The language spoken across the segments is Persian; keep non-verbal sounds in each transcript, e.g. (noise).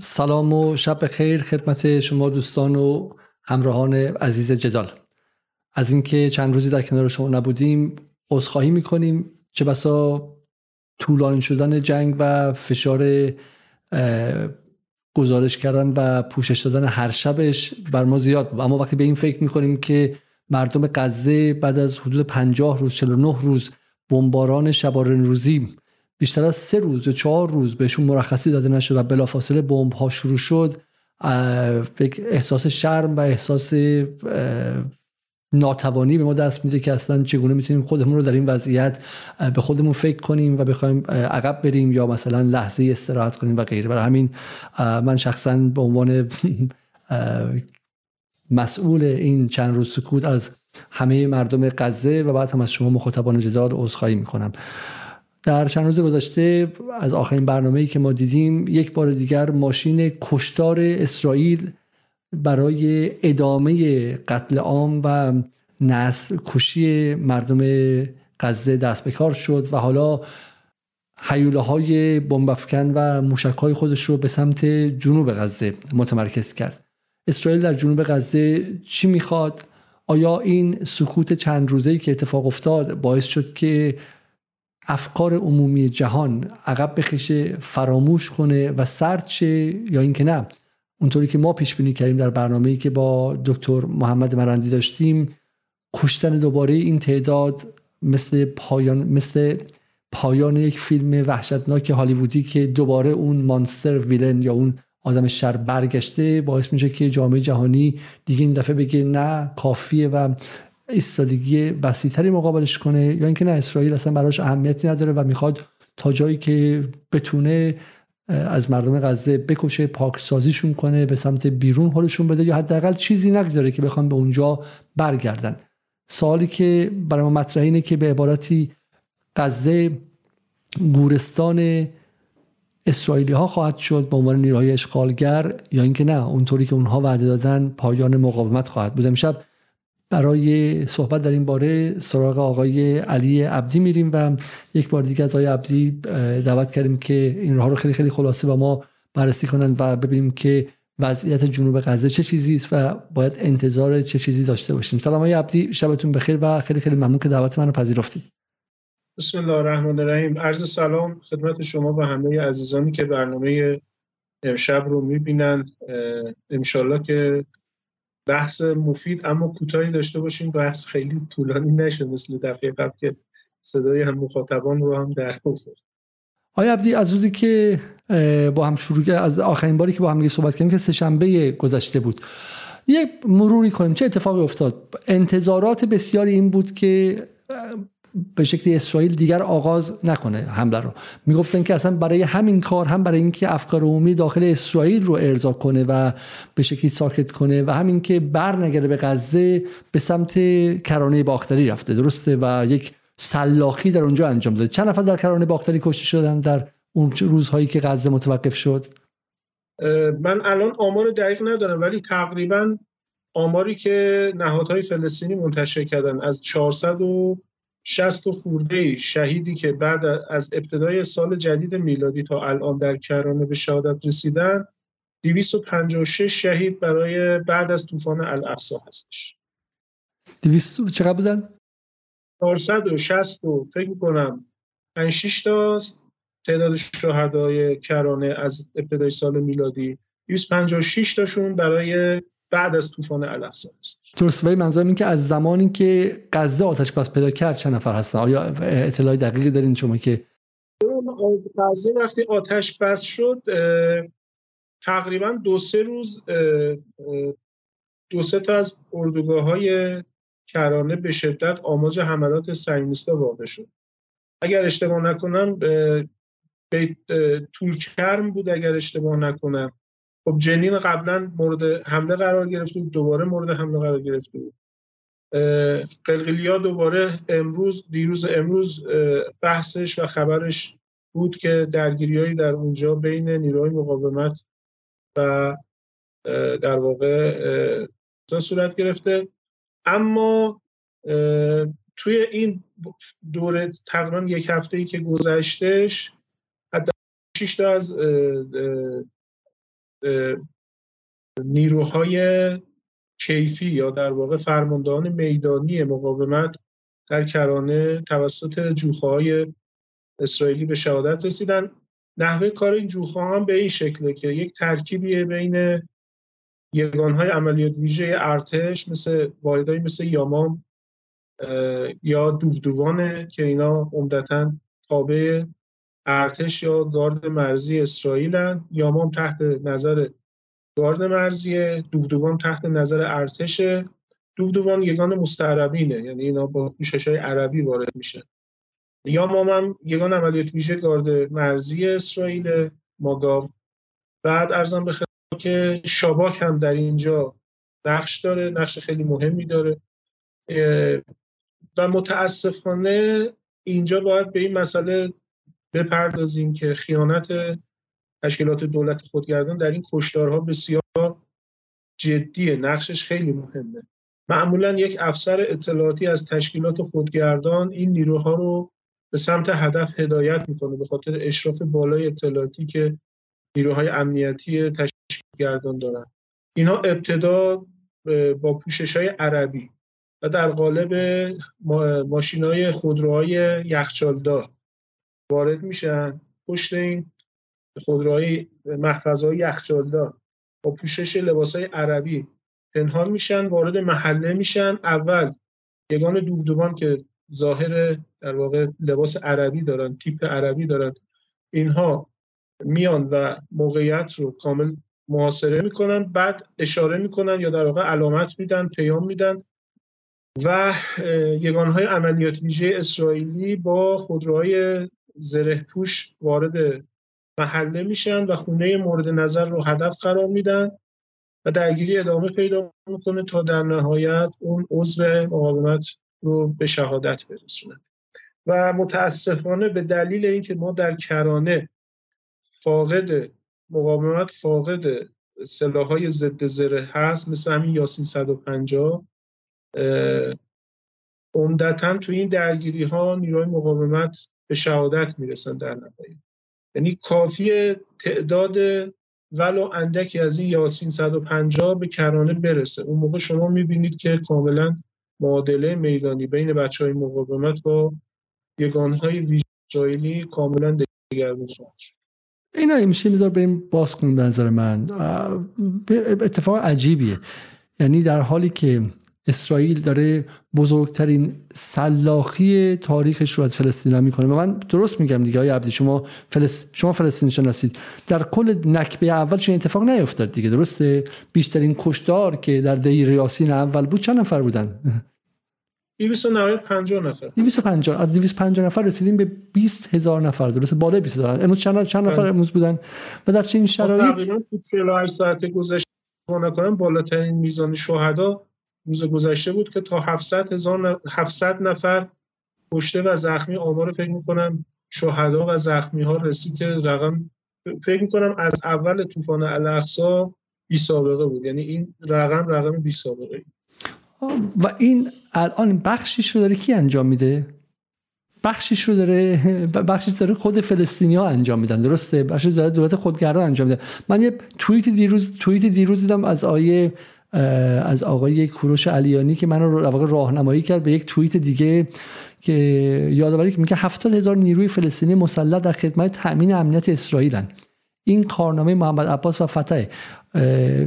سلام و شب خیر خدمت شما دوستان و همراهان عزیز جدال. از اینکه چند روزی در کنار شما نبودیم عذرخواهی می‌کنیم چه بسا طولانی شدن جنگ و فشار گزارش کردن و پوشش دادن هر شبش بر ما زیاد بود. اما وقتی به این فکر می‌کنیم که مردم غزه بعد از حدود 50 روز 49 روز بمباران شبارن روزی بیشتر از سه روز یا چهار روز بهشون مرخصی داده نشد و بلافاصله بمب ها شروع شد احساس شرم و احساس ناتوانی به ما دست میده که اصلا چگونه می‌تونیم خودمون رو در این وضعیت به خودمون فکر کنیم و بخوایم عقب بریم یا مثلا لحظه استراحت کنیم و غیره. برای همین من شخصا به عنوان (laughs) مسئول این چند روز سکوت از همه مردم غزه و بعد هم از شما مخاطبان جدال عذرخواهی می‌کنم. در چند روز گذشته از آخرین برنامه‌ای که ما دیدیم یک بار دیگر ماشین کشتار اسرائیل برای ادامه قتل عام و نسل کشی مردم غزه دست به کار شد و حالا حیوله های بمبافکن و موشک های خودش رو به سمت جنوب غزه متمرکز کرد اسرائیل در جنوب غزه چی می‌خواد؟ آیا این سکوت چند روزه‌ای که اتفاق افتاد باعث شد که افکار عمومی جهان عقب بخشه فراموش کنه و سرد شه یا اینکه نه. اونطوری که ما پیش بینی کردیم در برنامه‌ای که با دکتر محمد مرندی داشتیم کشتن دوباره این تعداد مثل پایان مثل پایان یک فیلم وحشتناک هالیوودی که دوباره اون مانستر ویلن یا اون آدم شر برگشته باعث میشه که جامعه جهانی دیگه این دفعه بگه نه کافیه و ایستادگی وسیعتری مقابلش کنه یا اینکه نه اسرائیل اصلا براش اهمیتی نداره و می‌خواد تا جایی که بتونه از مردم غزه بکشه پاکسازیشون کنه به سمت بیرون حالشون بده یا حداقل چیزی نگذاره که بخوان به اونجا برگردن. سوالی که برای ما مطرح اینه که به عبارتی غزه گورستان اسرائیلی ها خواهد شد به عنوان نیروهای اشغالگر یا اینکه نه اونطوری که اونها وعده دادن پایان مقاومت خواهد بود. امشب برای صحبت در این باره سراغ آقای علی عبدی میریم و یک بار دیگه از آقای عبدی دعوت کردیم که این راه رو خیلی خیلی خلاصه با ما بررسی کنند و ببینیم که وضعیت جنوب غزه چه چیزی است و باید انتظار چه چیزی داشته باشیم. سلام آقای عبدی شبتون بخیر و خیلی خیلی ممنون که دعوت منو پذیرفتید. بسم الله الرحمن الرحیم. عرض سلام خدمت شما و همه عزیزانی که برنامه امشب رو می‌بینن انشالله که بحث مفید اما کوتاهی داشته باشیم. بحث خیلی طولانی نشه مثل دفعه قبل که صدای هم مخاطبان رو هم در آورد آیا عبدی از روزی که با هم شروع از آخرین باری که با هم صحبت کردیم که سهشنبه گذشته بود. یک مروری کنیم. چه اتفاقی افتاد؟ انتظارات بسیاری این بود که به شکلی اسرائیل دیگر آغاز نکنه حمله رو. می‌گفتن که اصلا برای همین کار هم برای اینکه افکار عمومی داخل اسرائیل رو ارضا کنه و به شکلی ساکت کنه و همین که بر نگره به غزه به سمت کرانه باختری رفته درسته؟ و یک سلاخی در اونجا انجام داده. چند نفر در کرانه باختری کشته شدن در اون روزهایی که غزه متوقف شد؟ من الان آمار دقیق ندارم ولی تقریبا آماری که نهادهای فلسطینی منتشر کردن از 400 و شست و خورده شهیدی که بعد از ابتدای سال جدید میلادی تا الان در کرانه به شهادت رسیدن 256 شهید برای بعد از طوفان الاقصا هستش. 200 چقدر بودن؟ 460 و فکر می‌کنم. 5 6 تا تعداد شهدای کرانه از ابتدای سال میلادی 256 تاشون برای بعد از طوفان الاقصا است. درست ولی منظورم این که از زمانی که غزه آتش بس پیدا کرد چند نفر هستن؟ آیا اطلاعی دقیقی دارین شما که غزه وقتی آتش بس شد تقریبا دو سه روز دو سه تا از اردوگاه های کرانه به شدت آماج حملات سیونیستا واقع شد. اگر اشتباه نکنم به کرم بود اگر اشتباه نکنم. خب جنین قبلا مورد حمله قرار گرفته بود دوباره مورد حمله قرار گرفته بود قلقلیا دوباره امروز دیروز امروز بحثش و خبرش بود که درگیریهایی در اونجا بین نیروهای مقاومت و در واقع صورت گرفته. اما توی این دوره تقریبا یک هفته ای که گذشتش حتی 6 تا از نیروهای کیفی یا در واقع فرماندهان میدانی مقاومت در کرانه توسط جوخه های اسرائیلی به شهادت رسیدن. نحوه کار این جوخه هم به این شکله که یک ترکیبیه بین یگانهای عملیات ویژه ارتش مثل واحدهایی مثل یامام یا دوودوانه که اینا عمدتا تابع ارتش یا گارد مرزی اسرائیلن یامام تحت نظر گارد مرزی دوودوان تحت نظر ارتش دوودوان یگان مستعربینه یعنی اینا با پوشش های عربی وارد میشه یامام هم یگان عملیات ویژه گارد مرزی اسرائیل ماگاو. بعد ارزم به که شاباک هم در اینجا نقش داره نقش خیلی مهمی داره. و متاسفانه اینجا باید به این مسئله بپردازیم که خیانت تشکیلات دولت خودگردان در این کشدارها بسیار جدیه نقشش خیلی مهمه. معمولا یک افسر اطلاعاتی از تشکیلات خودگردان این نیروها رو به سمت هدف هدایت می‌کنه به خاطر اشراف بالای اطلاعاتی که نیروهای امنیتی تشکیلگردان دارن. اینها ابتدا با پوشش های عربی و در قالب ماشین های خودروهای یخچالدار وارد میشن. پشت این خودروهای محفظهای یخچالدار با پوشش لباسهای عربی. پنهان میشن وارد محله میشن. اول یگان دوودوان که ظاهر در واقع لباس عربی دارن تیپ عربی دارن اینها میان و موقعیت رو کامل محاصره می‌کنن. بعد اشاره می‌کنن یا در واقع علامت میدن پیام میدن و یگانهای عملیات ویژه اسرائیلی با خودروهای زره پوش وارد محله میشن و خونه مورد نظر رو هدف قرار میدن و درگیری ادامه پیدا می‌کنه تا در نهایت اون عضو مقاومت رو به شهادت برسونه و متاسفانه به دلیل اینکه ما در کرانه فاقد مقاومت فاقد سلاحهای ضد زره هست مثل همین یاسین 150 عمدتا تو این درگیری ها نیروی مقاومت به شهادت می‌رسن در نهایت. یعنی کافی تعداد ولو اندکی از این یاسین 150 به کرانه برسه. اون موقع شما می‌بینید که کاملا معادله میدانی بین بچه های مقاومت با یگانهای ویژایلی کاملا دگرگون خواهد شد. اینا میشه میذار بریم باز کنیم به نظر من. اتفاق عجیبیه. یعنی در حالی که اسرائیل داره بزرگترین سلاخی تاریخش رو از فلسطین می‌کنه. و من درست میگم دیگه های عبدی شما فلس... شما فلسطین شناسید. در کل نکبه اول چون اتفاق نیفتاد دیگه درسته؟ بیشترین کشدار که در دی ریاسین اول بود چند نفر بودن؟ 250 نفر. 250 از 250 نفر رسیدیم به 20 هزار نفر درسته؟ بالای 20 هزار. امروز چند چند نفر بله. امروز بودن؟ و در چه این خب، شرایط تقریبا تو 48 ساعت گذشته نکنم بالاترین میزان شهدا روز گذشته بود که تا 700 هزار 700 نفر کشته و زخمی آمار فکر می‌کنم شهدا و زخمی ها رسید که رقم فکر می‌کنم از اول طوفان الاقصا بی سابقه بود. یعنی این رقم رقم بی سابقه. و این الان بخشیش رو داره کی انجام میده؟ بخشیش رو داره بخشیش داره خود فلسطینی انجام میدن. درسته؟ بخشش داره دولت خودگردان انجام میده. من یه توییت دیروز توییت دیروز دیدم از آیه از آقای کوروش علیانی که من رو واقع راهنمایی کرد به یک توییت دیگه که یادآوری میگه 70 هزار نیروی فلسطینی مسلح در خدمت تامین امنیت اسرائیلن. این کارنامه محمد عباس و فتح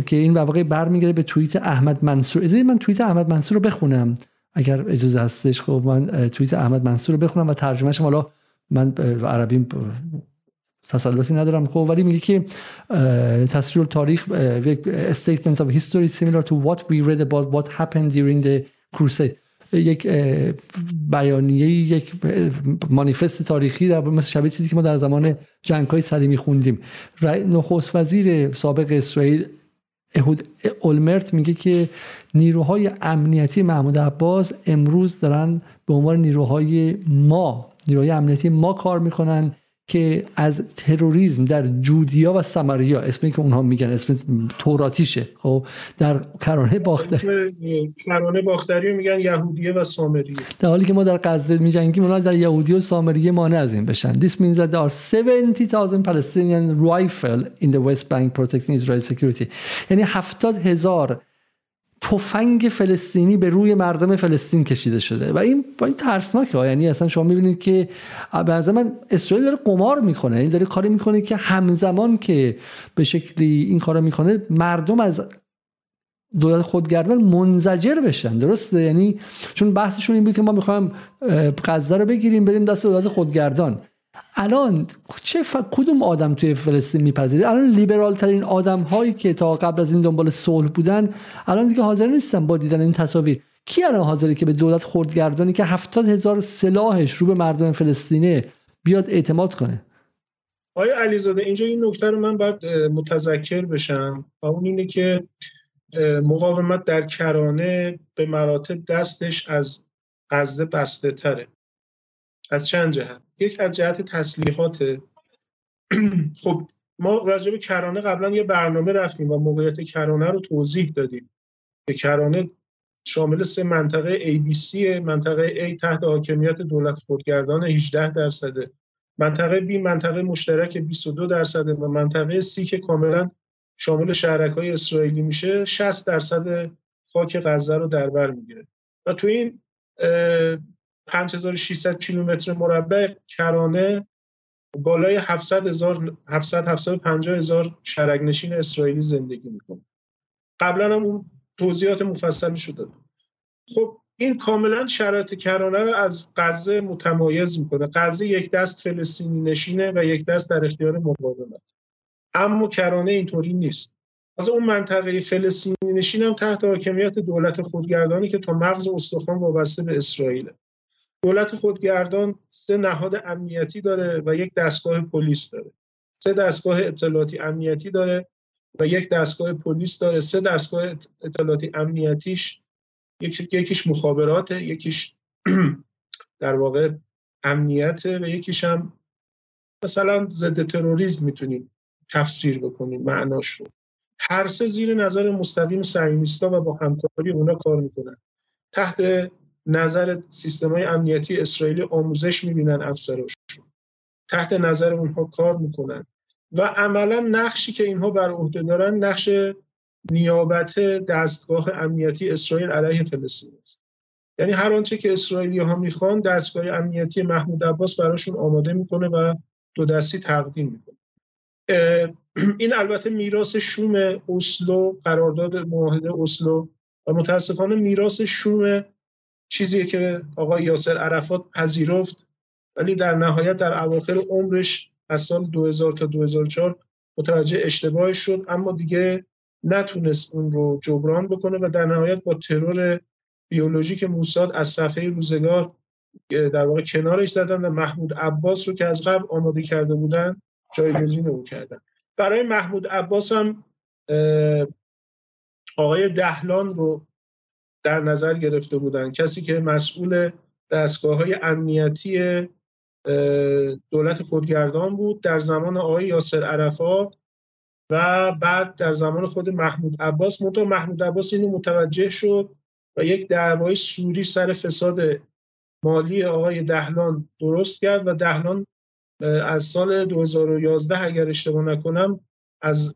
که این واقع برمیگره به توییت احمد منصور. از من توییت احمد منصور رو بخونم. اگر اجازه هستش خب من توییت احمد منصور رو بخونم و ترجمهش حالا من عربی تسلطی ندارم. خب ولی میگه که تصویر تاریخ یک statement of history similar to what we read about what happened during the crusade. یک بیانیه یک مانیفست تاریخی در مثل شبیه چیزی که ما در زمان جنگ های صلیمی خوندیم نخست وزیر سابق اسرائیل اهود اولمرت میگه که نیروهای امنیتی محمود عباس امروز دارن به عنوان نیروهای ما نیروهای امنیتی ما کار می‌کنن که از تروریسم در جودیا و سمریا اسمی که اونها میگن اسم توراتیشه. خب در کرانه باختری. کرانه باختری میگن یهودیه و سامریه. در حالی که ما در غزه میجنگیم اونها در یهودیه و سامریه مانع از این بشن. This means that there are 70,000 Palestinian rifle in the West Bank protecting Israel security. یعنی 70 هزار تفنگ فلسطینی به روی مردم فلسطین کشیده شده. و این با این ترسناکه یعنی اصلا شما می‌بینید که به من اسرائیل داره قمار می‌کنه. این یعنی داره کاری می‌کنه که همزمان که به شکلی این کارو می‌کنه مردم از دولت خودگردان منزجر بشن. درسته؟ یعنی چون بحثشون این بود که ما می‌خوایم غزه رو بگیریم بریم دست دولت خودگردان. الان چه ف... کدوم آدم توی فلسطین میپذیره؟ الان لیبرال ترین آدم هایی که تا قبل از این دنبال صلح بودن الان دیگه حاضر نیستن با دیدن این تصاویر. کی الان حاضره که به دولت خردگردانی که هفتاد هزار سلاحش رو به مردم فلسطینه بیاد اعتماد کنه؟ آیا علیزاده اینجا این نکته رو من باید متذکر بشم و اون اینه که مقاومت در کرانه به مراتب دستش از غزه بسته تره. از چند جهت؟ یک از جهت تسلیحات. (clears throat) خب ما راجع به کرانه قبلا یه برنامه رفتیم و موقعیت کرانه رو توضیح دادیم. که کرانه شامل سه منطقه ABC منطقه A تحت حاکمیت دولت خودگردان 18 درصده منطقه B منطقه مشترک 22 درصده و منطقه C که کاملا شامل شهرک های اسرائیلی میشه 60 درصد خاک غزه رو در بر می‌گیره. و تو این 5600 کیلومتر مربع کرانه بالای 700 هزار 700 750 هزار شرگنشین اسرائیلی زندگی می‌کنه. قبلا هم اون توضیحات مفصلی شده خب این کاملا شرایط کرانه رو از غزه متمایز می‌کنه. غزه یک دست فلسطینی نشینه و یک دست در اختیار مقاومت. اما کرانه اینطوری نیست. از اون منطقه فلسطینی نشین هم تحت حاکمیت دولت خودگردانی که تا مغز استخوان وابسته به اسرائیل. دولت خودگردان سه نهاد امنیتی داره و یک دستگاه پلیس داره. سه دستگاه اطلاعاتی امنیتی داره و یک دستگاه پلیس داره. سه دستگاه اطلاعاتی امنیتیش یکیش مخابراته یکیش (clears throat) در واقع امنیته و یکیش هم مثلا ضد تروریسم می‌تونیم تفسیر بکنیم معناش رو. هر سه زیر نظر مستقیم صهیونیست‌ها و با همکاری اونا کار می‌کنن. تحت نظر سیستم های امنیتی اسرائیلی آموزش می‌بینن افسراشون تحت نظر اونها کار می‌کنن. و عملا نقشی که اینها بر عهده دارن نقش نیابت دستگاه امنیتی اسرائیل علیه فلسطین است. یعنی هر آنچه که اسرائیلی ها می‌خوان دستگاه امنیتی محمود عباس براشون آماده می‌کنه و دو دستی تقدیم می‌کنه. (clears throat) این البته میراث شوم اسلو قرارداد معاهده اسلو و متاسفانه میراث شوم چیزی که آقای یاسر عرفات پذیرفت ولی در نهایت در اواخر عمرش از سال 2000 تا 2004 متوجه اشتباهش شد اما دیگه نتونست اون رو جبران بکنه و در نهایت با ترور بیولوژیک موساد از صفحه روزگار در واقع کنارش زدن و محمود عباس رو که از قبل آماده کرده بودن جایگزین او کردن. برای محمود عباس هم آقای دهلان رو در نظر گرفته بودن. کسی که مسئول دستگاه های امنیتی دولت خودگردان بود در زمان آقای یاسر عرفات و بعد در زمان خود محمود عباس. منتها محمود عباس اینو متوجه شد و یک دعوای سوری سر فساد مالی آقای دهلان درست کرد و دهلان از سال 2011 اگر اشتباه نکنم از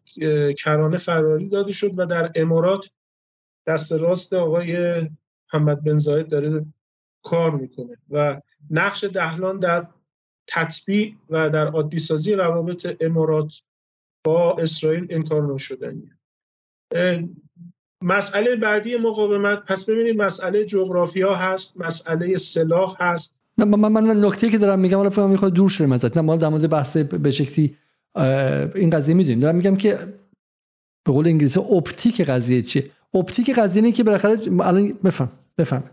کرانه فراری داده شد و در امارات دست راست آقای محمد بن زاید داره کار می‌کنه و نقش دهلان در تطبیع و در عادی سازی روابط امارات با اسرائیل انکار نشدنیه. مسئله بعدی مقاومت پس ببینید مسئله جغرافیا هست مسئله سلاح هست. نه من من نکته که دارم میگم حالا می‌خواد دور شده ازت. نه ما در مورد بحث به شکلی این قضیه می‌دونیم. دارم میگم که به قول انگلیسی اپتیک قضیه چیه؟ اپتیک قضیه اینه که بالاخره الان بفهم بفهم.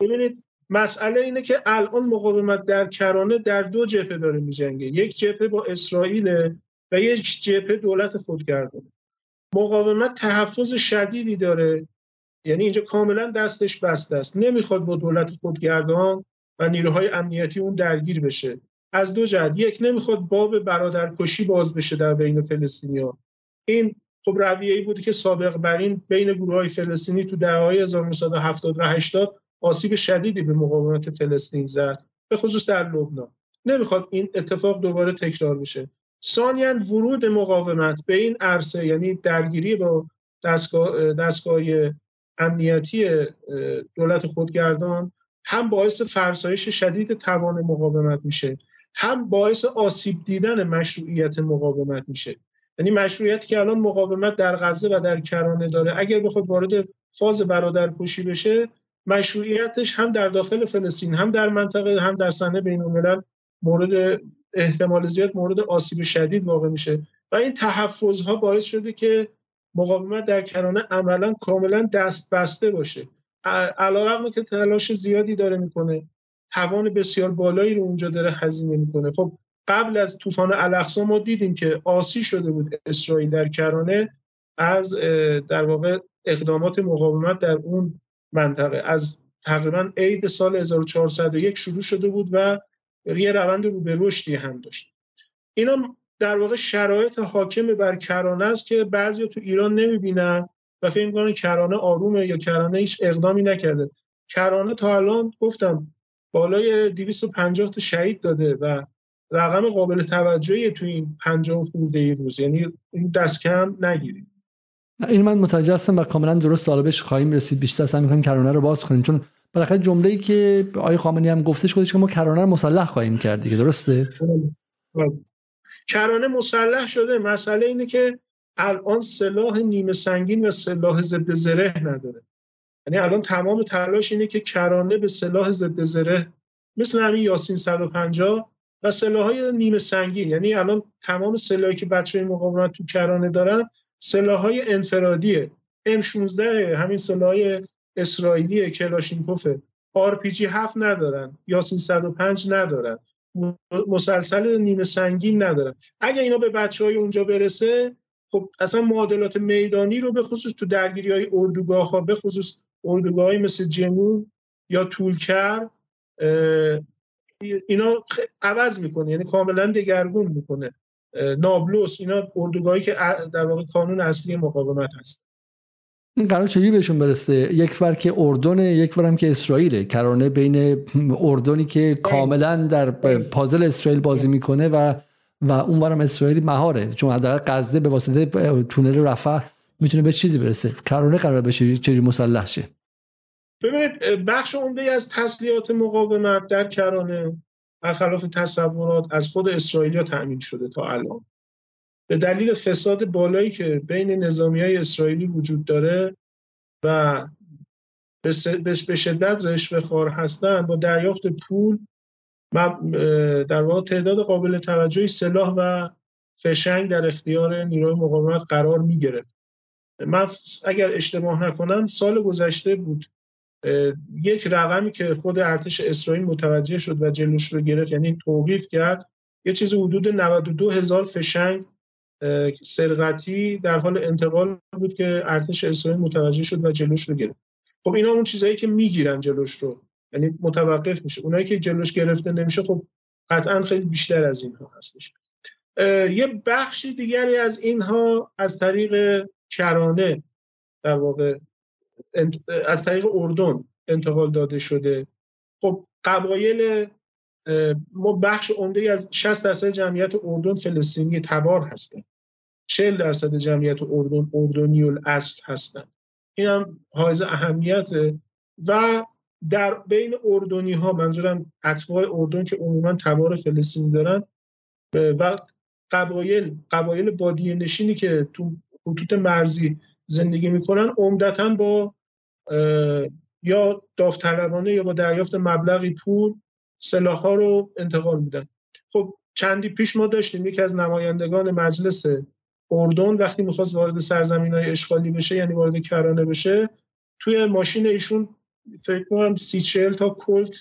ببینید مسئله اینه که الان مقاومت در کرانه در دو جبهه داره میجنگه. یک جبهه با اسرائیل و یک جبهه دولت خودگردانه مقاومت تحفظ شدیدی داره. یعنی اینجا کاملا دستش بسته است. نمی‌خواد با دولت خودگردان و نیروهای امنیتی اون درگیر بشه. از دو جهت. یک نمی‌خواد باب برادرکشی باز بشه در بین فلسطینیا این خب رویه ای بوده که سابق بر این بین گروه های فلسطینی تو دهه‌های 1970 و 80 آسیب شدیدی به مقاومت فلسطین زد به خصوص در لبنان. نمی‌خواد این اتفاق دوباره تکرار بشه. ثانیا ورود مقاومت به این عرصه یعنی درگیری با دستگاه, دستگاه امنیتی دولت خودگردان هم باعث فرسایش شدید توان مقاومت میشه هم باعث آسیب دیدن مشروعیت مقاومت میشه. یعنی مشروعیتی که الان مقاومت در غزه و در کرانه داره اگر بخواد وارد فاز برادرکشی بشه مشروعیتش هم در داخل فلسطین هم در منطقه هم در صحنه بین الملل مورد احتمال زیاد مورد آسیب شدید واقع میشه. و این تحفظها باعث شده که مقاومت در کرانه عملا کاملا دست بسته باشه. علیرغم که تلاش زیادی داره می‌کنه توان بسیار بالایی رو اونجا داره هزینه می‌کنه. خب قبل از طوفان الاقصا ما دیدیم که آسی شده بود اسرائیل در کرانه از در واقع اقدامات مقاومت در اون منطقه. از تقریبا عید سال 1401 شروع شده بود و یه روند رو به رشدی هم داشت. اینا در واقع شرایط حاکم بر کرانه است که بعضی تو ایران نمی‌بینن و فکر می‌کنن کرانه آرومه یا کرانه هیچ اقدامی نکرده. کرانه تا الان گفتم بالای 250 تا شهید داده و رقم قابل توجهی تو این 50 خورده روز. یعنی این دست کم نگیریم. این من متوجه هستم و کاملا درست طالبش خواهیم رسید. بیشتر سعی می‌کنیم کرانه رو باز کنیم. چون بالاخره جمله‌ای که آقای خامنه‌ای هم گفتش خودش که ما کرانه رو مسلح خواهیم کرد دیگه. درسته. کرانه مسلح شده. مسئله اینه که الان سلاح نیمه سنگین و سلاح ضد زره نداره. یعنی الان تمام تلاش اینه که کرانه به سلاح ضد زره مثل همین یاسین 150 و سلاح های نیمه سنگین. یعنی الان تمام سلاحی که بچه مقاومت تو کرانه دارن سلاح های انفرادیه M16 همین سلاح اسرائیلی کلاشینکوفه RPG 7 ندارن. یاسین 105 ندارن. مسلسل نیمه سنگین ندارن. اگه اینا به بچه های اونجا برسه خب اصلا معادلات میدانی رو به خصوص تو درگیری های اردوگاه ها به خصوص اردوگاه مثل جنون یا طولکر اینا عوض می‌کنه یعنی کاملا دگرگون می‌کنه. نابلوس اینا اردوگاهی که در واقع قانون اصلی مقاومت هست. این قرار چجوری بهشون برسه؟ یک ور که اردن یک ورم که اسرائیله. کرانه بین اردنی که کاملا در پازل اسرائیل بازی می‌کنه و و اونورم اسرائیل مهاره. چون حداقل غزه به واسطه تونل رفح می‌تونه به چیزی برسه. کرانه قرار بشه چجوری مسلح شه؟ ببینید بخش عمده از تسلیحات مقاومت در کرانه برخلاف تصورات از خود اسرائیلیا تأمین شده تا الان. به دلیل فساد بالایی که بین نظامی های اسرائیلی وجود داره و به شدت رشوه خار هستن با دریافت پول در واقع تعداد قابل توجهی سلاح و فشنگ در اختیار نیروی مقاومت قرار می گرفت من اگر اشتباه نکنم سال گذشته بود یک رقمی که خود ارتش اسرائیل متوجه شد و جلوش رو گرفت یعنی توقیف کرد. یه چیز حدود 92 هزار فشنگ سرقتی در حال انتقال بود که ارتش اسرائیل متوجه شد و جلوش رو گرفت. خب اینا اون چیزایی که می‌گیرن جلوش رو یعنی متوقف میشه. اونایی که جلوش گرفته نمیشه خب قطعا خیلی بیشتر از اینها هستش. یه بخشی دیگری از اینها از طریق کرانه در واقع از طریق اردن انتقال داده شده. خب قبایل ما بخش عمده از 60 درصد جمعیت اردن فلسطینی تبار هستن. 40 درصد جمعیت اردن اردنی الاصل هستن. این هم حائز اهمیت. و در بین اردنی ها منظورم اتباع اردن که عموما تبار فلسطینی دارن و قبایل قبایل بادیه نشینی که تو خطوط مرزی زندگی می‌کنن عمدتا با یا داوطلبانه یا با دریافت مبلغی پول سلاح ها رو انتقال میدن. خب چندی پیش ما داشتیم یکی از نمایندگان مجلس اردن وقتی می‌خواست وارد سرزمین های اشغالی بشه یعنی وارد کرانه بشه توی ماشین ایشون فکر کنم سی چهل تا کلت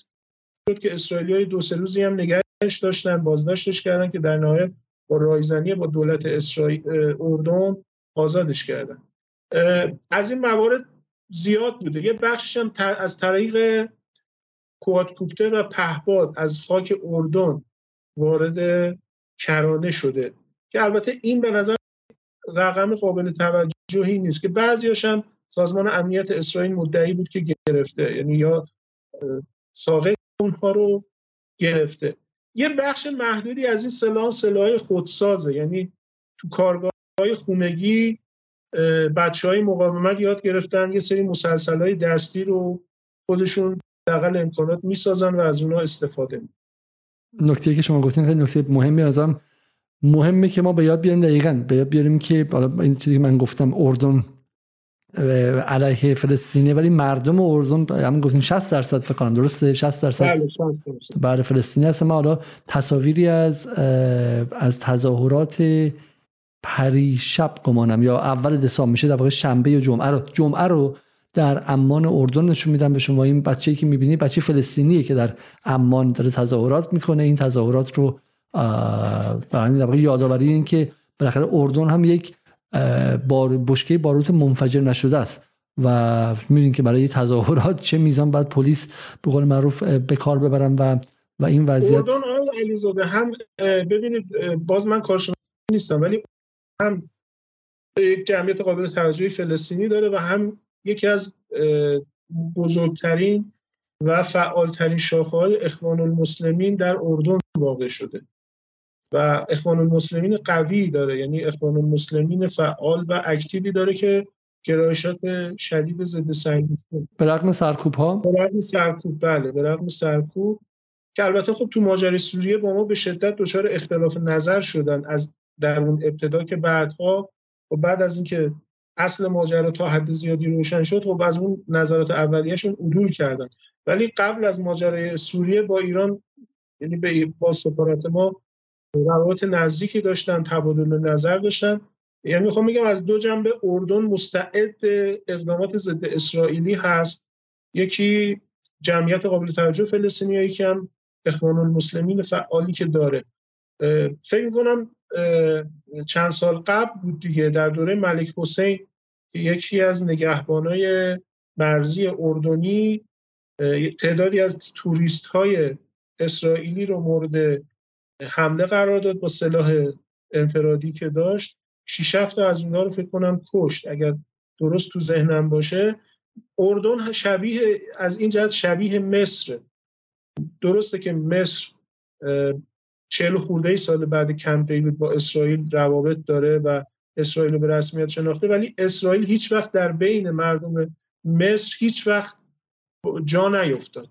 شد که اسرائیلی های دو سه روزی هم نگهش داشتن بازداشتش کردن که در نهایت با رایزنی با دولت اسرائیل اردن آزادش کردن. از این موارد زیاد بوده. یه بخشش هم از طریق کوادکوپتر و پهباد از خاک اردن وارد کرانه شده. که البته این به نظر رقم قابل توجهی نیست. که بعضیاش هم سازمان امنیت اسرائیل مدعی بود که گرفته. یعنی یا ساقه اونها رو گرفته. یه بخش محدودی از این سلاح سلاح خودسازه. یعنی تو کارگاه های خونگی بچه های مقاومت یاد گرفتن. یه سری مسلسل های دستی رو خودشون دقل امکانات می‌سازن و از اونها استفاده می نکته که شما گفتین خیلی نکته مهمی ازم. مهمه که ما به یاد بیاریم دقیقا. به یاد بیاریم که این چیزی که من گفتم اردن علیه فلسطینی ولی مردم اردن همون گفتین 60 درصد فکر کنم. درسته؟ 60 درصد؟ بله بله فلسطینی هست ما حالا تصاویری از از تظاهرات پریشب گمانم. یا اول دسامبر میشه در واقع شنبه یا جمعه رو. جمعه رو در امان اردن نشون میدم به شما. این بچه‌ای که می‌بینی بچه فلسطینیه که در امان داره تظاهرات می‌کنه. این تظاهرات رو برای در یادآوری این که بالاخره اردن هم یک بار بشکه باروت منفجر نشده است. و می‌بینید که برای تظاهرات چه میزان باید پلیس به قول معروف به کار ببرن و و این وضعیت اردن علیزاده هم ببینید باز من کارشناس نیستم ولی هم یک جمعیت قابل توجهی فلسطینی داره و هم یکی از بزرگترین و فعالترین شاخه های اخوان المسلمین در اردن واقع شده. و اخوان المسلمین قوی داره یعنی اخوان المسلمین فعال و اکتیوی داره که گرایشات شدید ضد صهیونیسم به رغم سرکوب ها؟ به رغم سرکوب بله به رغم سرکوب. که البته خب تو ماجرای سوریه با ما به شدت دچار اختلاف نظر شدن از در اون ابتدا که بعدها و بعد از اینکه اصل ماجرا تا حد زیادی روشن شد خب از اون نظرات اولیه‌شون عدول کردن. ولی قبل از ماجرای سوریه با ایران یعنی به با سفارت ما روابط نزدیکی داشتن تبادل نظر داشتن. یعنی می‌خوام بگم از دو جنبه اردن مستعد اقدامات ضد اسرائیلی هست. یکی جمعیت قابل توجه فلسطینیایی که هم اخوان المسلمین فعالی که داره. فکر می‌کنم چند سال قبل بود دیگه. در دوره ملک حسین یکی از نگهبانای مرزی اردنی تعدادی از توریست های اسرائیلی رو مورد حمله قرار داد با سلاح انفرادی که داشت. شیش تا از اونها رو فکر کنم کشت. اگر درست تو ذهنم باشه اردن شبیه از این جهت شبیه مصر. درسته که مصر چهل خورده سال بعد کم دیوید با اسرائیل روابط داره و اسرائیل رو به رسمیت شناخته. ولی اسرائیل هیچ وقت در بین مردم مصر هیچ وقت جا نیفتاد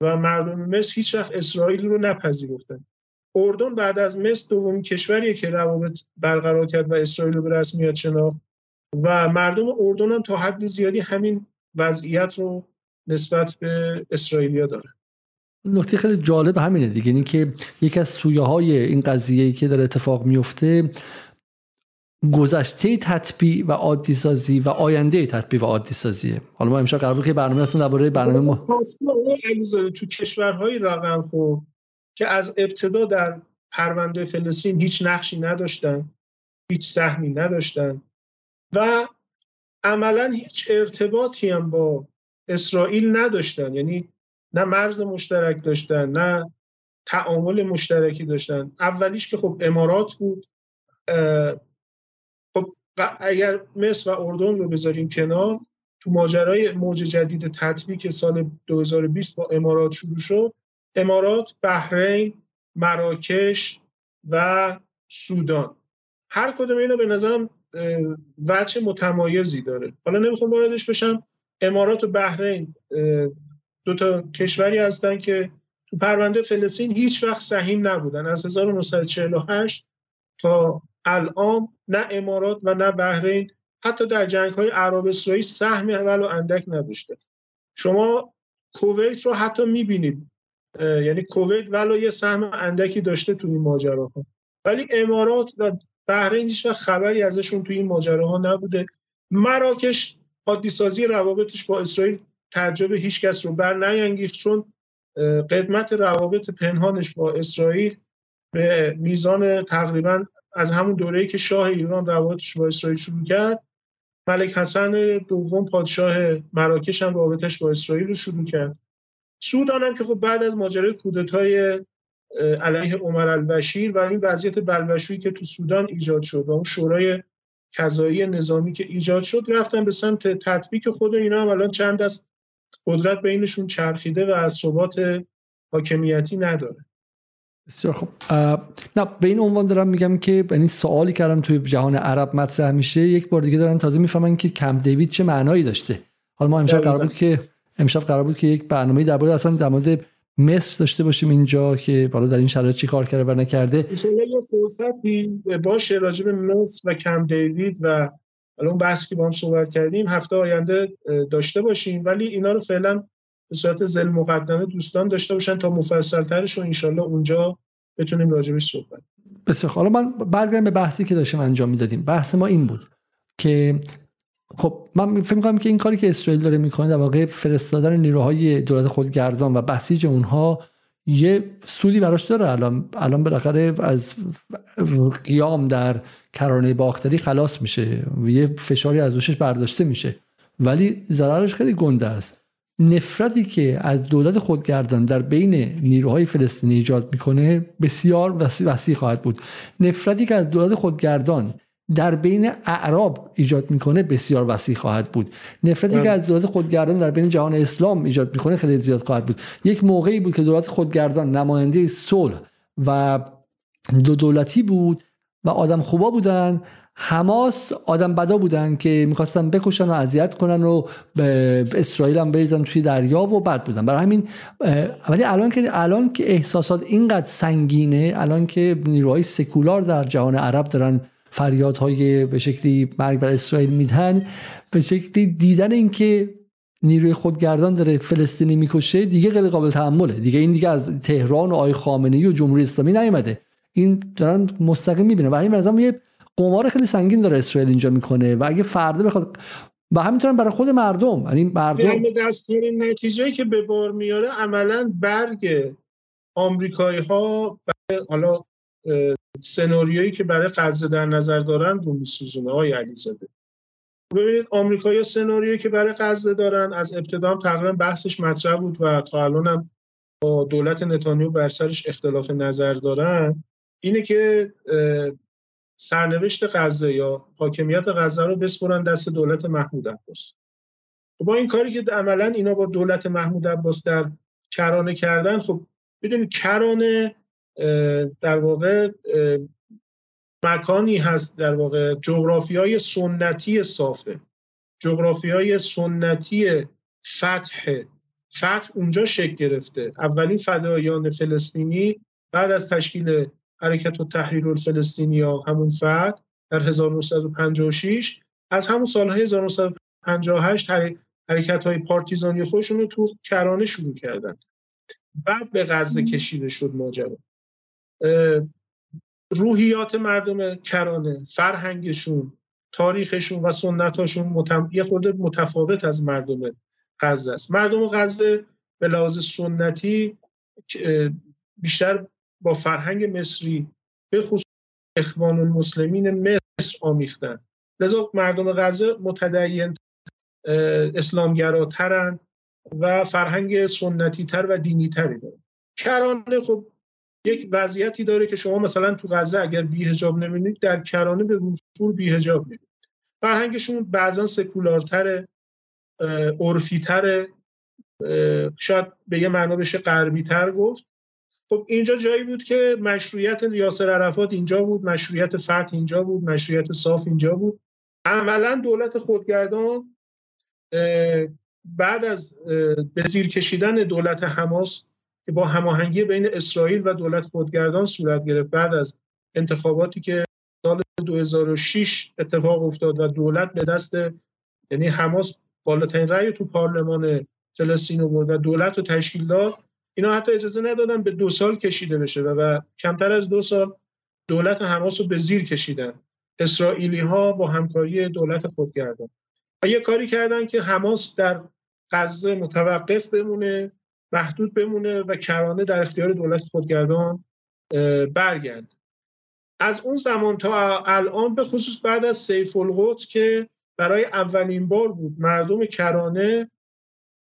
و مردم مصر هیچ وقت اسرائیل رو نپذیرفتن. اردن بعد از مصر دومین کشوریه که روابط برقرار کرد و اسرائیل رو به رسمیت شناخت و مردم اردن هم تا حد زیادی همین وضعیت رو نسبت به اسرائیلیا داره نکته خیلی جالب همینه دیگه. اینی که یکی از سویه های این قضیه که داره اتفاق میفته گذشته تطبیع و عادی سازی و آینده تطبیع و عادی سازیه حالا ما امشب قرار که برنامه اصلا درباره برنامه ما تو کشورهای رقم خور که از ابتدا در پرونده فلسطین هیچ نقشی نداشتن هیچ سهمی نداشتن و عملا هیچ ارتباطی هم با اسرائیل نداشتن. یعنی نه مرز مشترک داشتن نه تعامل مشترکی داشتن. اولیش که خب امارات بود خب اگر مصر و اردن رو بذاریم کنار تو ماجرای موج جدید تطبیق سال 2020 با امارات شروع شد. امارات، بحرین، مراکش و سودان. هر کدوم اینا به نظرم وجه متمایزی داره. حالا نمی‌خوام واردش بشم. امارات و بحرین دو تا کشوری هستن که تو پرونده فلسطین هیچ وقت سهیم نبودن. از 1948 تا الان نه امارات و نه بحرین حتی در جنگ های عرب اسرائیل سهمی ولو اندک نداشته. شما کویت رو حتی می‌بینید. یعنی کویت ولو یه سهم اندکی داشته تو این ماجراها. ولی امارات و بحرین هیچ خبری ازشون تو این ماجراها نبوده. مراکش عادی سازی روابطش با اسرائیل تعجب هیچ کس رو بر نینگیخت چون قدمت روابط پنهانش با اسرائیل به میزان تقریبا از همون دوره‌ای که شاه ایران روابطش با اسرائیل شروع کرد ملک حسن دوم پادشاه مراکش هم رابطش با اسرائیل رو شروع کرد. سودان هم که خب بعد از ماجرای کودتای علیه عمر البشیر و این وضعیت بلبشویی که تو سودان ایجاد شد و اون شورای کذایی نظامی که ایجاد شد رفتن به سمت تطبیق خود اینا هم الان چند از قدرت بینشون چرخیده و از ثبات حاکمیتی نداره. بسیار خب نه به این عنوان دارم میگم که یعنی سوالی کردم توی جهان عرب مطرح میشه یک بار دیگه دارن تازه می‌فهمن که کم دیوید چه معنایی داشته. حالا ما امشب قرار بود که امشب قرار بود که یک برنامه در اصلا در مورد مصر داشته باشیم اینجا که بالا در این شرایط چی کار کرده و نکرده. یه فرصتی باشه راجع به مصر و کم دیوید و اون بحثی که با هم صحبت کردیم هفته آینده داشته باشیم. ولی اینا رو فعلا به صورت زل مقدمه دوستان داشته باشن تا مفصلترش و انشالله اونجا بتونیم راجبش صحبت بسیار حالا من برگردم به بحثی که داشتیم انجام می‌دادیم. بحث ما این بود که خب من فکر می‌کنم که این کاری که اسرائیل داره می‌کنه در واقع فرستادن نیروهای دولت خودگردان و بسیج اونها یه سودی براش داره. الان الان بالاخره از قیام در کرانه باختری خلاص میشه. و یه فشاری از روشش برداشته میشه. ولی ضررش خیلی گنده است. نفرتی که از دولت خودگردان در بین نیروهای فلسطینی ایجاد می‌کنه بسیار وسیع خواهد بود. نفرتی که از دولت خودگردان در بین اعراب ایجاد می‌کنه بسیار وسیع خواهد بود. نفرتی که. از دولت خودگردان در بین جهان اسلام ایجاد می‌کنه خیلی زیاد خواهد بود. یک موقعی بود که دولت خودگردان نماینده صلح و دو دولتی بود و آدم خوبا بودن. حماس آدم بدا بودن که می‌خواستن بکشن و اذیت کنن و به اسرائیل هم بریزن توی دریا و بد بودن. برای همین ولی الان که الان که احساسات اینقدر سنگینه الان که نیروهای سکولار در جهان عرب دارن فریادهای به شکلی مرگ بر اسرائیل میدن به شکلی دیدن اینکه نیروی خودگردان داره فلسطینی می‌کشه دیگه غیر قابل تحمله. دیگه این دیگه از تهران و آی خامنه‌ای و جمهوری اسلامی نیومده. این دارن مستقیم می‌بینه و این یه قمار خیلی سنگین داره اسرائیل اینجا می‌کنه و اگه فردا بخواد و همینطور برای خود مردم یعنی مردم دستگیری نتیجه که به بار میاره عملا برگ آمریکایی ها حالا سناریویی که برای غزه در نظر دارن رو میسوزونه های علیزاده. ببینید آمریکایی سناریویی که برای غزه دارن از ابتدا هم تقریبا بحثش مطرح بود و تا الان هم با دولت نتانیاهو بر سرش اختلاف نظر دارن اینه که سرنوشت غزه یا حاکمیت غزه رو بسپرن دست دولت محمود عباس. خب با این کاری که عملا اینا با دولت محمود عباس در کرانه کردن خب بدونید کرانه در واقع مکانی هست در واقع. جغرافی های سنتی صافه. جغرافی های سنتی فتح. فتح اونجا شکل گرفته. اولین فدایان فلسطینی بعد از تشکیل حرکت و تحریر الفلسطینی یا همون فتح در 1956 از همون سالهای 1958 حرکت های پارتیزانی خودشون رو تو کرانه شروع کردن. بعد به غزه کشیده شد ماجرا. روحیات مردم کرانه فرهنگشون تاریخشون و سنتاشون متم... یه خورده متفاوت از مردم غزه است. مردم غزه به لحاظ سنتی بیشتر با فرهنگ مصری به خصوص اخوان المسلمین مصر آمیختن. لذا مردم غزه متدین اسلامگراترن و فرهنگ سنتی تر و دینی تری دارن. کرانه خب یک وضعیتی داره که شما مثلا تو غزه اگر بیهجاب نمی‌دید در کرانه به وفور بیهجاب می‌بینید. فرهنگشون بعضا سکولارتره عرفیتره شاید به یه معنا بشه غربی تر گفت. خب اینجا جایی بود که مشروعیت یاسر عرفات اینجا بود مشروعیت فتح اینجا بود مشروعیت صاف اینجا بود. عملا دولت خودگردان بعد از به زیر کشیدن دولت حماس که با هماهنگی بین اسرائیل و دولت خودگردان صورت گرفت بعد از انتخاباتی که سال 2006 اتفاق افتاد و دولت به دست یعنی حماس بالاترین رأی تو پارلمان فلسطین آورد و دولت رو تشکیل داد اینا حتی اجازه ندادن به دو سال کشیده بشه و, و کمتر از دو سال دولت حماس رو به زیر کشیدن. اسرائیلی ها با همکاری دولت خودگردان. و یه کاری کردن که حماس در غزه متوقف بمونه محدود بمونه و کرانه در اختیار دولت خودگردان برگرد از اون زمان تا الان به خصوص بعد از سیف القدس که برای اولین بار بود مردم کرانه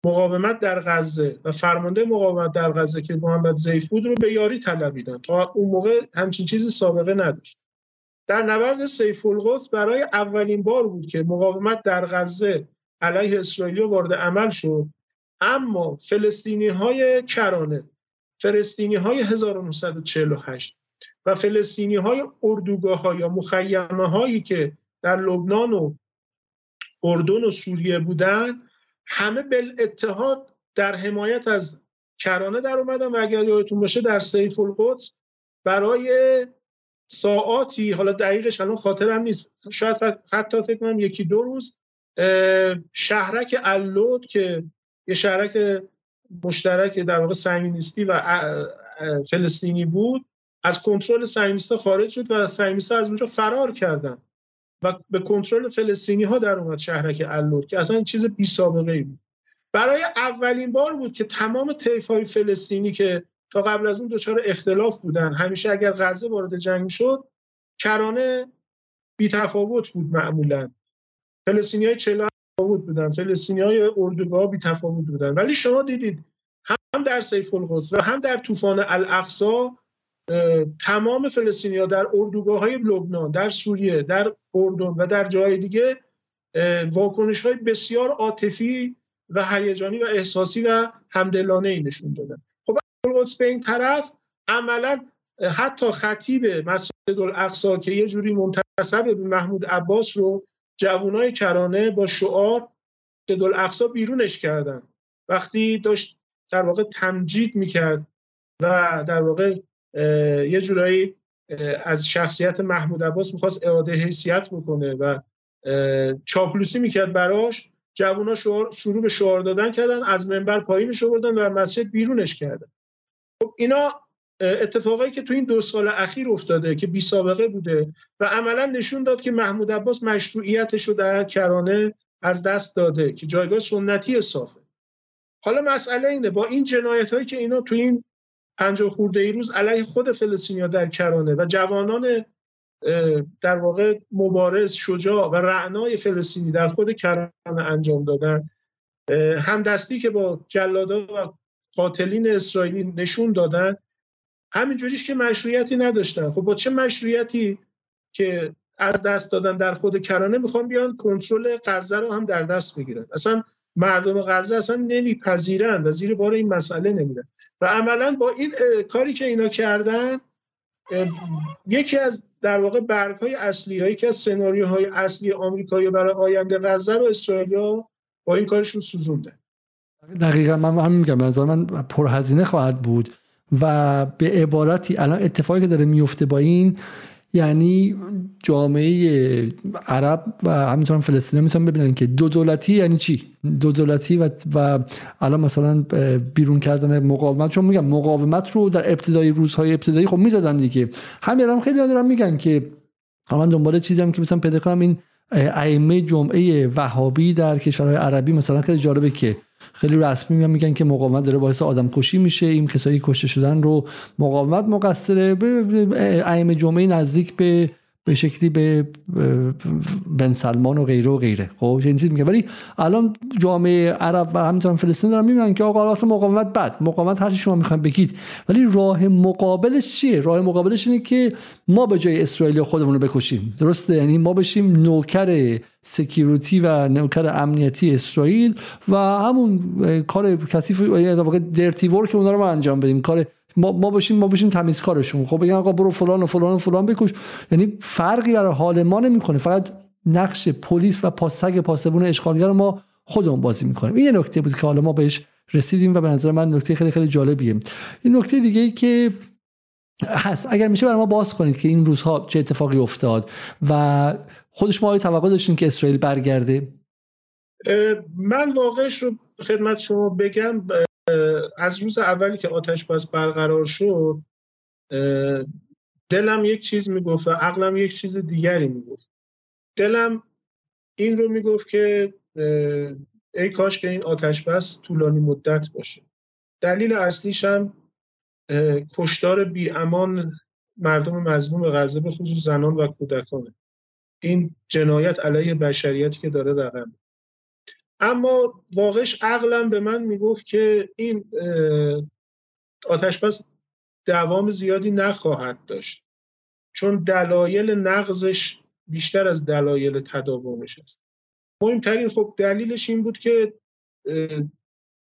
مقاومت در غزه و فرمانده مقاومت در غزه که محمد زیفود رو به یاری طلبیدن تا اون موقع همچین چیزی سابقه نداشت. در نبرد سیف القدس برای اولین بار بود که مقاومت در غزه علیه اسرائیل وارد عمل شد. اما فلسطینی های کرانه فلسطینی های 1948 و فلسطینی های اردوگاه ها یا مخیمه هایی که در لبنان و اردن و سوریه بودن همه اتحاد در حمایت از کرانه در اومدن و اگر یادتون باشه در سیف القدس برای ساعاتی حالا دقیقش الان خاطرم نیست شاید حتی فکر کنم یکی دو روز شهرک اللود که یه شهرک مشترک در واقع صهیونیستی و فلسطینی بود. از کنترل صهیونیست‌ها خارج شد و صهیونیست‌ها از اونجا فرار کردن و به کنترل فلسطینی ها در اومد شهرک اللود که اصلا چیز بی سابقه ای بود. برای اولین بار بود که تمام طیف های فلسطینی که تا قبل از اون دچار اختلاف بودن همیشه اگر غزه وارد جنگ شد کرانه بی تفاوت بود معمولا. فلسطینی های تفاوت بودن. فلسطینی های اردوگاه بی تفاوت بودن. ولی شما دیدید هم در سیف القدس و هم در طوفان الاقصا تمام فلسطینی ها در اردوگاه های لبنان در سوریه در اردن و در جای دیگه واکنش های بسیار عاطفی و هیجانی و احساسی و همدلانه ای نشون دادن. خب القدس به این طرف عملا حتی خطیب مسجد الاقصا که یه جوری منتصب به محمود عباس رو جوانای کرانه با شعار مسجد الاقصا بیرونش کردن. وقتی داشت در واقع تمجید می‌کرد و در واقع یه جورایی از شخصیت محمود عباس می‌خواست اعاده حیثیت بکنه و چاپلوسی می‌کرد براش. جوونا شروع به شعار دادن کردن از منبر پایینش آوردن و مسجد بیرونش کردن. خب اینا اتفاقایی که تو این دو سال اخیر افتاده که بی سابقه بوده و عملا نشون داد که محمود عباس مشروعیتش رو در کرانه از دست داده که جایگاه سنتی صافه. حالا مسئله اینه با این جنایت هایی که اینا تو این پنجاه خورده ای روز علیه خود فلسطینیا در کرانه و جوانان در واقع مبارز شجاع و رعنای فلسطینی در خود کرانه انجام دادن همدستی که با جلادا و قاتلین اسرائیلی نشون دادن همینجوریش که مشروعیتی نداشتن. خب با چه مشروعیتی که از دست دادن در خود کرانه می‌خوان بیان کنترل غزه رو هم در دست بگیرن؟ اصلا مردم غزه اصلا نمیپذیرن و زیر بار این مسئله نمیرن. و عملا با این کاری که اینا کردن یکی از در واقع برگ های اصلی هایی که از سناریوهای اصلی آمریکایی برای آینده غزه رو اسرائیل با این کارشون سوزونده. دقیقا من همین میگم من پرهزینه خواهد بود. و به عبارتی الان اتفاقی که داره میفته با این یعنی جامعه عرب و همینطور فلسطینی می‌تونن ببینن که دو دولتی یعنی چی؟ دو دولتی و, و الان مثلا بیرون کردن مقاومت. چون میگم مقاومت رو در ابتدای روزهای ابتدایی خب می‌زدن دیگه. همین هم خیلی دارن میگن که من دنبال چیزی هم که می‌تونم پیدا کنم این ائمه جمعه وهابی در کشورهای عربی مثلا خیلی جالبه که خیلی رسمی میگن که مقاومت داره باعث آدم کشی میشه. این کسایی کشته شدن رو مقاومت مقصره. ائمه جمعه نزدیک به به شکلی به بن سلمان و غیره و غیره. خب این چیز میگه. ولی الان جامعه عرب و همینطور فلسطین دارن می‌بینن که آقا اصلا مقاومت بد. مقاومت هر شما می‌خواین بگید. ولی راه مقابلش چیه؟ راه مقابلش اینه که ما به جای اسرائیل خودمون رو بکشیم. درسته؟ یعنی ما بشیم نوکر سکیوریتی و نوکر امنیتی اسرائیل و همون کار کثیف در واقع درتی ورک اونها رو ما انجام بدیم. کار ما ما باشیم ما باشیم تمیزکارشون. خب بگن آقا برو فلان و فلان و فلان بکش. یعنی فرقی برای حال ما نمی‌کنه. فقط نقش پلیس و پاسگ پاسبون اشغالگر ما خودمون بازی می‌کنیم. این یه نکته بود که حالا ما بهش رسیدیم و به نظر من نکته خیلی خیلی جالبیه. این نکته دیگه ای که هست. اگر میشه برای ما باز کنید که این روزها چه اتفاقی افتاد و خودش ما توقع داشتیم که اسرائیل برگرده. من واقعش رو خدمت شما بگم از روز اولی که آتش بس برقرار شد دلم یک چیز می‌گفت و عقلم یک چیز دیگری می‌گفت. دلم این رو می‌گفت که ای کاش که این آتش بس طولانی مدت باشه. دلیل اصلیش هم کشتار بی امان مردم مظلوم غزه به خصوص زنان و کودکانه این جنایت علیه بشریتی که داره رقم اما واقعش عقلم به من می‌گفت که این آتش بس دوام زیادی نخواهد داشت. چون دلایل نقضش بیشتر از دلایل تداومش است. مهمترین خب دلیلش این بود که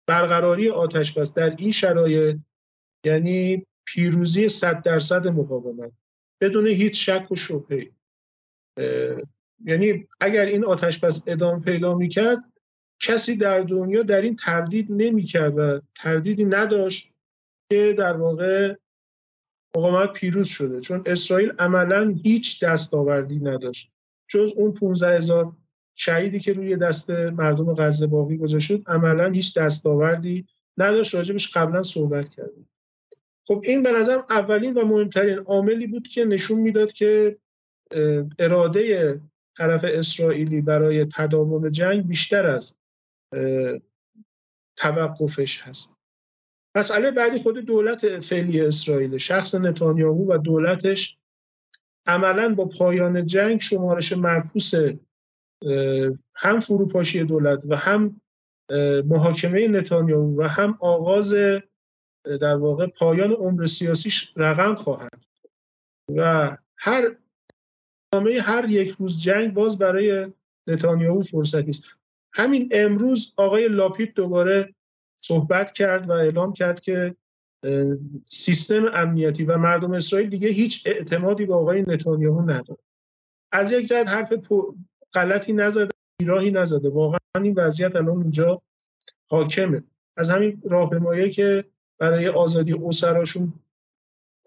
برقراری آتش بس در این شرایط یعنی پیروزی صد درصد مقاومت بدون هیچ شک و شبهه. یعنی اگر این آتش بس ادامه پیدا می‌کرد کسی در دنیا در این تردید نمی‌کرد و تردیدی نداشت که در واقع مقاومت پیروز شده. چون اسرائیل عملا هیچ دستاوردی نداشت. جز اون 15 هزار شهیدی که روی دست مردم غزه باقی گذاشت عملا هیچ دستاوردی نداشت. راجبش قبلا صحبت کردیم. خب این به نظرم اولین و مهمترین عاملی بود که نشون می‌داد که اراده طرف اسرائیلی برای تداوم جنگ بیشتر از توقفش هست. مسئله بعدی خود دولت فعلی اسرائیل شخص نتانیاهو و دولتش عملا با پایان جنگ شمارش معکوس هم فروپاشی دولت و هم محاکمه نتانیاهو و هم آغاز در واقع پایان عمر سیاسیش رقم خواهد و هر نامه هر یک روز جنگ باز برای نتانیاهو فرصتی است. همین امروز آقای لاپید دوباره صحبت کرد و اعلام کرد که سیستم امنیتی و مردم اسرائیل دیگه هیچ اعتمادی به آقای نتانیاهو نداره. از یک جهت حرف غلطی نزده ایراهی نزده. واقعا این وضعیت الان اونجا حاکمه. از همین راهپیمایی که برای آزادی اسراشون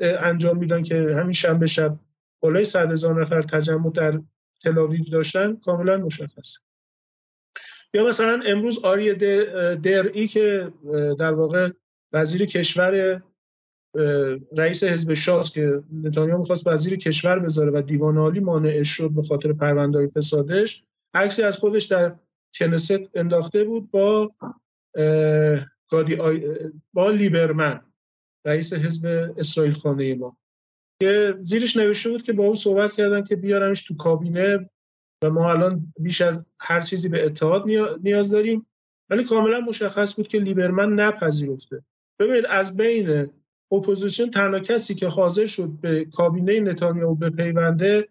انجام میدن که همین شنبه شب بالای صد هزار نفر تجمع در تلاویو داشتن کاملا مشخصه. یا مثلا امروز آری درئی که در واقع وزیر کشور رئیس حزب شاس که نتانیاهو می‌خواست وزیر کشور بذاره و دیوان عالی مانع شد به خاطر پروندهای فسادش عکسی از خودش در کنست انداخته بود با گادی با لیبرمن رئیس حزب اسرائیل خانه ما که زیرش نوشته بود که با او صحبت کردن که بیارمش تو کابینه و ما الان بیش از هر چیزی به اتحاد نیاز داریم. ولی کاملا مشخص بود که لیبرمن نپذیرفته. ببینید از بین اپوزیسیون تنها کسی که حاضر شد به کابینه نتانیاهو بپیونده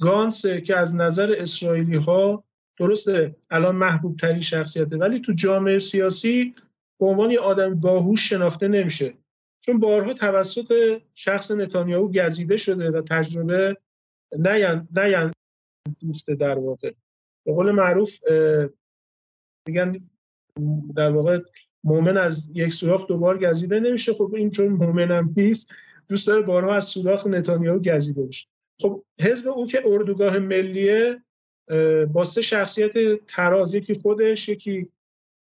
گانسه که از نظر اسرائیلی ها درسته الان محبوب ترین شخصیته ولی تو جامعه سیاسی به عنوان آدم باهوش شناخته نمیشه. چون بارها توسط شخص نتانیاهو گزیده شده و تجربه نیان نیان. دوسته در واقع. به قول معروف میگن در واقع مؤمن از یک سوراخ دوبار گزیده نمیشه. خب این چون مؤمنم نیست دوست داره بارها از سوراخ نتانیاهو گزیده بشه. خب حزب او که اردوگاه ملیه با سه شخصیت تراز یکی خودش یکی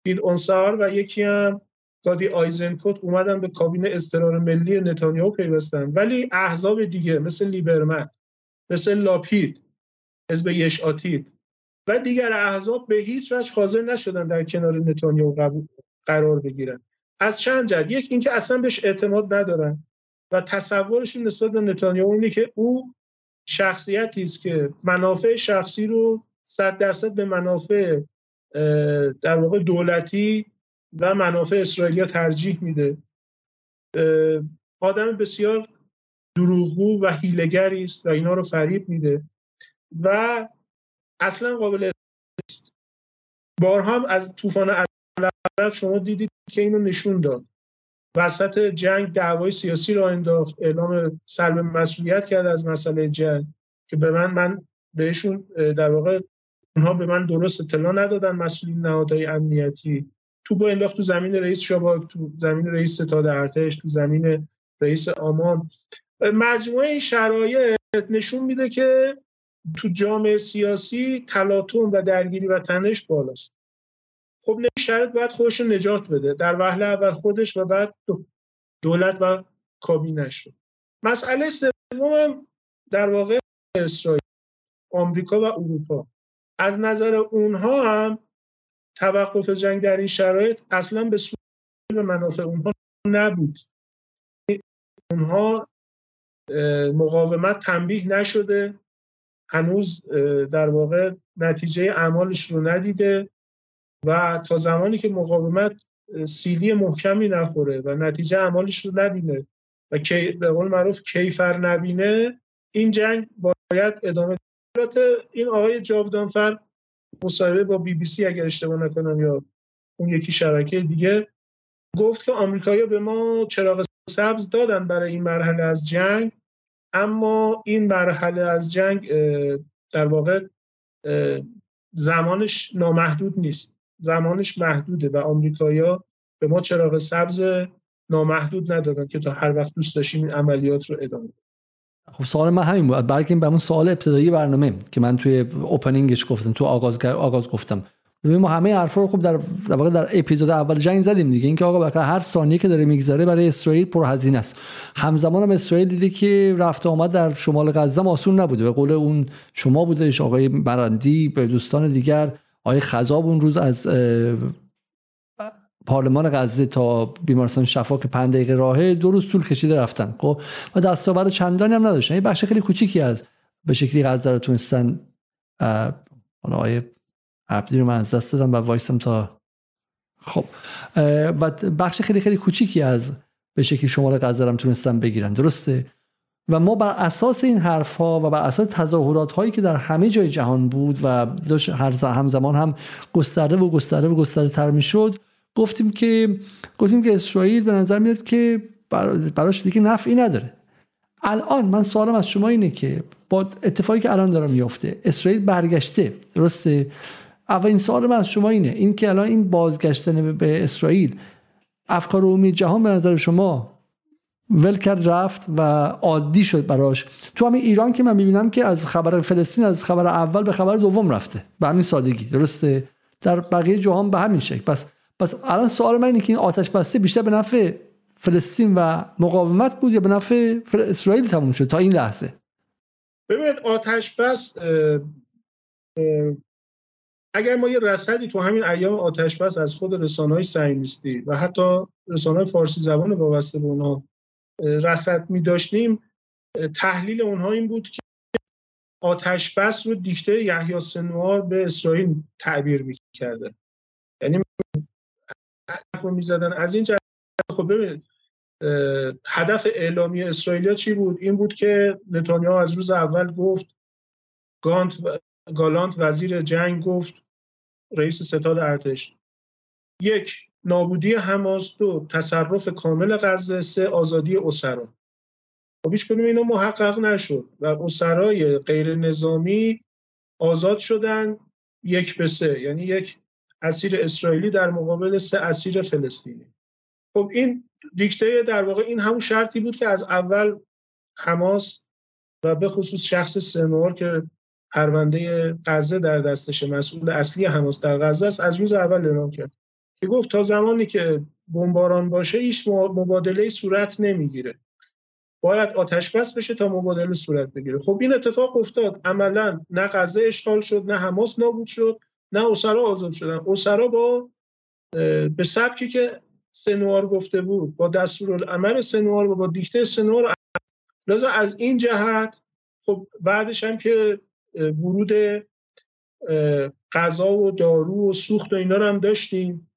بیل اونسار و یکی هم گادی آیزنکوت اومدن به کابینه استرار ملی نتانیاهو پیوستن. ولی احزاب دیگه مثل لیبرمن مثل لاپید حزب یش آتید و دیگر احزاب به هیچ وجه حاضر نشدن در کنار نتانیاهو قرار بگیرن. از چند جد یک اینکه اصلا بهش اعتماد ندارن و تصورشون نسبت به نتانیاهو اینه که او شخصیتی است که منافع شخصی رو صد درصد به منافع در واقع دولتی و منافع اسرائیلیا ترجیح میده. آدم بسیار دروغگو و هیلگری است و اینا رو فریب میده. و اصلا قابل است. بارها از طوفان عرب شما دیدید که اینو نشون داد. وسط جنگ دعوای سیاسی را انداخت اعلام سلب مسئولیت کرد از مسئله جنگ که به من من بهشون در واقع اونها به من درست اطلاع ندادن مسئولین نهادهای امنیتی. تو انداخت تو زمین رئیس شباک تو زمین رئیس ستاد ارتش تو زمین رئیس آمان مجموعه این شرایط نشون میده که تو جامعه سیاسی تلاطم و درگیری و تنش بالاست. خب شرط باید خودش نجات بده. در وهله اول خودش و بعد دولت و کابینش رو. مسئله سوم در واقع اسرائیل آمریکا و اروپا. از نظر اونها هم توقف جنگ در این شرایط اصلا به سوی و منافع اونها نبود. اونها مقاومت تنبیه نشده. هنوز در واقع نتیجه اعمالش رو ندیده و تا زمانی که مقاومت سیلی محکمی نخوره و نتیجه اعمالش رو نبینه و به قول معروف کیفر نبینه این جنگ باید ادامه البته این آقای جاودانفر مصاحبه با بی بی سی اگر اشتباه نکنم یا اون یکی شبکه دیگه گفت که آمریکایی‌ها به ما چراغ سبز دادن برای این مرحله از جنگ. اما این مرحله از جنگ در واقع زمانش نامحدود نیست. زمانش محدوده و آمریکایی‌ها به ما چراغ سبز نامحدود ندادن که تا هر وقت دوست داشتیم این عملیات رو ادامه خب سوال من همین بود. برگردیم به اون سوال ابتدایی برنامه که من توی اوپنینگش گفتم تو آغاز آغاز گفتم. ببین ما همه حرفا رو خب در در واقع در اپیزود اول جنگ زدیم دیگه. اینکه آقا هر ثانیه که داره میگذره برای اسرائیل پرهزینه است. همزمان هم اسرائیل دیده که رفت آمد در شمال غزه آسون نبوده. به قول اون شما بودش آقای برندی به دوستان دیگر آقای خذاب اون روز از پارلمان غزه تا بیمارستان شفا که 5 دقیقه راهه دو روز طول کشیده رفتن. خب و دستاورد چندانی هم نداشتن. یه بخش خیلی کوچیکی از به شکلی غزه رو تونستن حالا آقای عبدی رو من از دست دادم و وایسم تا خب و بخش خیلی خیلی کوچیکی از به شکلی شمال غزه رو تونستن بگیرن. درسته؟ و ما بر اساس این حرف ها و بر اساس تظاهرات هایی که در همه جای جهان بود و داشت هر همزمان هم گسترده و گسترده و گسترده تر می شد گفتیم که گفتیم که اسرائیل به نظر میاد که براش دیگه نفعی نداره. الان من سوالم از شما اینه که با اتفاقی که الان داره میفته اسرائیل برگشته درسته؟ اولین سوال من از شما اینه. این که الان این بازگشتن به اسرائیل افکار عمومی جهان به نظر شما ول کرد رفت و عادی شد براش؟ تو همین ایران که من می‌بینم که از خبر فلسطین از خبر اول به خبر دوم رفته. به همین سادگی. درسته؟ در بقیه جهان به همین شکل. پس پس الان سوال من اینه که این آتش بسته بیشتر به نفع فلسطین و مقاومت بود یا به نفع اسرائیل تموم شد تا این لحظه؟ ببینید آتش بس اگر ما یه رصدی تو همین ایام آتش بس از خود رسانه های سعیمیستی و حتی رسانه فارسی زبان وابسته به اونها رصد می داشتیم تحلیل اونها این بود که آتش بس رو دیکته یحیی سنوار به اسرائیل تعبیر می کرده یعنی حرف رو می‌زدن. از این جهت خب ببینید هدف اعلامی اسرائیلیا چی بود؟ این بود که نتانیاهو از روز اول گفت گانت گالانت وزیر جنگ گفت رئیس ستاد ارتش. یک نابودی حماس. دو تصرف کامل غزه. سه آزادی اسرا. خب هیچ کدوم اینا محقق نشد و اسرای غیر نظامی آزاد شدن یک به سه. یعنی یک اسیر اسرائیلی در مقابل سه اسیر فلسطینی. خب این دیکته در واقع این همون شرطی بود که از اول حماس و به خصوص شخص سنوار که پرونده غزه در دستش مسئول اصلی حماس در غزه است از روز اول اعلام کرد. که گفت تا زمانی که بمباران باشه هیچ مبادله صورت نمی‌گیره. باید آتش بس بشه تا مبادله صورت بگیره. خب این اتفاق افتاد. عملا نه غزه اشغال شد نه حماس نابود شد نه اسرا آزاد شدن. اسرا با به سبکی که سنوار گفته بود با دستورالعمل سنوار و با دیکته سنوار لازم از این جهت خب بعدش هم که ورود غذا و دارو و سوخت و اینا رو هم داشتیم.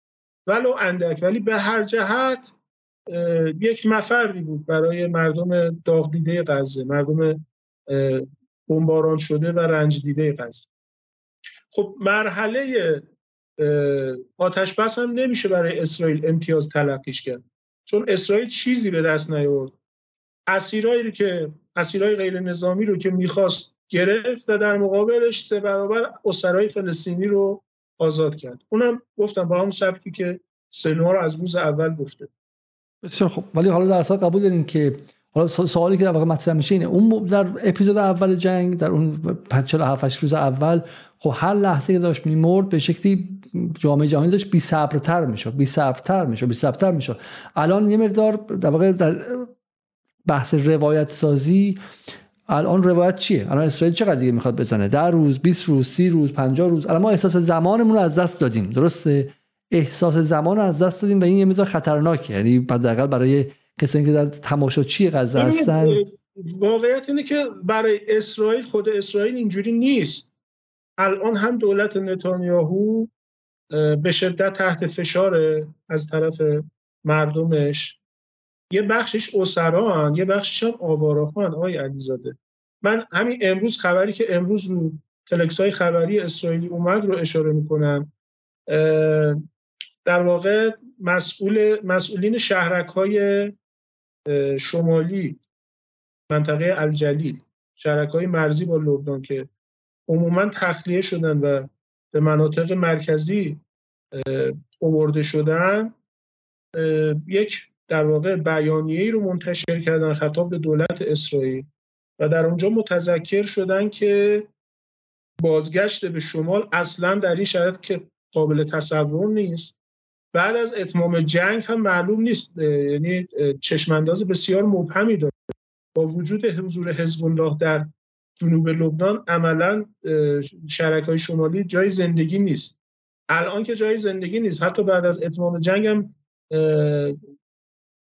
ولو اندک ولی به هر جهت یک مفردی بود برای مردم داغ دیده غزه مردم بمباران شده و رنج دیده غزه. خب مرحله آتش بس هم نمیشه برای اسرائیل امتیاز تلقیش کرد. چون اسرائیل چیزی به دست نیاورد. اسیرایی که اسیرای غیر نظامی رو که می‌خواست گرفت و در مقابلش سه برابر اسرای فلسطینی رو آزاد کرد. اونم گفتم با همون سبکی که سنوار از روز اول گفته. بسیار خب ولی حالا در اصل قبول دارین که حالا سوالی که در واقع مطرح میشه اینه. اون در اپیزود اول جنگ در اون 47 روز اول خب هر لحظه که داشت میمرد به شکلی جامعه جهانی داشت بی صبرتر می‌شد بی صبرتر می‌شد بی صبرتر می‌شد. الان یه مقدار در واقع در بحث روایت سازی الان روایت چیه؟ الان اسرائیل چقدر دیگه می‌خواد بزنه؟ در روز 20 روز 30 روز 50 روز؟ الان ما احساس زمانمون رو از دست دادیم درسته؟ احساس زمان رو از دست دادیم و این یه مقدار خطرناکه. یعنی حداقل برای کسانی که در تماشاچی غزه هستن؟ واقعیت اینه که برای اسرائیل خود اسرائیل اینجوری نیست. الان هم دولت نتانیاهو به شدت تحت فشار از طرف مردمش. یه بخشش اسرا یه بخشش هم آوارخان آقای علیزاده. من همین امروز خبری که امروز رو تلکس های خبری اسرائیلی اومد رو اشاره می‌کنم در واقع مسئول مسئولین شهرک های شمالی منطقه الجلیل شهرک های مرزی با لبنان که عموما تخلیه شدن و به مناطق مرکزی اوورده شدن یک در واقع بیانیه‌ای رو منتشر کردن خطاب به دولت اسرائیل و در اونجا متذکر شدن که بازگشت به شمال اصلا در این شرایط که قابل تصور نیست. بعد از اتمام جنگ هم معلوم نیست یعنی چشمانداز بسیار مبهمی داره. با وجود حضور حزب الله در جنوب لبنان عملا شرک های شمالی جای زندگی نیست. الان که جای زندگی نیست حتی بعد از اتمام جنگ هم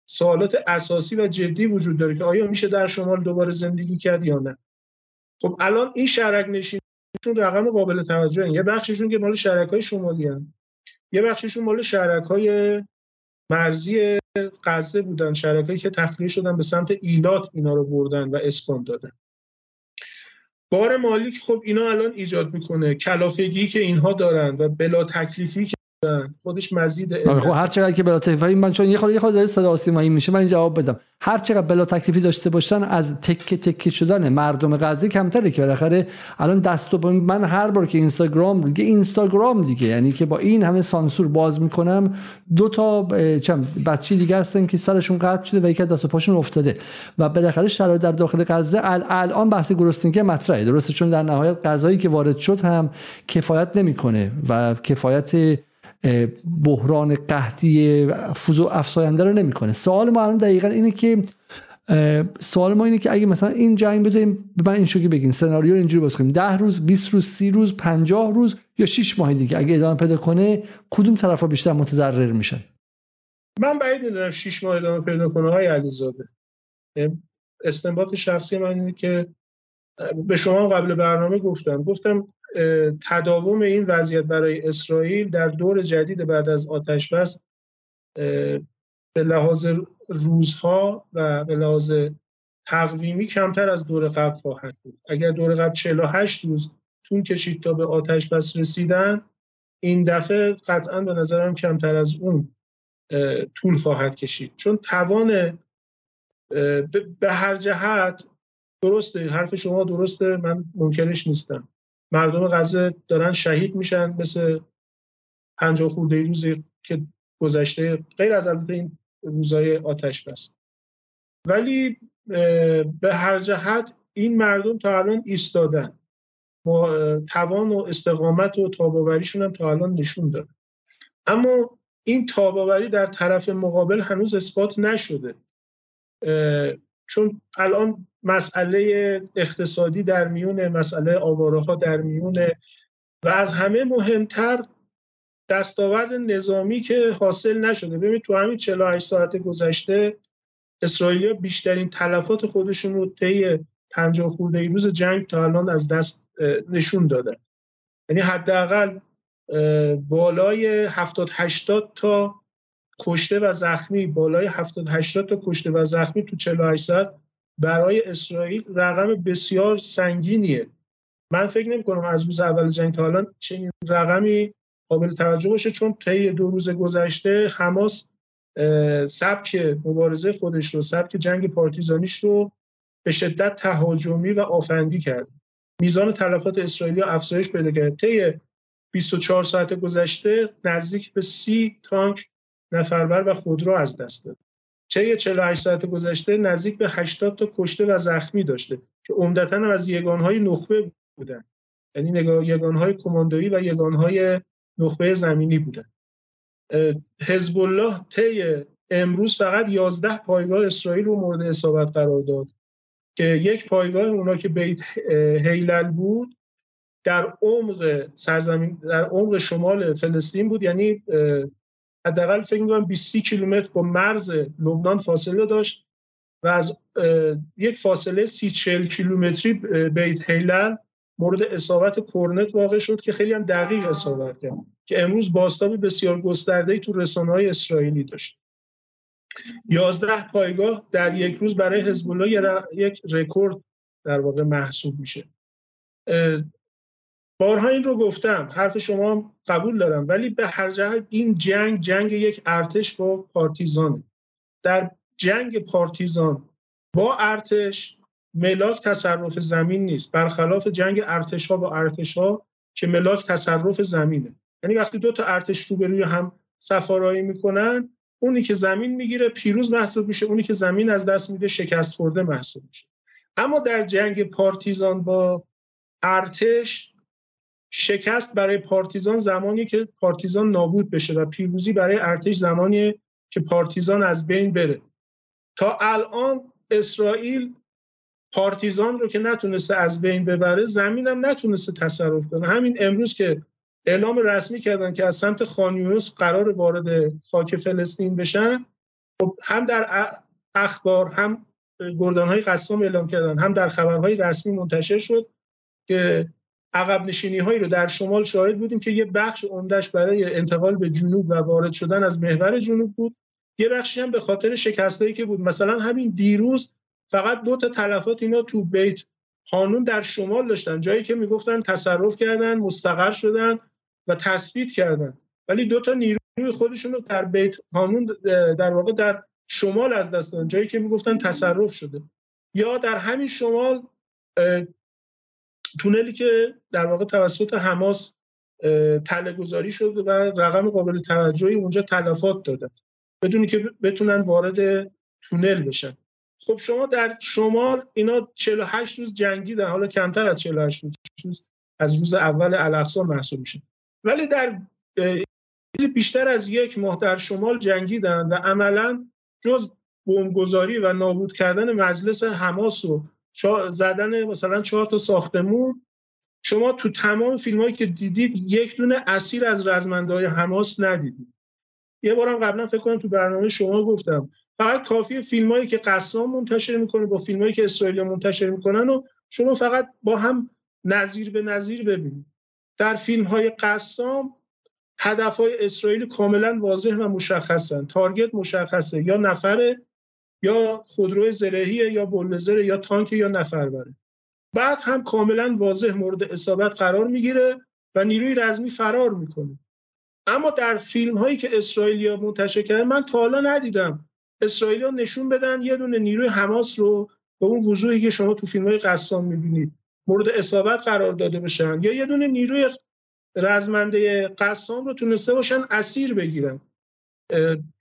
سوالات اساسی و جدی وجود داره که آیا میشه در شمال دوباره زندگی کرد یا نه؟ خب الان این شرک نشینشون رقم قابل توجه یه بخششون که مال شرک های شمالی هم. یه بخششون مال شرک های مرزی غزه بودن شرکایی که تخلیه شدن به سمت ایلات اینا رو بردن و اسکان دادن. بار مالی که خب اینا الان ایجاد می‌کنه. کلافگی که اینها دارن و بلا تکلیفی خودش مزید خب هر چقدر که بلا تکلیفی من چون یه خورده یه خورده صدا آسیمایی میشه من جواب بدم. هر چقدر بلا تکلیفی داشته باشن از تکه تکه شدن مردم غزه کمتره که بالاخره الان دست و من هر بار که اینستاگرام دیگه اینستاگرام دیگه یعنی که با این همه سانسور باز می‌کنم دو تا چند بچه دیگه هستن که سرشون قطع شده و یکی دست و پاشون افتاده. و بالاخره شرایط در داخل غزه الان بحث گرسنگی مطرحه. درسته چون در نهایت غذایی که وارد شد هم کفایت نمی‌کنه و کفایت بحران قحطی فوزو افساینده رو نمی‌کنه. سوال ما الان دقیقا اینه که سوال ما اینه که اگه مثلا این جنگ بذاریم به من این شوکی بگین سناریو رو اینجوری کنیم. 10 روز 20 روز 30 روز 50 روز یا 6 ماه دیگه اگه ادامه پیدا کنه کدوم طرفا بیشتر متضرر میشن؟ من بعید می‌دونم 6 ماه ادامه پیدا کنه های علیزاده. استنباط شخصی من اینه که به شما قبل برنامه گفتم. گفتم تداوم این وضعیت برای اسرائیل در دور جدید بعد از آتش بس به لحاظ روزها و به لحاظ تقویمی کمتر از دور قبل خواهد بود. اگر دور قبل 48 روز طول کشید تا به آتش بس رسیدن این دفعه قطعا به نظرم کمتر از اون طول خواهد کشید. چون توان به هر جهت درسته حرف شما درسته من منکرش نیستم. مردم غزه دارن شهید میشن مثل پنجاه خورده روزی که گذشته غیر از البته این روزای آتش بس. ولی به هر جهت این مردم تا الان ایستادن. توان و استقامت و تاباوریشون هم تا الان نشون داد اما این تاباوری در طرف مقابل هنوز اثبات نشده. چون الان مسئله اقتصادی در میون مسئله آواره ها در میونه و از همه مهمتر دستاورد نظامی که حاصل نشده. ببینید تو همین 48 ساعت گذشته اسرائیلیا بیشترین تلفات خودشون رو طی 50 خورده روز جنگ تا الان از دست نشون دادن یعنی حداقل بالای 70 80 تا کشته و زخمی بالای 70 80 تا کشته و زخمی تو 48 ساعت برای اسرائیل رقم بسیار سنگینیه. من فکر نمی کنم از روز اول جنگ تا الان چنین رقمی قابل توجه باشه چون طی دو روز گذشته حماس سبک مبارزه خودش رو سبک جنگ پارتیزانیش رو به شدت تهاجمی و آفندی کرد. میزان تلفات اسرائیلی افزایش پیدا کرد. طی 24 ساعت گذشته نزدیک به 30 تانک نفربر و خودرو از دست داد چه 48 ساعت گذشته نزدیک به 80 تا کشته و زخمی داشته که عمدتا از یگانهای نخبه بودن. یعنی یگانهای کماندویی و یگانهای نخبه زمینی بودن. حزب الله طی امروز فقط 11 پایگاه اسرائیل رو مورد اصابت قرار داد که یک پایگاه اونا که بیت هیلل بود در عمق سرزمین در عمق شمال فلسطین بود یعنی حداقل فکر می‌کنم 20 کیلومتر با مرز لبنان فاصله داشت و از یک فاصله 30 40 کیلومتری بیت هیلل مورد اصابت کرنت واقع شد که خیلی هم دقیق اصابت کرد که امروز باستاب بسیار گسترده تو رسانه های اسرائیلی داشت. یازده پایگاه در یک روز برای حزب الله یک رکورد در واقع محسوب میشه. بارها این رو گفتم حرف شما قبول دارم ولی به هر جهت این جنگ جنگ یک ارتش با پارتیزانه. در جنگ پارتیزان با ارتش ملاک تصرف زمین نیست. برخلاف جنگ ارتش ها با ارتش ها که ملاک تصرف زمینه. یعنی وقتی دو تا ارتش روبروی هم سفارایی می‌کنن اونی که زمین می‌گیره پیروز محسوب میشه اونی که زمین از دست میده شکست خورده محسوب میشه. اما در جنگ پارتیزان با ارتش شکست برای پارتیزان زمانی که پارتیزان نابود بشه و پیروزی برای ارتش زمانی که پارتیزان از بین بره. تا الان اسرائیل پارتیزان رو که نتونسته از بین ببره زمین هم نتونسته تصرف کنه. همین امروز که اعلام رسمی کردن که از سمت خانیوس قرار وارد خاک فلسطین بشن خب هم در اخبار هم گردان های قسام اعلام کردن هم در خبرهای رسمی منتشر شد که عقب نشینی هایی رو در شمال شاهد بودیم که یه بخش عمدهش برای انتقال به جنوب و وارد شدن از محور جنوب بود. یه بخشی هم به خاطر شکستایی که بود. مثلا همین دیروز فقط دو تا تلفات اینا تو بیت قانون در شمال داشتن. جایی که می‌گفتن تصرف کردن مستقر شدن و تثبیت کردن. ولی دو تا نیروی خودشون رو در بیت قانون در واقع در شمال از دست دادن. جایی که می‌گفتن تصرف شده. یا در همین شمال تونلی که در واقع توسط حماس تله گذاری شده و رقم قابل توجهی اونجا تلفات دادن. بدونی که بتونن وارد تونل بشن. خب شما در شمال اینا 48 روز جنگیدن. حالا کمتر از 48 روز از روز اول الاقصا محسوب میشه. ولی در بیشتر از یک ماه در شمال جنگیدن و عملا جز بمبگذاری و نابود کردن مجلس حماس و زدن مثلا چهار تا ساختمون. شما تو تمام فیلم هایی که دیدید یک دونه اسیر از رزمنده های حماس ندیدید. یه بارم قبلا فکر کنم تو برنامه شما گفتم. فقط کافی فیلم هایی که قسام منتشر می‌کنه با فیلم هایی که اسرائیل منتشر می‌کنن و شما فقط با هم نظیر به نظیر ببینید. در فیلم های قسام هدف های اسرائیل کاملا واضح و مشخصن. تارگت مشخصه. یا نفره یا خودرو زرهی یا بلدزر یا تانک یا نفر بره. بعد هم کاملا واضح مورد اصابت قرار می‌گیره و نیروی رزمی فرار می‌کنه. اما در فیلم هایی که اسرائیلیا منتشر کردن من تا حالا ندیدم اسرائیلیا نشون بدن یه دونه نیروی حماس رو به اون وضوحی که شما تو فیلم های قسام می‌بینید مورد اصابت قرار داده بشن یا یه دونه نیروی رزمنده قسام رو تونسته باشن اسیر بگیرن.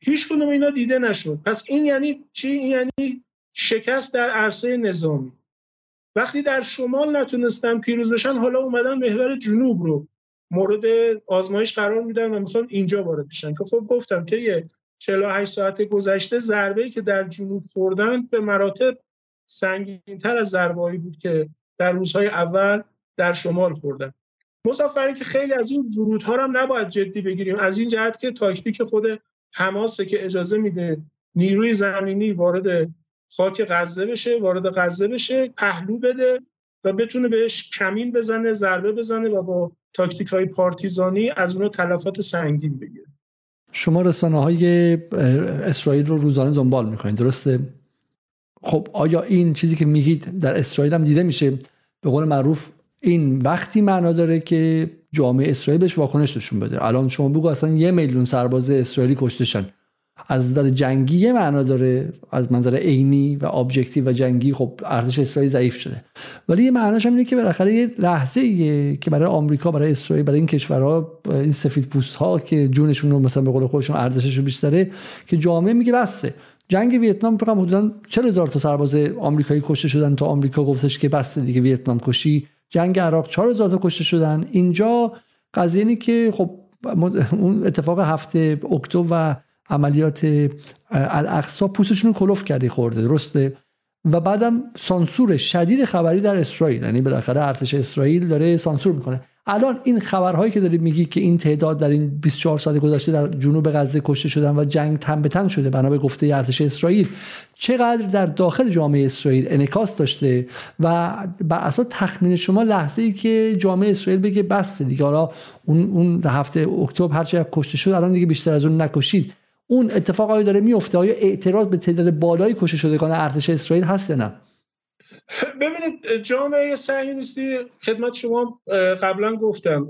هیچ کدوم اینا دیده نشد. پس این یعنی چی؟ این یعنی شکست در عرصه نظامی. وقتی در شمال نتونستن پیروز بشن حالا اومدن محور جنوب رو مورد آزمایش قرار میدن و می‌خوان اینجا وارد بشن. که خب گفتم که 48 ساعت گذشته ضربه که در جنوب خوردن به مراتب سنگینتر از ضربه‌ای بود که در روزهای اول در شمال خوردن. مسافرین که خیلی از این ورودها هم نباید جدی بگیریم. از این جهت که تاکتیک خود حماسه که اجازه میده نیروی زمینی وارد خاک غزه بشه وارد غزه بشه پهلو بده و بتونه بهش کمین بزنه ضربه بزنه و با تاکتیک های پارتیزانی از اونو تلفات سنگین بگیره. شما رسانه های اسرائیل رو روزانه دنبال می‌کنید درسته؟ خب آیا این چیزی که میگید در اسرائیل هم دیده میشه؟ به قول معروف این وقتی معنا داره که جامعه اسرائیل بهش واکنش نشون بده. الان شما بگو اصلا یه میلیون سرباز اسرائیلی کشته از نظر جنگی یه معنا داره. از منظر عینی و objective و جنگی خب ارتش اسرائیل ضعیف شده. ولی یه معناش هم اینه که بالاخره یه لحظه ایه که برای آمریکا برای اسرائیل برای این کشورها این سفید پوست ها که جونشون رو مثلا به قول خودشون ارزششون بیشتره که جامعه میگه بسه جنگ ویتنام فقط حدودا 40 هزار تا سرباز آمریکایی کشته شدن تا آمریکا گفتش که بسه دیگه ویتنام کشی. جنگ عراق 4000 تا کشته شدن. اینجا قضیه اینه که خب اون اتفاق هفته اکتبر و عملیات الاقصا پوستشون کلوف کرده خورده درسته؟ و بعدم سانسور شدید خبری در اسرائیل یعنی بالاخره ارتش اسرائیل داره سانسور می‌کنه. الان این خبرهایی که داری میگی که این تعداد در این 24 سال گذشته در جنوب غزه کشته شدن و جنگ تن به تن شده بنا به گفته ارتش اسرائیل چقدر در داخل جامعه اسرائیل انکاس داشته و بر اساس تخمین شما لحظه ای که جامعه اسرائیل بگه بس دیگه. حالا اون اون هفته اکتبر هر چقدر کشته شد الان دیگه بیشتر از اون نکشید. اون اتفاقایی داره میفته آیا اعتراض به تعداد بالای کشته شدگان ارتش اسرائیل هست یا نه؟ ببینید جامعه صهیونیستی خدمت شما قبلا گفتم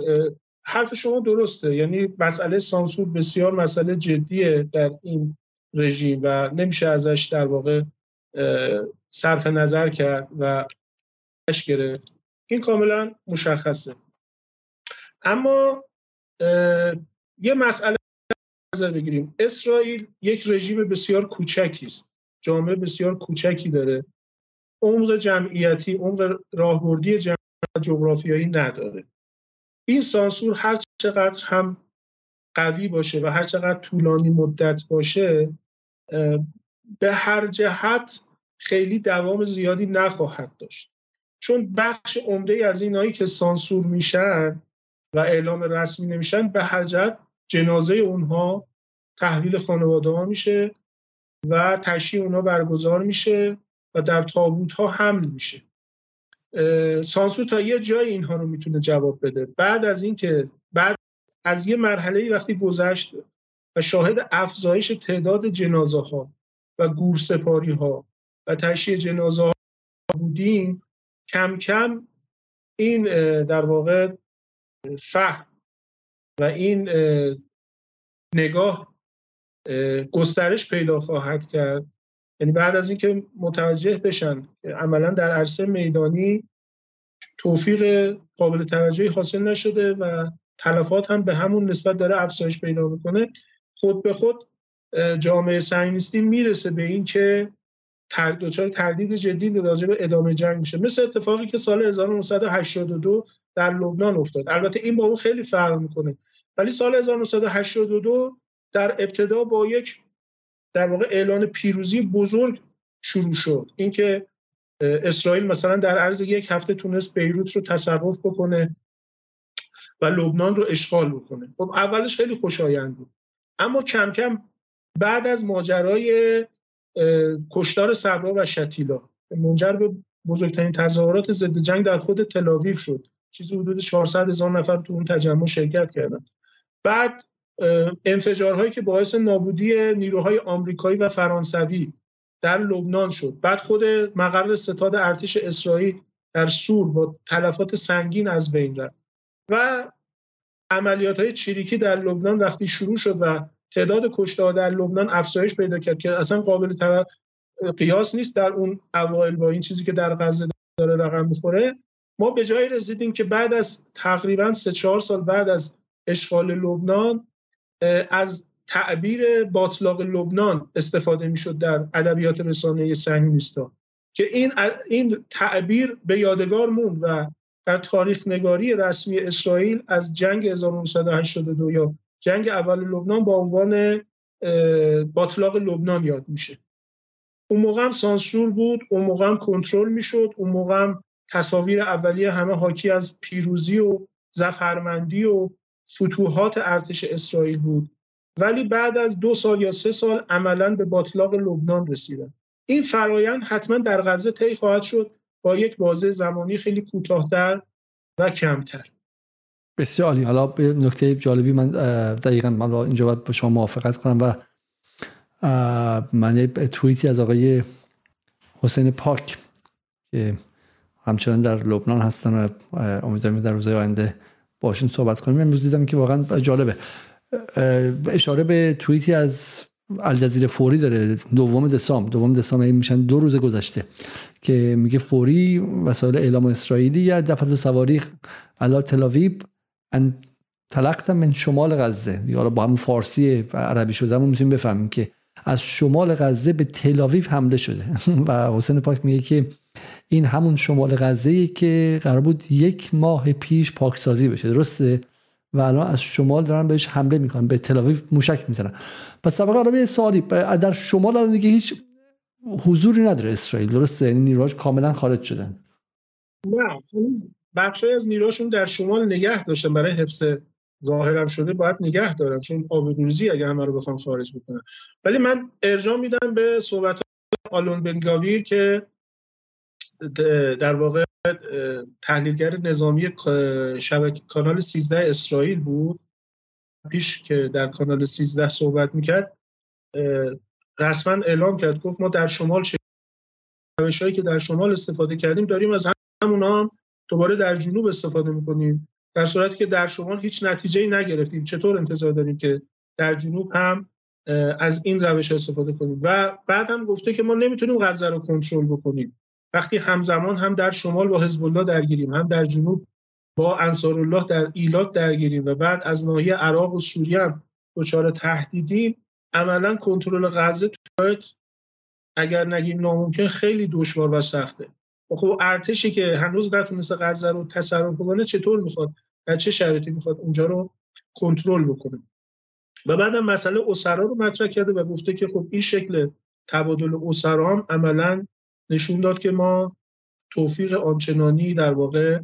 حرف شما درسته. یعنی مسئله سانسور بسیار مسئله جدیه در این رژیم و نمیشه ازش در واقع صرف نظر کرد و اش گرفت. این کاملا مشخصه. اما یه مسئله نظر بگیریم. اسرائیل یک رژیم بسیار کوچکی است. جامعه بسیار کوچکی داره. عمق جمعیتی عمق راهبردی جغرافیایی نداره. این سانسور هر چقدر هم قوی باشه و هر چقدر طولانی مدت باشه به هر جهت خیلی دوام زیادی نخواهد داشت. چون بخش عمده از اینایی که سانسور میشن و اعلام رسمی نمیشن به هر جهت جنازه اونها تحویل خانواده ها میشه و تشییع اونها برگزار میشه. و در تابوت ها حمل میشه. سانسور تا یه جای اینها رو می‌تونه جواب بده. بعد از اینکه بعد از یه مرحله وقتی گذشت و شاهد افزایش تعداد جنازه ها و گورسپاری ها و تشییع جنازه ها بودیم کم کم این در واقع فهم و این نگاه گسترش پیدا خواهد کرد. یعنی بعد از اینکه متوجه بشن عملا در عرصه میدانی توفیق قابل توجهی حاصل نشده و تلفات هم به همون نسبت داره افزایش پیدا می‌کنه خود به خود جامعه سعینیستی می‌رسه به این که دچار تردید جدی راجع به ادامه جنگ میشه. مثل اتفاقی که سال 1982 در لبنان افتاد. البته این با اون خیلی فرق می‌کنه. ولی سال 1982 در ابتدا با یک در واقع اعلان پیروزی بزرگ شروع شد. اینکه اسرائیل مثلا در عرض یک هفته تونست بیروت رو تصرف بکنه و لبنان رو اشغال بکنه. خب اولش خیلی خوشایند بود. اما کم کم بعد از ماجرای کشتار صبرا و شتیلا منجر به بزرگترین تظاهرات ضد جنگ در خود تلاویف شد. چیزی حدود 400 هزار نفر تو اون تجمع شرکت کردن. بعد انفجارهایی که باعث نابودی نیروهای آمریکایی و فرانسوی در لبنان شد. بعد خود مقر ستاد ارتش اسرائیل در سور با تلفات سنگین از بین رفت. و عملیات های چریکی در لبنان وقتی شروع شد و تعداد کشته در لبنان افزایش پیدا کرد که اصلا قابل قیاس نیست در اون اوایل با این چیزی که در غزه داره رقم می‌خوره. ما به جایی رسیدیم که بعد از تقریبا سه چهار سال بعد از اشغال لبنان از تعبیر باطلاق لبنان استفاده می‌شد در ادبیات رسانه صهیونیست‌ها که این این تعبیر به یادگار موند و در تاریخ نگاری رسمی اسرائیل از جنگ 1982 یا جنگ اول لبنان با عنوان باطلاق لبنان یاد میشه. اون موقع هم سانسور بود اون موقع هم کنترل می‌شد اون موقع هم تصاویر اولیه همه حاکی از پیروزی و زفرمندی و فتوحات ارتش اسرائیل بود. ولی بعد از دو سال یا سه سال عملا به باطلاق لبنان رسیدن. این فرایند حتما در غزه طی خواهد شد با یک بازه زمانی خیلی کوتاهتر و کمتر. بسیار عالی. حالا به نکته جالبی من دقیقا من اینجا باید با شما موافقت کنم و من توییتی از آقای حسین پاک که همچنان در لبنان هستن و امیدوارم در روزهای آینده باشون صحبت کنیم. امروز دیدم که واقعا جالبه. اشاره به توییتی از الجزیره فوری داره. دوم دسامبر. دوم دسامبر میشن دو روز گذشته که میگه فوری وسایل اعلام اسرائیلی یا دفعه سواری علا تلاویب ان تلقت من شمال غزه. یا با همون فارسی عربی شده همون می‌تونیم بفهمیم که از شمال غزه به تلاویف حمله شده. (laughs) و حسین پاک میگه که این همون شمال غزه که قرار بود یک ماه پیش پاکسازی بشه. درسته؟ و الان از شمال دارن بهش حمله می‌کنن به تلاویف موشک می‌زنن. پس سابقه الان سوالی در شمال الان دیگه هیچ حضوری نداره اسرائیل درسته؟ یعنی نیروهاش کاملا خارج شدن. نه بخشی از نیروشون در شمال نگه داشتن برای حفظ ظاهرم شده باید نگه دارن چون آبروریزی اگه همه رو بخوام خارج بکنن ولی من ارجاع میدم به صحبت آلون بنگاویر که در واقع تحلیلگر نظامی شبکه کانال 13 اسرائیل بود. پیش که در کانال 13 صحبت می‌کرد رسما اعلام کرد گفت ما در شمال روش هایی که در شمال استفاده کردیم داریم از همون هم دوباره در جنوب استفاده می‌کنیم. در صورتی که در شمال هیچ نتیجه ای نگرفتیم. چطور انتظار داریم که در جنوب هم از این روش استفاده کنیم؟ و بعد هم گفته که ما نمی‌تونیم غزه رو کنترل بکنیم. وقتی همزمان هم در شمال با حزب الله درگیریم هم در جنوب با انصارالله در ایلاک درگیریم و بعد از ناحیه عراق و سوریه هم دچار تهدیدیم عملا کنترل غزه اگر نگیم ناممکن خیلی دشوار و سخته. خب ارتشی که هنوز نتونسته غزه رو تصرف کنه چطور می‌خواد در چه شرایطی می‌خواد اونجا رو کنترل بکنه. و بعدم مسئله اسرا رو مطرح کرده و گفته که خب این شکل تبادل اسرا هم عملا نشون داد که ما توفیق آنچنانی در واقع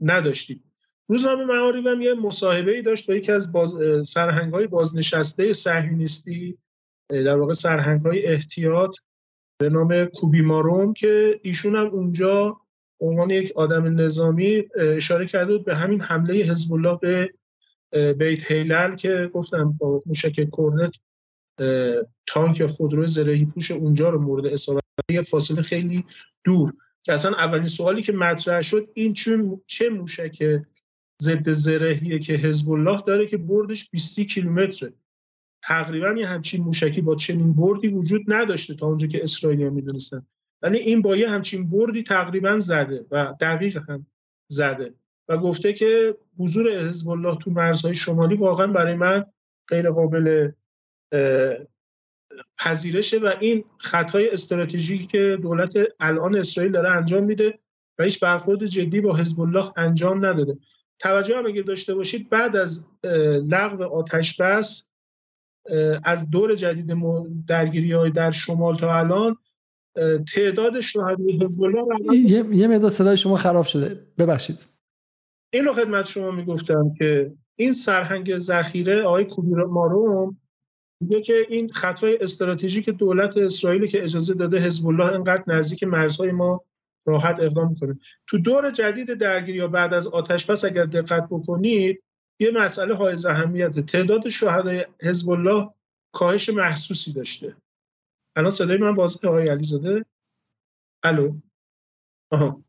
نداشتیم. روزنامه معارف هم یه مصاحبه ای داشت با یکی از باز... سرهنگ های بازنشسته صهیونیستی در واقع سرهنگ های احتیاط به نام کوبی ماروم که ایشون هم اونجا عنوان یک آدم نظامی اشاره کرده بود به همین حمله حزب الله به بیت هیلل که گفتم با موشک کرنت تانک خودرو زرهی پوش اونجا رو مورد اصابت یه فاصله خیلی دور. که اصلا اولین سوالی که مطرح شد این چون چه موشک ضد زرهیه که حزب الله داره که بردش 20 کیلومتره. تقریبا یه همچین موشکی با چنین بردی وجود نداشته تا اونجا که اسرائیلی می‌دونستن. ولی این با یه همچین بردی تقریبا زده و دقیق هم زده و گفته که حضور حزب الله تو مرزهای شمالی واقعا برای من غیر قابل پذیرشه و این خطای استراتژیکی که دولت الان اسرائیل داره انجام میده و هیچ برخورد جدی با حزب الله انجام نداده. توجه هم اگه داشته باشید بعد از لغو آتش بس از دور جدید درگیری های در شمال تا الان تعداد شهدای حزب الله یه, یه مقدار صدای شما خراب شده. ببخشید. این رو خدمت شما می‌گفتم که این سرهنگ ذخیره آقای کوبی ماروم میگه که این خطای استراتژیک دولت اسرائیل که اجازه داده حزب الله انقدر نزدیک مرزهای ما راحت اقدام می‌کنه تو دور جدید درگیری یا بعد از آتش بس اگر دقت بکنید یه مسئله های اهمیته. تعداد شهدای حزب الله کاهش محسوسی داشته. الان صدای من واضحه آقای علیزاده الو؟ آها.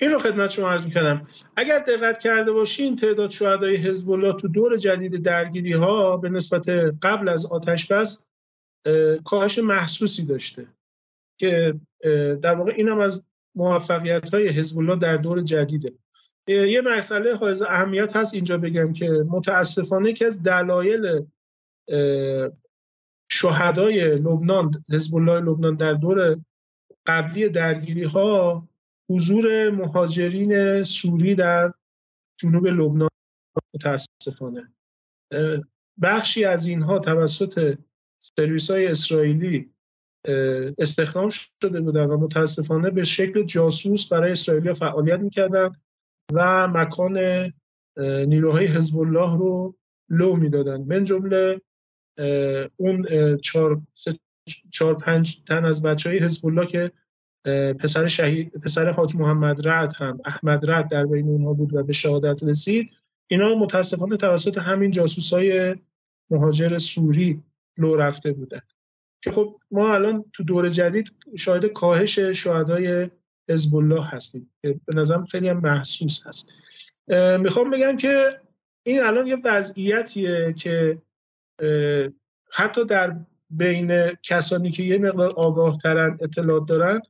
این رو خدمت شما عرض می‌کنم اگر دقت کرده باشین تعداد شهدای حزب الله تو دور جدید درگیری ها به نسبت قبل از آتش بس کاهش محسوسی داشته که در واقع اینم از موفقیت های حزب الله در دور جدیده. یه مسئله حائز اهمیت هست اینجا بگم که متاسفانه که از دلایل شهدای لبنان حزب الله لبنان در دور قبلی درگیری ها حضور مهاجرین سوری در جنوب لبنان متاسفانه. بخشی از اینها توسط سرویس های اسرائیلی استخدام شده بودن و متاسفانه به شکل جاسوس برای اسرائیل فعالیت می‌کردن و مکان نیروهای حزب الله رو لو می‌دادن من جمله اون چهار, چهار پنج تن از بچه های حزب الله که پسر شهید پسر حاج محمد رد هم احمد رد در بین اونها بود و به شهادت رسید. اینا متاسفانه توسط همین جاسوس های مهاجر سوری لو رفته بودن. که خب ما الان تو دور جدید شاهد کاهش شهدای حزب الله هستیم که به نظرم خیلی هم محسوس هست. می‌خوام بگم که این الان یه وضعیتیه که حتی در بین کسانی که یه مقدار آگاه ترن اطلاعات دارن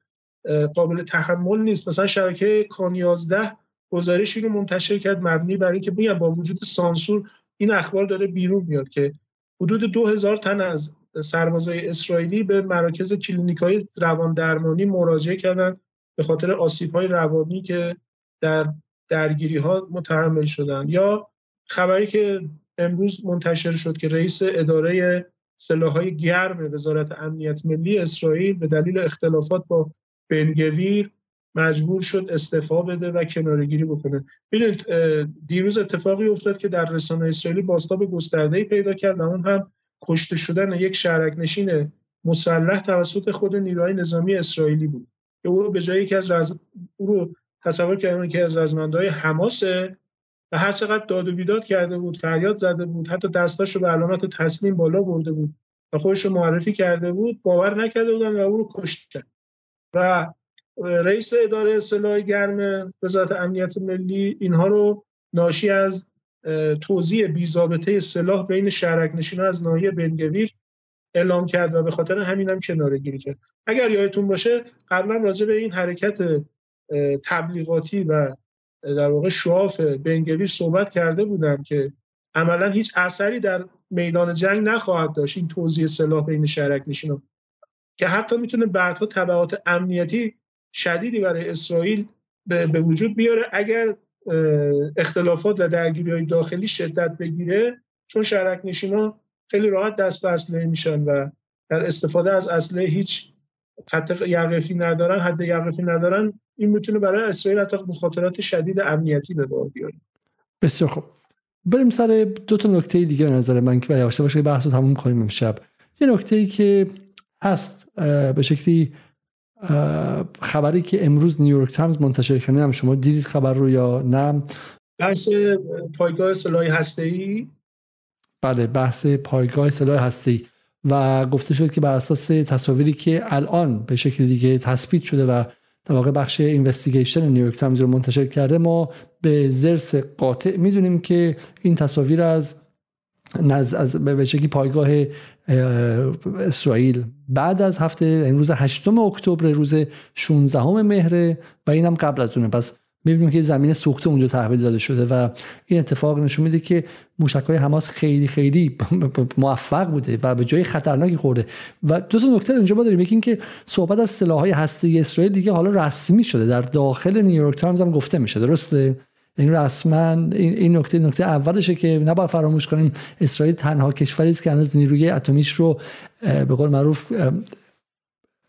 قابل تحمل نیست. مثلا شبکه کان 11 گزارشی رو منتشر کرد مبنی بر اینکه میگم با وجود سانسور این اخبار داره بیرون میاد که حدود دو هزار تن از سربازای اسرائیلی به مراکز کلینیک های روان درمانی مراجعه کردن به خاطر آسیب های روانی که در درگیری ها متحمل شدن. یا خبری که امروز منتشر شد که رئیس اداره سلاحهای گرم وزارت امنیت ملی اسرائیل به دلیل اختلافات با بنگویر مجبور شد استعفا بده و کنارگیری بکنه. ببینید دیروز اتفاقی افتاد که در رسانه اسرائیلی بازتاب گسترده‌ای پیدا کرد و اون هم کشته شدن یک شهرک نشین مسلح توسط خود نیروهای نظامی اسرائیلی بود. که او رو به جای یکی از رز... او رو تصور کردن که از رزمندهای حماسه و هر چقدر داد و بیداد کرده بود فریاد زده بود حتی دستاش رو به علامت تسلیم بالا برده بود و خودش رو معرفی کرده بود باور نکرده بودن و او رو کشتن. و رئیس اداره سلاح گرم وزارت امنیت ملی اینها رو ناشی از توزیع بیزابطه سلاح بین شهرک نشین از ناحیه بنگویر اعلام کرد و به خاطر همین هم کناره گیری کرد. اگر یادتون باشه قبلا راجع به این حرکت تبلیغاتی و در واقع شواف بنگویر صحبت کرده بودم که عملا هیچ اثری در میدان جنگ نخواهد داشت. این توزیع سلاح بین شهرک نشین که حتی می‌تونه بعدها تبعات امنیتی شدیدی برای اسرائیل به وجود بیاره. اگر اختلافات و درگیری های داخلی شدت بگیره چون شهرک نشینا خیلی راحت دست به اسلحه میشن و در استفاده از اسلحه هیچ خط یقفی ندارن حد یقفی ندارن این می‌تونه برای اسرائیل حتی مخاطرات شدید امنیتی به بار بیاره. بسیار خوب. بریم سر دو تا نکته دیگه به نظر من که یواش باشه. بحث رو تموم کنیم امشب. یه نکته ای که هست به شکلی خبری که امروز نیویورک تایمز منتشر کرده هم شما دیدید خبر رو یا نه؟ بحث پایگاه سلاح هسته‌ای؟ بله بحث پایگاه سلاح هسته‌ای و گفته شد که بر اساس تصاویری که الان به شکل دیگه تثبیت شده و در واقع بخش investigation نیویورک تایمز رو منتشر کرده ما به ضرس قاطع می‌دونیم که این تصاویر از نز از به شکلی پایگاه اسرائیل. بعد از هفته امروز 8 اکتبر روز 16 مهر و اینم قبل از اونه. پس می‌بینیم که زمین سوخته اونجا تحویل داده شده و این اتفاق نشون میده که موشک های حماس خیلی خیلی (laughs) موفق بوده و به جای خطرناکی خورده. و دو تا نکته اینجا ما داریم. یکی که صحبت از سلاح های هسته اسرائیل دیگه حالا رسمی شده. در داخل نیویورک تایمز هم گفته میشه. درسته؟ این رسما این نکته نکته اولشه که نباید فراموش کنیم. اسرائیل تنها کشوری است که هنوز نیروی اتمیش رو به قول معروف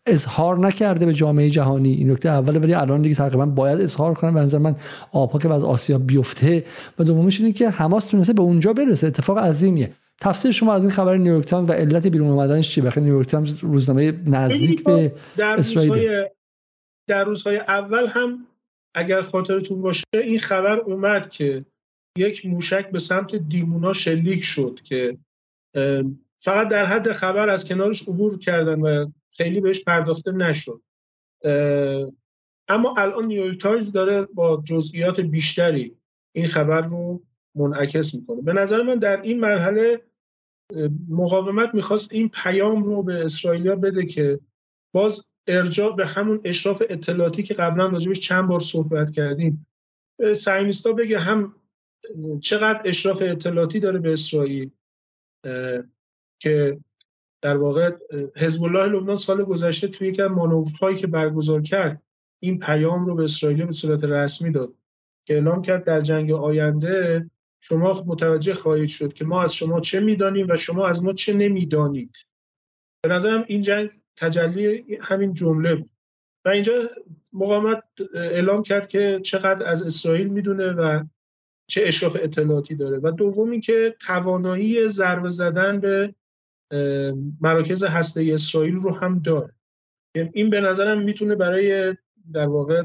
اظهار نکرده به جامعه جهانی. این نکته اوله ولی الان دیگه تقریبا باید اظهار کنه. به نظر من آبها که از آسیا بیفته و دومیش اینه که حماس تونسته به اونجا برسه. اتفاق عظیمیه. تفسیر شما از این خبر نیویورک تایمز و علت بیرون اومدنش چیه؟ بخاطر نیویورک تایمز روزنامه نزدیک به اسرائیل. در روزهای اول هم اگر خاطرتون باشه این خبر اومد که یک موشک به سمت دیمونا شلیک شد که فقط در حد خبر از کنارش عبور کردن و خیلی بهش پرداخته نشد. اما الان نیویورک تایمز داره با جزئیات بیشتری این خبر رو منعکس می‌کنه. به نظر من در این مرحله مقاومت می‌خواست این پیام رو به اسرائیلیا بده که باز ارجاع به همون اشراف اطلاعاتی که قبلا راجبش چند بار صحبت کردیم سعیمیستا بگه هم چقدر اشراف اطلاعاتی داره به اسرائیل که در واقع حزب الله لبنان سال گذشته توی یک از مانورهایی که برگزار کرد این پیام رو به اسرائیل به صورت رسمی داد که اعلام کرد در جنگ آینده شما متوجه خواهید شد که ما از شما چه می‌دانیم و شما از ما چه نمی‌دانید. به نظرم این جنگ تجلی همین جمله بود. و اینجا مقاومت اعلام کرد که چقدر از اسرائیل می‌دونه و چه اشراف اطلاعاتی داره. و دومی که توانایی ضربه زدن به مراکز هسته اسرائیل رو هم داره این به نظرم می‌تونه برای در واقع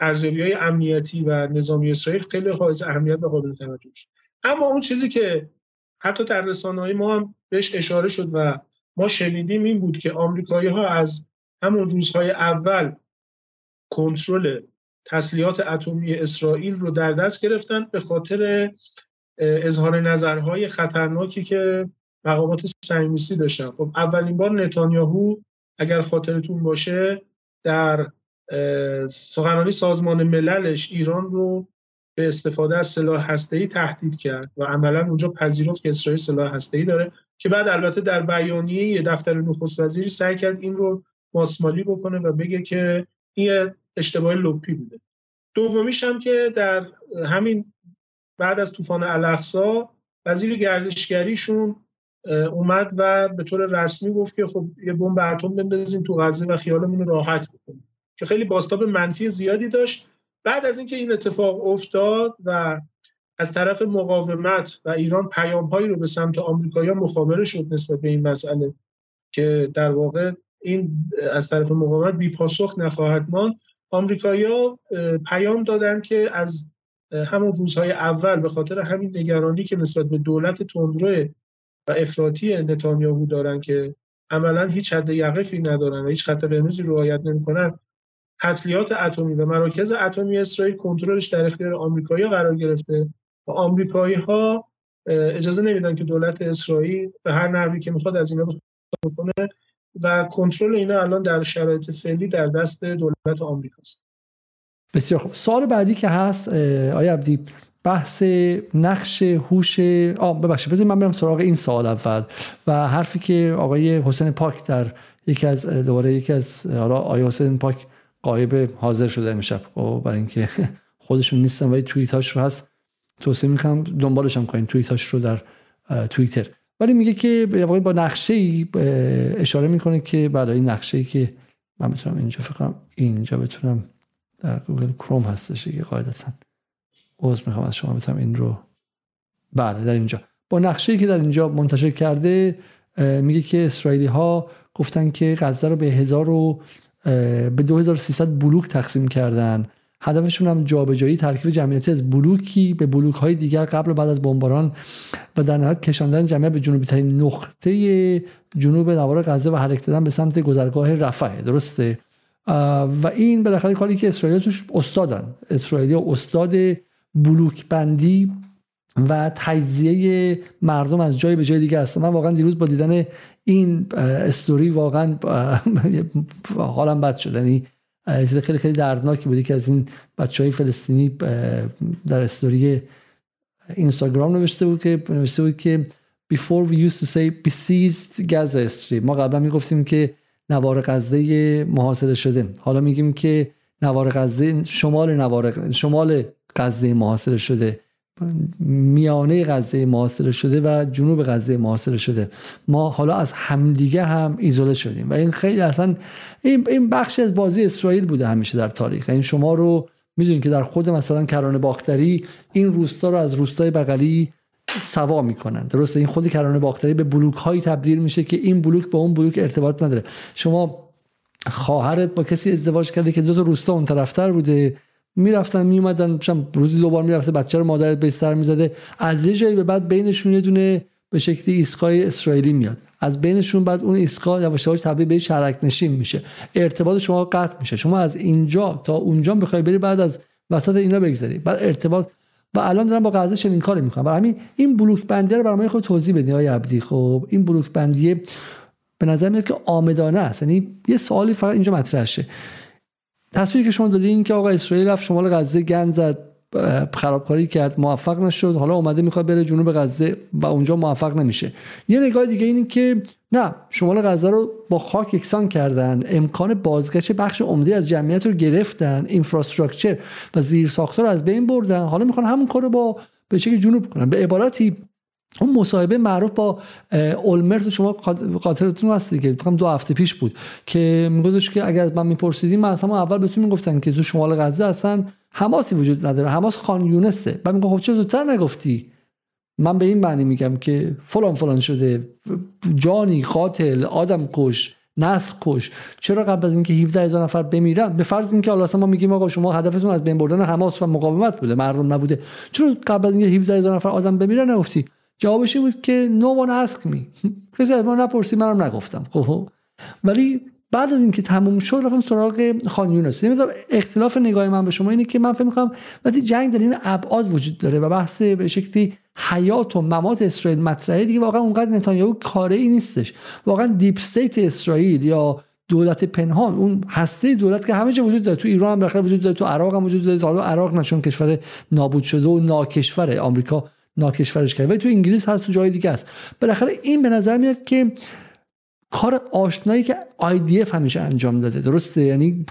ارزیابی های امنیتی و نظامی اسرائیل خیلی حائز اهمیت و قابل توجه اما اون چیزی که حتی در رسانه ما هم بهش اشاره شد و ما شنیدیم این بود که آمریکایی ها از همون روزهای اول کنترل تسلیحات اتمی اسرائیل رو در دست گرفتن به خاطر اظهار نظرهای خطرناکی که مقامات صهیونیستی داشتن خب اولین بار نتانیاهو اگر خاطرتون باشه در سخنرانی سازمان مللش ایران رو به استفاده از سلاح هسته‌ای تهدید کرد و عملا اونجا پذیرفت که اسرائیل سلاح هسته‌ای داره که بعد البته در بیانیه دفتر نخست وزیری سعی کرد این رو ماسمالی بکنه و بگه که این اشتباه لپی بوده. دومیش هم که در همین بعد از طوفان الاقصا وزیر گردشگریشون اومد و به طور رسمی گفت که خب یه بمب اتم بندازیم تو غزه و خیالمون راحت بکنیم. که خیلی باستاب منفی زیادی داشت. بعد از اینکه این اتفاق افتاد و از طرف مقاومت و ایران پیامهایی رو به سمت آمریکایی‌ها مخابره شد نسبت به این مسئله که در واقع این از طرف مقاومت بی پاسخ نخواهد ماند. آمریکایی‌ها پیام دادن که از همون روزهای اول به خاطر همین نگرانی که نسبت به دولت تندرو و افراطی نتانیاهو دارن که عملا هیچ حد یقفی ندارن و هیچ خط قرمزی رعایت نمی‌کنن. تسلیحات اتمی و مراکز اتمی اسرائیل کنترلش در اختیار آمریکایی قرار گرفته و آمریکایی ها اجازه نمیدن که دولت اسرائیل به هر نحوی که می‌خواد از اینا بکنه و کنترل اینا الان در شرایط فعلی در دست دولت آمریکاست. بسیار خوب. سوال بعدی که هست آیا عبدی بحث نقش هوش آه ببخشید بذارید من برم سراغ این سوال اول و حرفی که آقای حسین پاک در یکی از دوباره یکی از حالا آقای حسین پاک قایب حاضر شده امشب. خب برای اینکه خودشون نیستن ولی توییت هاش رو هست. توصیه می‌کنم دنبالش هم کنین توییت هاش رو در توییتر. ولی میگه که با نقشه ای اشاره می‌کنه که برای این نقشه ای که من بتونم اینجا فکرم اینجا بتونم در گوگل کروم هستش که قاعدتا. عذر می‌خوام از شما بتونم این رو بله در اینجا. با نقشه که در اینجا منتشر کرده میگه که اسرائیلی ها گفتن که غزه رو به هزار و به 2300 بلوک تقسیم کردن. هدفشون هم جابجایی ترکیب جمعیتی از بلوکی به بلوک های دیگر قبل و بعد از بمباران و در نهایت کشاندن جمعیت به جنوبی ترین نقطه جنوب نوار غزه و حرکت دادن به سمت گذرگاه رفح. درسته؟ و این بالاخره کاری که اسرائیل توش استادن. اسرائیلی استاد بلوک بندی و تجزیه مردم از جای به جای دیگه هست من واقعا دیروز با دیدن این استوری واقعا (laughs) حالم بد شد. یعنی خیلی خیلی دردناکی بودی که از این بچه های فلسطینی در استوری اینستاگرام نوشته بود که نوشته بود که before we used to say besieged Gaza Strip. ما قبلا می‌گفتیم که نوار غزه محاصره شده. حالا میگیم که نوار غزه شمال نوار شمال غزه محاصره شده. میانه غزه محاصره شده و جنوب غزه محاصره شده. ما حالا از همدیگه هم ایزوله شدیم و این خیلی اصلا این این بخشی از بازی اسرائیل بوده همیشه در تاریخ. این یعنی شما رو می‌دونید که در خود مثلا کرانه باختری این روستا رو از روستای بغلی سوا می‌کنن. درسته؟ این خود کرانه باختری به بلوک هایی تبدیل میشه که این بلوک با اون بلوک ارتباط نداره. شما خواهرت با کسی ازدواج کرده که دو تا روستا اون طرفتر بوده. می‌رفتن میومدن روزی دو بار می‌رفته بچه رو مادرت به سر می‌زده. از یه جایی به بعد بینشون یه دونه به شکلی ایستگاه اسرائیلی میاد. از بینشون بعد اون ایستگاه یواش یواش تبدیل به شرک نشین میشه. ارتباط شما قطع میشه. شما از اینجا تا اونجا بخوای بری بعد از وسط اینا بگذری. بعد ارتباط. و الان دارم با غزه چنین کاری می‌کنم. برای همین این بلوک بندی رو برای خود توضیح بدین آقای عبدی. خب این بلوک بندی به نظر میاد که آمدانه است. یعنی یه سوالی فقط اینجا مطرح شه تصویری که شما دادین که آقا اسرائیل رفت شمال غزه گند زد خرابکاری کرد موفق نشد. حالا اومده می‌خواد بره جنوب غزه و اونجا موفق نمیشه. یه نگاه دیگه اینه که نه شمال غزه رو با خاک یکسان کردن امکان بازگشت بخش عمده از جمعیت رو گرفتن اینفراستراکچر و زیر ساختار از بین بردن. حالا می‌خوان همون کار رو با به جنوب کنن. به عبارتی اون مصاحبه معروف با اولمرت شما قاطرتون هستی که دو هفته پیش بود که میگفتش که اگر من میپرسیدیم من اصلا اول بهتون می‌گفتن که تو شمال غزه اصلا حماسی وجود نداره. حماس خان یونسه. بعد میگم خب چرا زودتر نگفتی؟ من به این معنی میگم که فلان فلان شده. جانی قاتل آدم کش نسل کش. چرا قبل از اینکه 17 هزار نفر بمیرن؟ به فرض اینکه حالا ما میگیم آقا شما هدفتون از بین بردن حماس و مقاومت بوده. مردم نبوده. چرا قبل از اینکه 17 هزار نفر آدم بمیرن نگفتی؟ جوابش این بود که no one ask me. (laughs) کسی از ما نپرسید منم نگفتم. خب ولی بعد از اینکه تموم شد رفتم سراغ خان یونس. اختلاف نگاه من به شما اینه که من فکر می‌کنم وقتی جنگ در این ابعاد وجود داره و بحث به شکلی حیات و ممات اسرائیل مطرحه دیگه واقعا اونقدر نتانیاهو کاری ای نیستش. واقعا deep state اسرائیل یا دولت پنهان اون هسته دولت که همه جا وجود داره. تو ایران هم وجود داره تو عراق هم وجود داره. حالا عراق نشون کشور نابود شده و ناکشور آمریکا ناکشورش کرد. ولی تو انگلیس هست تو جای دیگه است. بالاخره این به نظر میاد که کار آشنایی که IDF همیشه انجام داده درسته؟ یعنی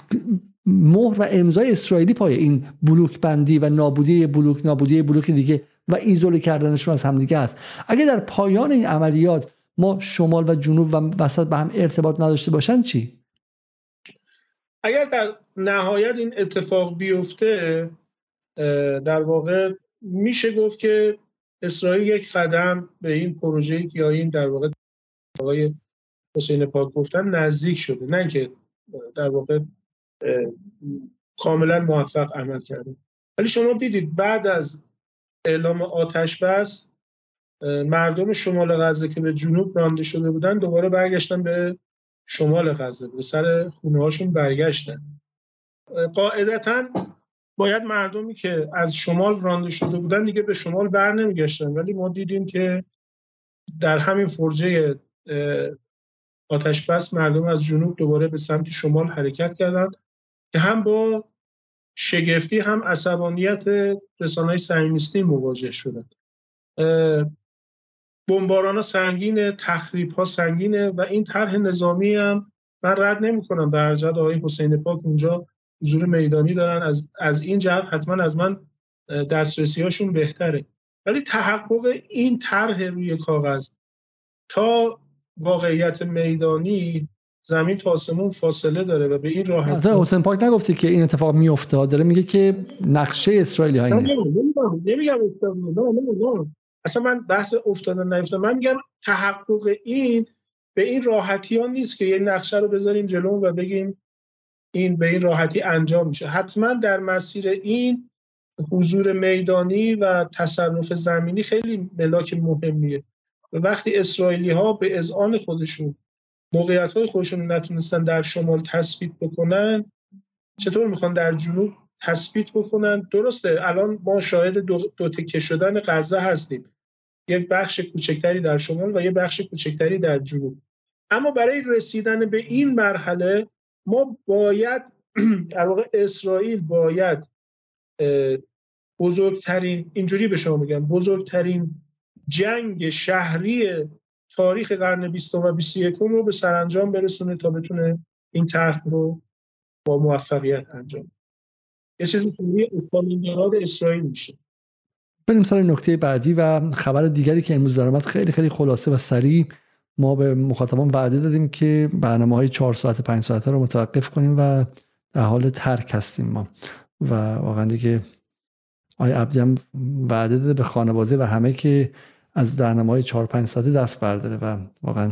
مهر و امضای اسرائیلی پای این بلوک بندی و نابودی بلوک نابودی بلوک دیگه و ایزوله کردنشون از همدیگه است اگه در پایان این عملیات ما شمال و جنوب و وسط به هم ارتباط نداشته باشن چی؟ اگر در نهایت این اتفاق بیفته در واقع میشه گفت که اسرائیل یک قدم به این پروژه یا این در واقع آقای حسین پاک گفتن نزدیک شده. نه که در واقع کاملا موفق عمل کرده. ولی شما دیدید بعد از اعلام آتش بس مردم شمال غزه که به جنوب رانده شده بودن دوباره برگشتن به شمال غزه به سر خونه هاشون برگشتن قاعدتا باید مردمی که از شمال رانده شده بودن دیگه به شمال بر نمیگشتن. ولی ما دیدیم که در همین فرجه آتش بس مردم از جنوب دوباره به سمت شمال حرکت کردند که هم با شگفتی هم عصبانیت رسانه های مواجه شدند. بمباران ها سنگینه تخریب ها سنگینه و این طرح نظامی هم من رد نمی کنم به آقای حسین پاک اونجا حضور میدانی دارن. از, از این جهت حتما از من دسترسی هاشون بهتره. ولی تحقق این طرح روی کاغذ تا واقعیت میدانی زمین تا آسمون فاصله داره و به این راحتی حسین پاک نگفتی که این اتفاق میفته داره میگه که نقشه اسرائیلی ها نمیگم افتاد. نه نه نه اصلا من بحث افتادن نیفتادن. من میگم تحقق این به این راحتی ها نیست که یه نقشه رو بذاریم جلو و بگیم این به این راحتی انجام میشه. حتما در مسیر این حضور میدانی و تصرف زمینی خیلی ملاک مهمیه. و وقتی اسرائیلی ها به اذعان خودشون موقعیت های خودشون نتونستن در شمال تثبیت بکنن چطور می‌خوان در جنوب تثبیت بکنن؟ درسته الان ما شاهد دو, دو تکه شدن غزه هستیم. یک بخش کوچکتری در شمال و یک بخش کوچکتری در جنوب. اما برای رسیدن به این مرحله ما باید (clears throat) در واقع اسرائیل باید بزرگترین اینجوری به شما میگم بزرگترین جنگ شهری تاریخ قرن 20 و 21 رو به سرانجام برسونه تا بتونه این طرح رو با موفقیت انجام یه چیزی سوری استالینگراد اسرائیل میشه. بریم سر نکته بعدی و خبر دیگری که امروز در خیلی خیلی خلاصه و سریع. ما به مخاطبان وعده دادیم که برنامه های چهار ساعت پنج ساعته رو متوقف کنیم و در حال ترک هستیم ما. و واقعا دیگه آی عبدی هم وعده داده به خانواده و همه که از برنامه های چهار پنج ساعته دست برداره و واقعا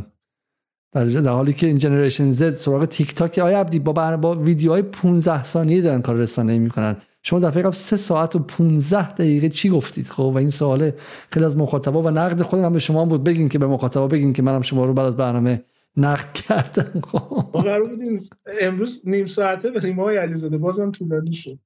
در, حالی که این جنریشن زد سراغ تیک تاک آی عبدی با, با ویدیوهای 15 ثانیه دارن کار رسانه‌ای می‌کنن؟ شما دفعه قبل سه ساعت و 15 دقیقه چی گفتید؟ خب و این سوال خیلی از مخاطبا و نقد خودم هم به شما بود. بگین که به مخاطبا بگین که منم شما رو بعد از برنامه نقد کردم. خب ما قرار بودیم امروز نیم ساعته بریم آقای علیزاده بازم طولانی شد.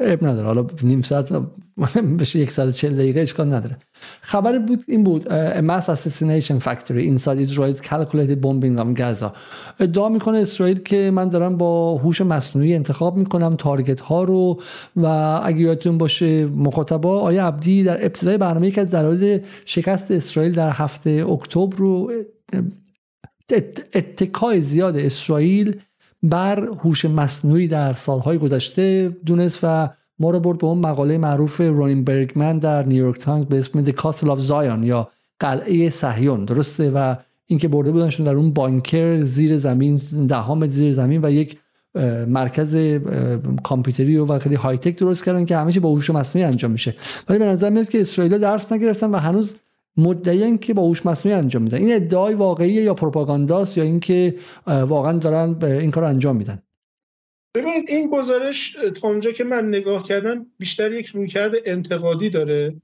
اب نداره. حالا نیم ساعت (laughs) بشه یک ساعت چل دقیقه اشکال نداره. خبر بود این بود mass assassination factory inside Israel's calculated bombing of Gaza. ادعا می‌کنه اسرائیل که من دارم با هوش مصنوعی انتخاب می‌کنم تارگت ها رو و اگه یادتون باشه مخاطبا آیا عبدی در ابتدای برنامه یکی از دلایل شکست اسرائیل در هفته اکتبر رو اتکای زیاد اسرائیل بر هوش مصنوعی در سالهای گذشته دونست و ما رو برد به اون مقاله معروف رونین برگمن در نیویورک تایمز به اسم The Castle of Zion یا قلعه صهیون. درسته؟ و اینکه برده بودنشون در اون bunker زیر زمین دهام زیر زمین و یک مرکز کامپیوتری و خیلی high tech درست کردن که همیشه با هوش مصنوعی انجام میشه. ولی به نظر میاد که اسرائیل درس نگرفتن و هنوز مدعی‌ان که با هوش مصنوعی انجام میدن. این ادعای واقعیه یا پروپاگانداست یا اینکه واقعا دارن این کار انجام میدن؟ ببینید این گزارش تا اونجا که من نگاه کردم بیشتر یک رویکرد انتقادی داره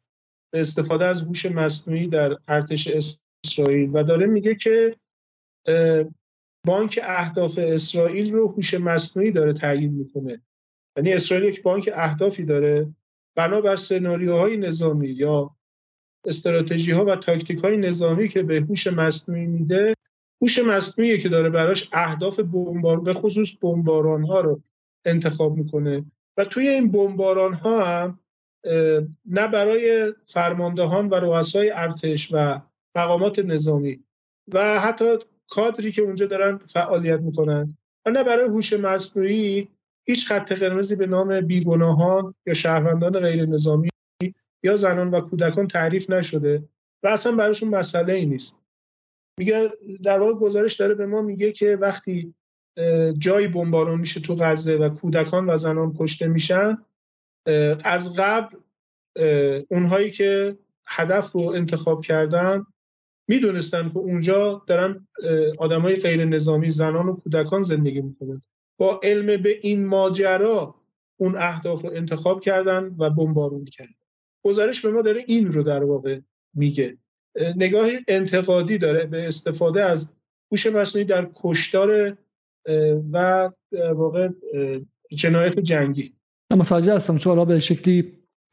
به استفاده از هوش مصنوعی در ارتش اسرائیل و داره میگه که بانک اهداف اسرائیل رو هوش مصنوعی داره تعیین می‌کنه. یعنی اسرائیل یک بانک اهدافی داره. بنابر سناریوهای نظامی یا استراتژی ها و تاکتیک های نظامی که به هوش مصنوعی میده هوش مصنوعی که داره براش اهداف بمبار به خصوص بمباران ها رو انتخاب می‌کنه. و توی این بمباران ها هم نه برای فرماندهان و رؤسای ارتش و مقامات نظامی و حتی کادری که اونجا دارن فعالیت می‌کنن و نه برای هوش مصنوعی هیچ خط قرمزی به نام بیگناهان یا شهروندان غیر نظامی یا زنان و کودکان تعریف نشده و اصلا براشون مسئله ای نیست. میگه در واقع گزارش داره به ما میگه که وقتی جایی بمبارون میشه تو غزه و کودکان و زنان کشته میشن از قبل اونهایی که هدف رو انتخاب کردن می‌دونستن که اونجا دارن آدمای غیر نظامی زنان و کودکان زندگی می‌کنن. با علم به این ماجرا اون اهداف رو انتخاب کردن و بمبارون کردن. گزارش به ما داره این رو در واقع میگه. نگاه انتقادی داره به استفاده از هوش مصنوعی در کشتار و واقع جنایت جنگی. متوجه هستم چون به شکلی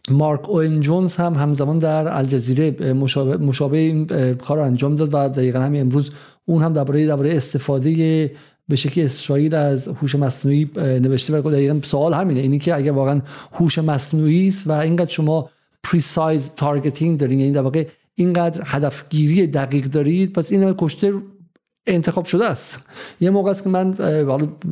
مارک اوین جونز هم همزمان در الجزیره مشابه, مشابه این کار انجام داد و دقیقا همین امروز اون هم درباره درباره استفاده به شکلی اسرائیل از هوش مصنوعی نوشته و دقیقا سوال همینه. اینی که اگر واقعا هوش مصنوعی است و اینقدر شما precise targeting دارین. یعنی در واقع اینقدر هدفگیری دقیق دارید پس این کشته انتخاب شده است. یه موقع است که من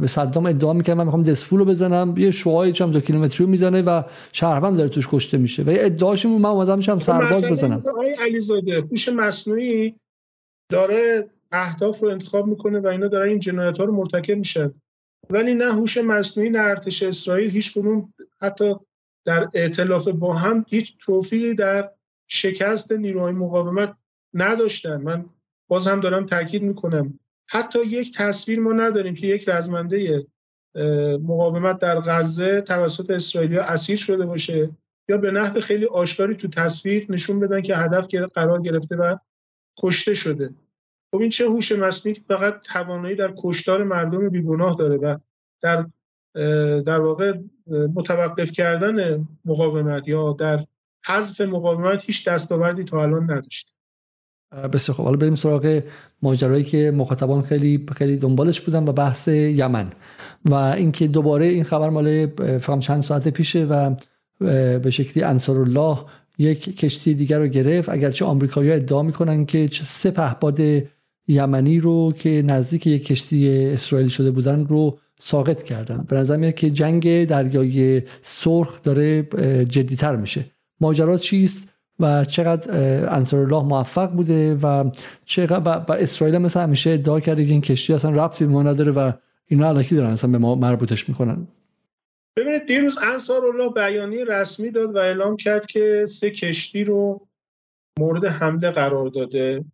به صدام ادعا می‌کنم من می‌خوام دزفول رو بزنم یه شعاعی چم دو کیلومتری می‌زنه و شهروند داره توش کشته میشه. و یه ادعاش من اومدم میشم سرباز بزنم. آقای علیزاده هوش مصنوعی داره اهداف رو انتخاب می‌کنه و اینا دارن این جنایت ها رو مرتکب میشن. ولی نه هوش مصنوعی نه ارتش اسرائیل هیچ کنون حتی در ائتلاف با هم هیچ توفیقی در شکست نیروهای مقاومت نداشتن. من باز هم دارم تاکید می‌کنم. حتی یک تصویر ما نداریم که یک رزمنده مقاومت در غزه توسط اسرائیلیا اسیر شده باشه یا به نحو خیلی آشکاری تو تصویر نشون بدن که هدف قرار گرفته و کشته شده. خب این چه هوش مصنوعی فقط توانایی در کشتار مردم بیگناه داره و در در واقع متوقف کردن مقاومت یا در حذف مقاومت هیچ دستاوردی تا الان نداشته بسیار خب حالا بریم سراغ ماجرایی که مخاطبان خیلی خیلی دنبالش بودن و بحث یمن. و اینکه دوباره این خبر مال فقط چند ساعت پیشه و به شکلی انصار الله یک کشتی دیگر رو گرفت. اگرچه آمریکایی‌ها ادعا می‌کنن که سه پهپاد یمنی رو که نزدیک یک کشتی اسرائیل شده بودن رو ساقط کردن. به نظر میاد که جنگ دریای سرخ داره جدیتر میشه. ماجرا چیست و چقدر انصار الله موفق بوده و چقدر و, اسرائیل مثل همیشه ادعا کرده که این کشتی اصلا ربطی به ما نداره و اینا علکی دارن اصلا به ما مربوطش می‌کنن. ببینید دیروز انصار الله بیانیه رسمی داد و اعلام کرد که سه کشتی رو مورد حمله قرار داده.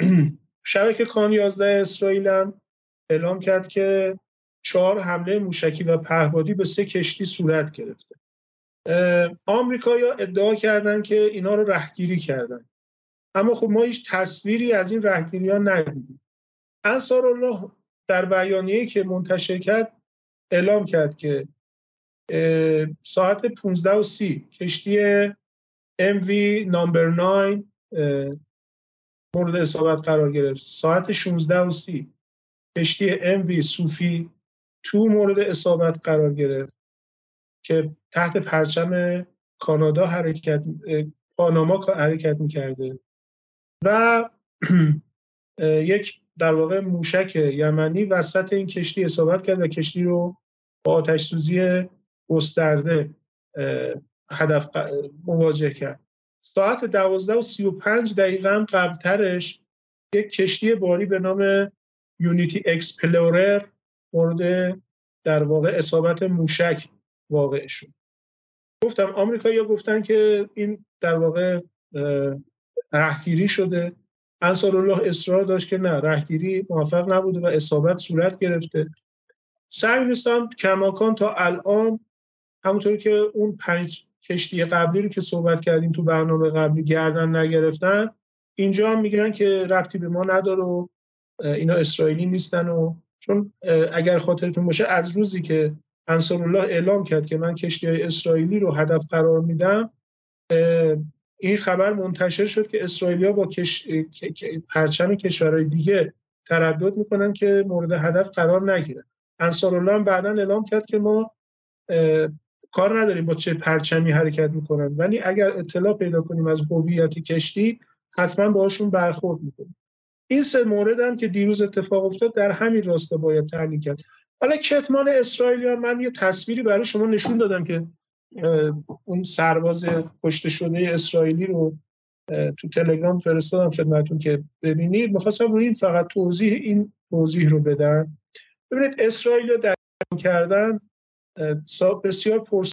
(clears throat) شبکه کان 11 اسرائیل هم اعلام کرد که چهار حمله موشکی و پهبادی به سه کشتی صورت گرفته. آمریکایا ادعا کردن که اینا رو رهگیری کردن. اما خب ما هیچ تصویری از این رهگیری ها ندیدیم. انصار الله در بیانیه‌ای که منتشر کرد اعلام کرد که ساعت 15 و 30 کشتی MV نامبر 9 مورد اصابت قرار گرفت. ساعت 16 و 30 کشتی MV صوفی تو مورد اصابت قرار گرفت که تحت پرچم کانادا حرکت پاناما حرکت می‌کرده و (clears throat) یک در واقع موشک یمنی وسط این کشتی اصابت کرد و کشتی رو با آتش سوزی گسترده هدف مواجه کرد. ساعت دوازده و سی و پنج دقیقه هم قبلترش یک کشتی باری به نام یونیتی اکسپلورر مورد در واقع اصابت موشک واقع شد. گفتم آمریکا یا گفتن که این در واقع رهگیری شده. انصار الله اصرار داشت که نه رهگیری موفق نبوده و اصابت صورت گرفته. صهیونیستان کماکان تا الان همونطوری که اون پنج کشتی قبلی رو که صحبت کردیم تو برنامه قبلی گردن نگرفتن اینجا هم میگن که ربطی به ما نداره و اینا اسرائیلی نیستن و چون اگر خاطرتون باشه از روزی که انصار الله اعلام کرد که من کشتی های اسرائیلی رو هدف قرار میدم این خبر منتشر شد که اسرائیلیا با کش... پرچم کشورهای دیگه تردد می‌کنن که مورد هدف قرار نگیرن. انصار الله هم بعدا اعلام کرد که ما کار نداریم با چه پرچمی حرکت می‌کنن. ولی اگر اطلاع پیدا کنیم از هویت کشتی حتما باشون برخورد می‌کنیم. این سه مورد هم که دیروز اتفاق افتاد در همین راستا باید تحلیل کرد. حالا کتمان اسرائیلی من یه تصویری برای شما نشون دادم که اون سرباز کشته شده اسرائیلی رو تو تلگرام فرستادم خدمتون که ببینید. می‌خواستم روی این فقط توضیح این توضیح رو بدن ببینید اسرائیل رو در کردن بسیار پرسن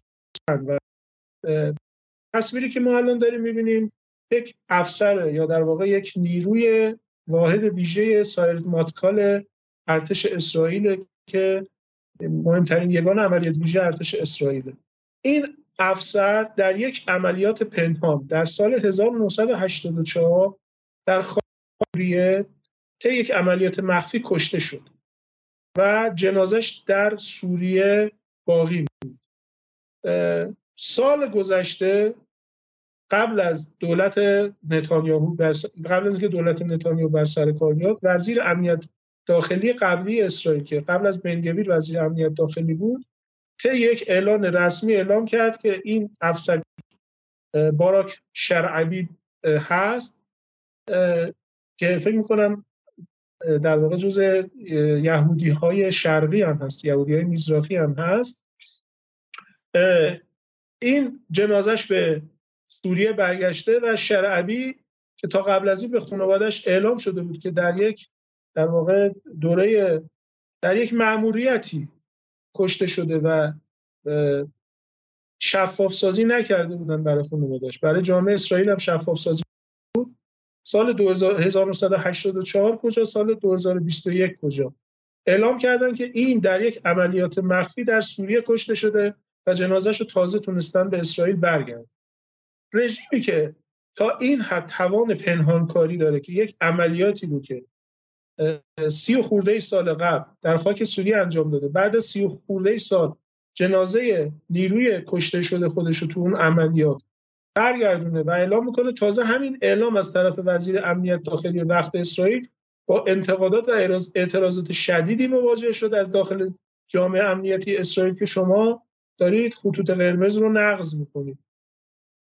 و تصویری که ما الان داریم می‌بینیم یک افسر یا در واقع یک نیروی واحد ویژه سایر ماتکال ارتش اسرائیل که مهمترین یگان عملیات ویژه ارتش اسرائیل. این افسر در یک عملیات پنهان در سال 1984 در خاریه طی یک عملیات مخفی کشته شد و جنازش در سوریه باقی بود. سال گذشته قبل از دولت نتانیاهو قبل از اینکه دولت نتانیاهو بر سر کار بیاد وزیر امنیت داخلی قبلی اسرائیل که قبل از بنگویر وزیر امنیت داخلی بود طی یک اعلان رسمی اعلام کرد که این افسر باراک شرعبی هست که فکر می‌کنم در واقع جز یهودی های شرقی هم هست یهودی های میزراقی هم هست. این جنازش به سوریه برگشته و شرعبی که تا قبل از این به خانوادش اعلام شده بود که در یک در واقع دوره در یک مأموریتی کشته شده و شفاف سازی نکرده بودن برای خانوادش برای جامعه اسرائیل هم شفاف سازی بود. سال 1984 کجا سال 2021 کجا. اعلام کردن که این در یک عملیات مخفی در سوریه کشته شده و جنازش رو تازه تونستن به اسرائیل برگرد رژیمی که تا این حد توان پنهانکاری داره که یک عملیاتی رو که سی و خورده سال قبل در خاک سوریه انجام داده. بعد از سی و خورده سال جنازه نیروی کشته شده خودش رو تو اون عملیات برگردونه و اعلام می‌کنه. تازه همین اعلام از طرف وزیر امنیت داخلی وقت اسرائیل با انتقادات و اعتراضات شدیدی مواجه شد از داخل جامعه امنیتی اسرائیل که شما دارید خطوط قرمز رو نقض می‌کنید.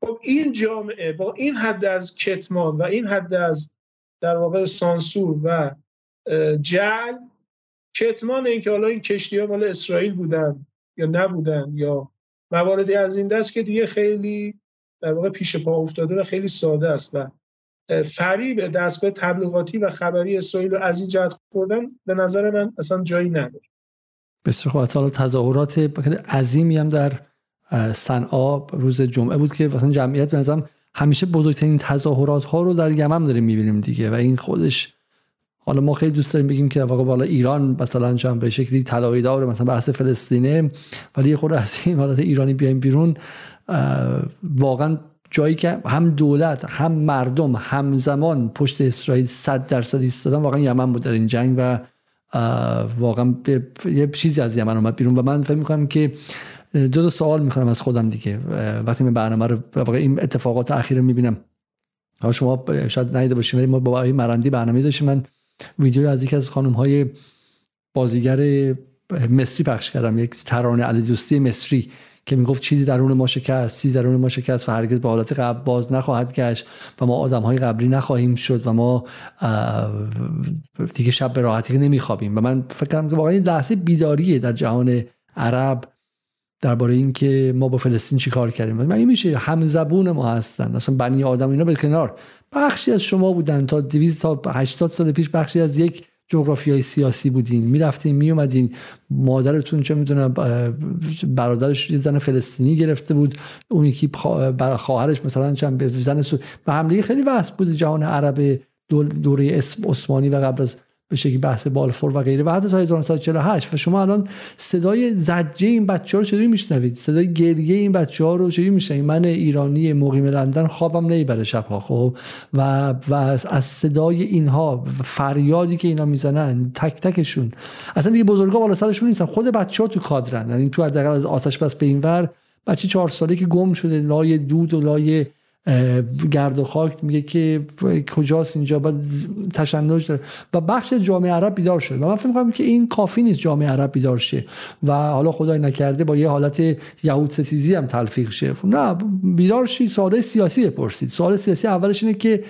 خب این جامعه با این حد از کتمان و این حد از در واقع سانسور و جل کتمان اینکه حالا این کشتی ها مال اسرائیل بودن یا نبودن یا مواردی از این دست که دیگه خیلی در واقع پیش پا افتاده و خیلی ساده است و فریب دستگاه تبلیغاتی و خبری اسرائیل رو از این جهت خوردن به نظر من اصلا جایی نداره. بسیار خوب. تظاهرات عظیمی هم در صنعا روز جمعه بود که مثلا جمعیت به نظرم همیشه بزرگترین تظاهرات ها رو در یمن داریم می‌بینیم دیگه و این خودش حالا ما خیلی دوست داریم بگیم که واقعا بالا ایران مثلا چون به شکلی طلایی داره مثلا بحث فلسطینه ولی خود از این حالت ایرانی بیایم بیرون واقعا جایی که هم دولت هم مردم همزمان پشت اسرائیل 100 درصد ایستادن واقعا یمن بود در این جنگ و واقعا یه چیزی از یمن اومد بیرون و من فکر می‌کنم که دو تا سوال می‌کنم از خودم دیگه. وقتی من برنامه رو واقعا این اتفاقات اخیر می‌بینم. شما شاید ندیده باشیم ولی ما با آقای مرندی برنامه داشتیم. من ویدیو از یکی از خانم های بازیگر مصری پخش کردم. یک ترانه علی دوستی مصری که می‌گفت چیزی درون ما شکست چیزی درون ما شکست و هرگز به حالت قبل باز نخواهد گشت و ما آدم های قبلی نخواهیم شد و ما دیگه شب به راحتی نمیخوابیم. و من فکر کنم که واقعا این لحظه بیداریه در جهان عرب. درباره اینکه ما با فلسطین چی کار کردیم. من این میشه هم زبون ما هستن. اصلا بنی آدم اینا به کنار بخشی از شما بودن تا 200 تا 80 سال پیش بخشی از یک جغرافیای سیاسی بودین. می‌رفتین میومدین مادرتون چه می‌دونم برادرش یه زن فلسطینی گرفته بود. اون یکی خواهرش مثلا چند زن سو... به حمله خیلی واسط بود. جهان عرب دوره عثمانی و قبل از به شکلی بحث بالفور و غیره. و حتی تا 1948 و شما الان صدای زجه این بچه ها رو چطوری میشنوید؟ صدای گریه این بچه ها رو چطوری میشنوید؟ من ایرانی مقیم لندن خوابم نمی‌بره شبها خب؟ و و از صدای اینها فریادی که اینا می‌زنن تک تکشون. اصلا دیگه بزرگا بالا سرشون نیستن. خود بچه ها تو کادرن. یعنی تو حداقل از آتش بس به اینور بچه چهار ساله که گم شده لای دود و لای گرد و خاک میگه که کجاست اینجا باید تشنج داره. و بخش جامعه عرب بیدار شد. و من فکر می‌کنم که این کافی نیست جامعه عرب بیدار شه. و حالا خدای نکرده با یه حالت یهود ستیزی هم تلفیق شه. نه بیدار شی سوال سیاسی بپرسید. سوال سیاسی اولش اینه که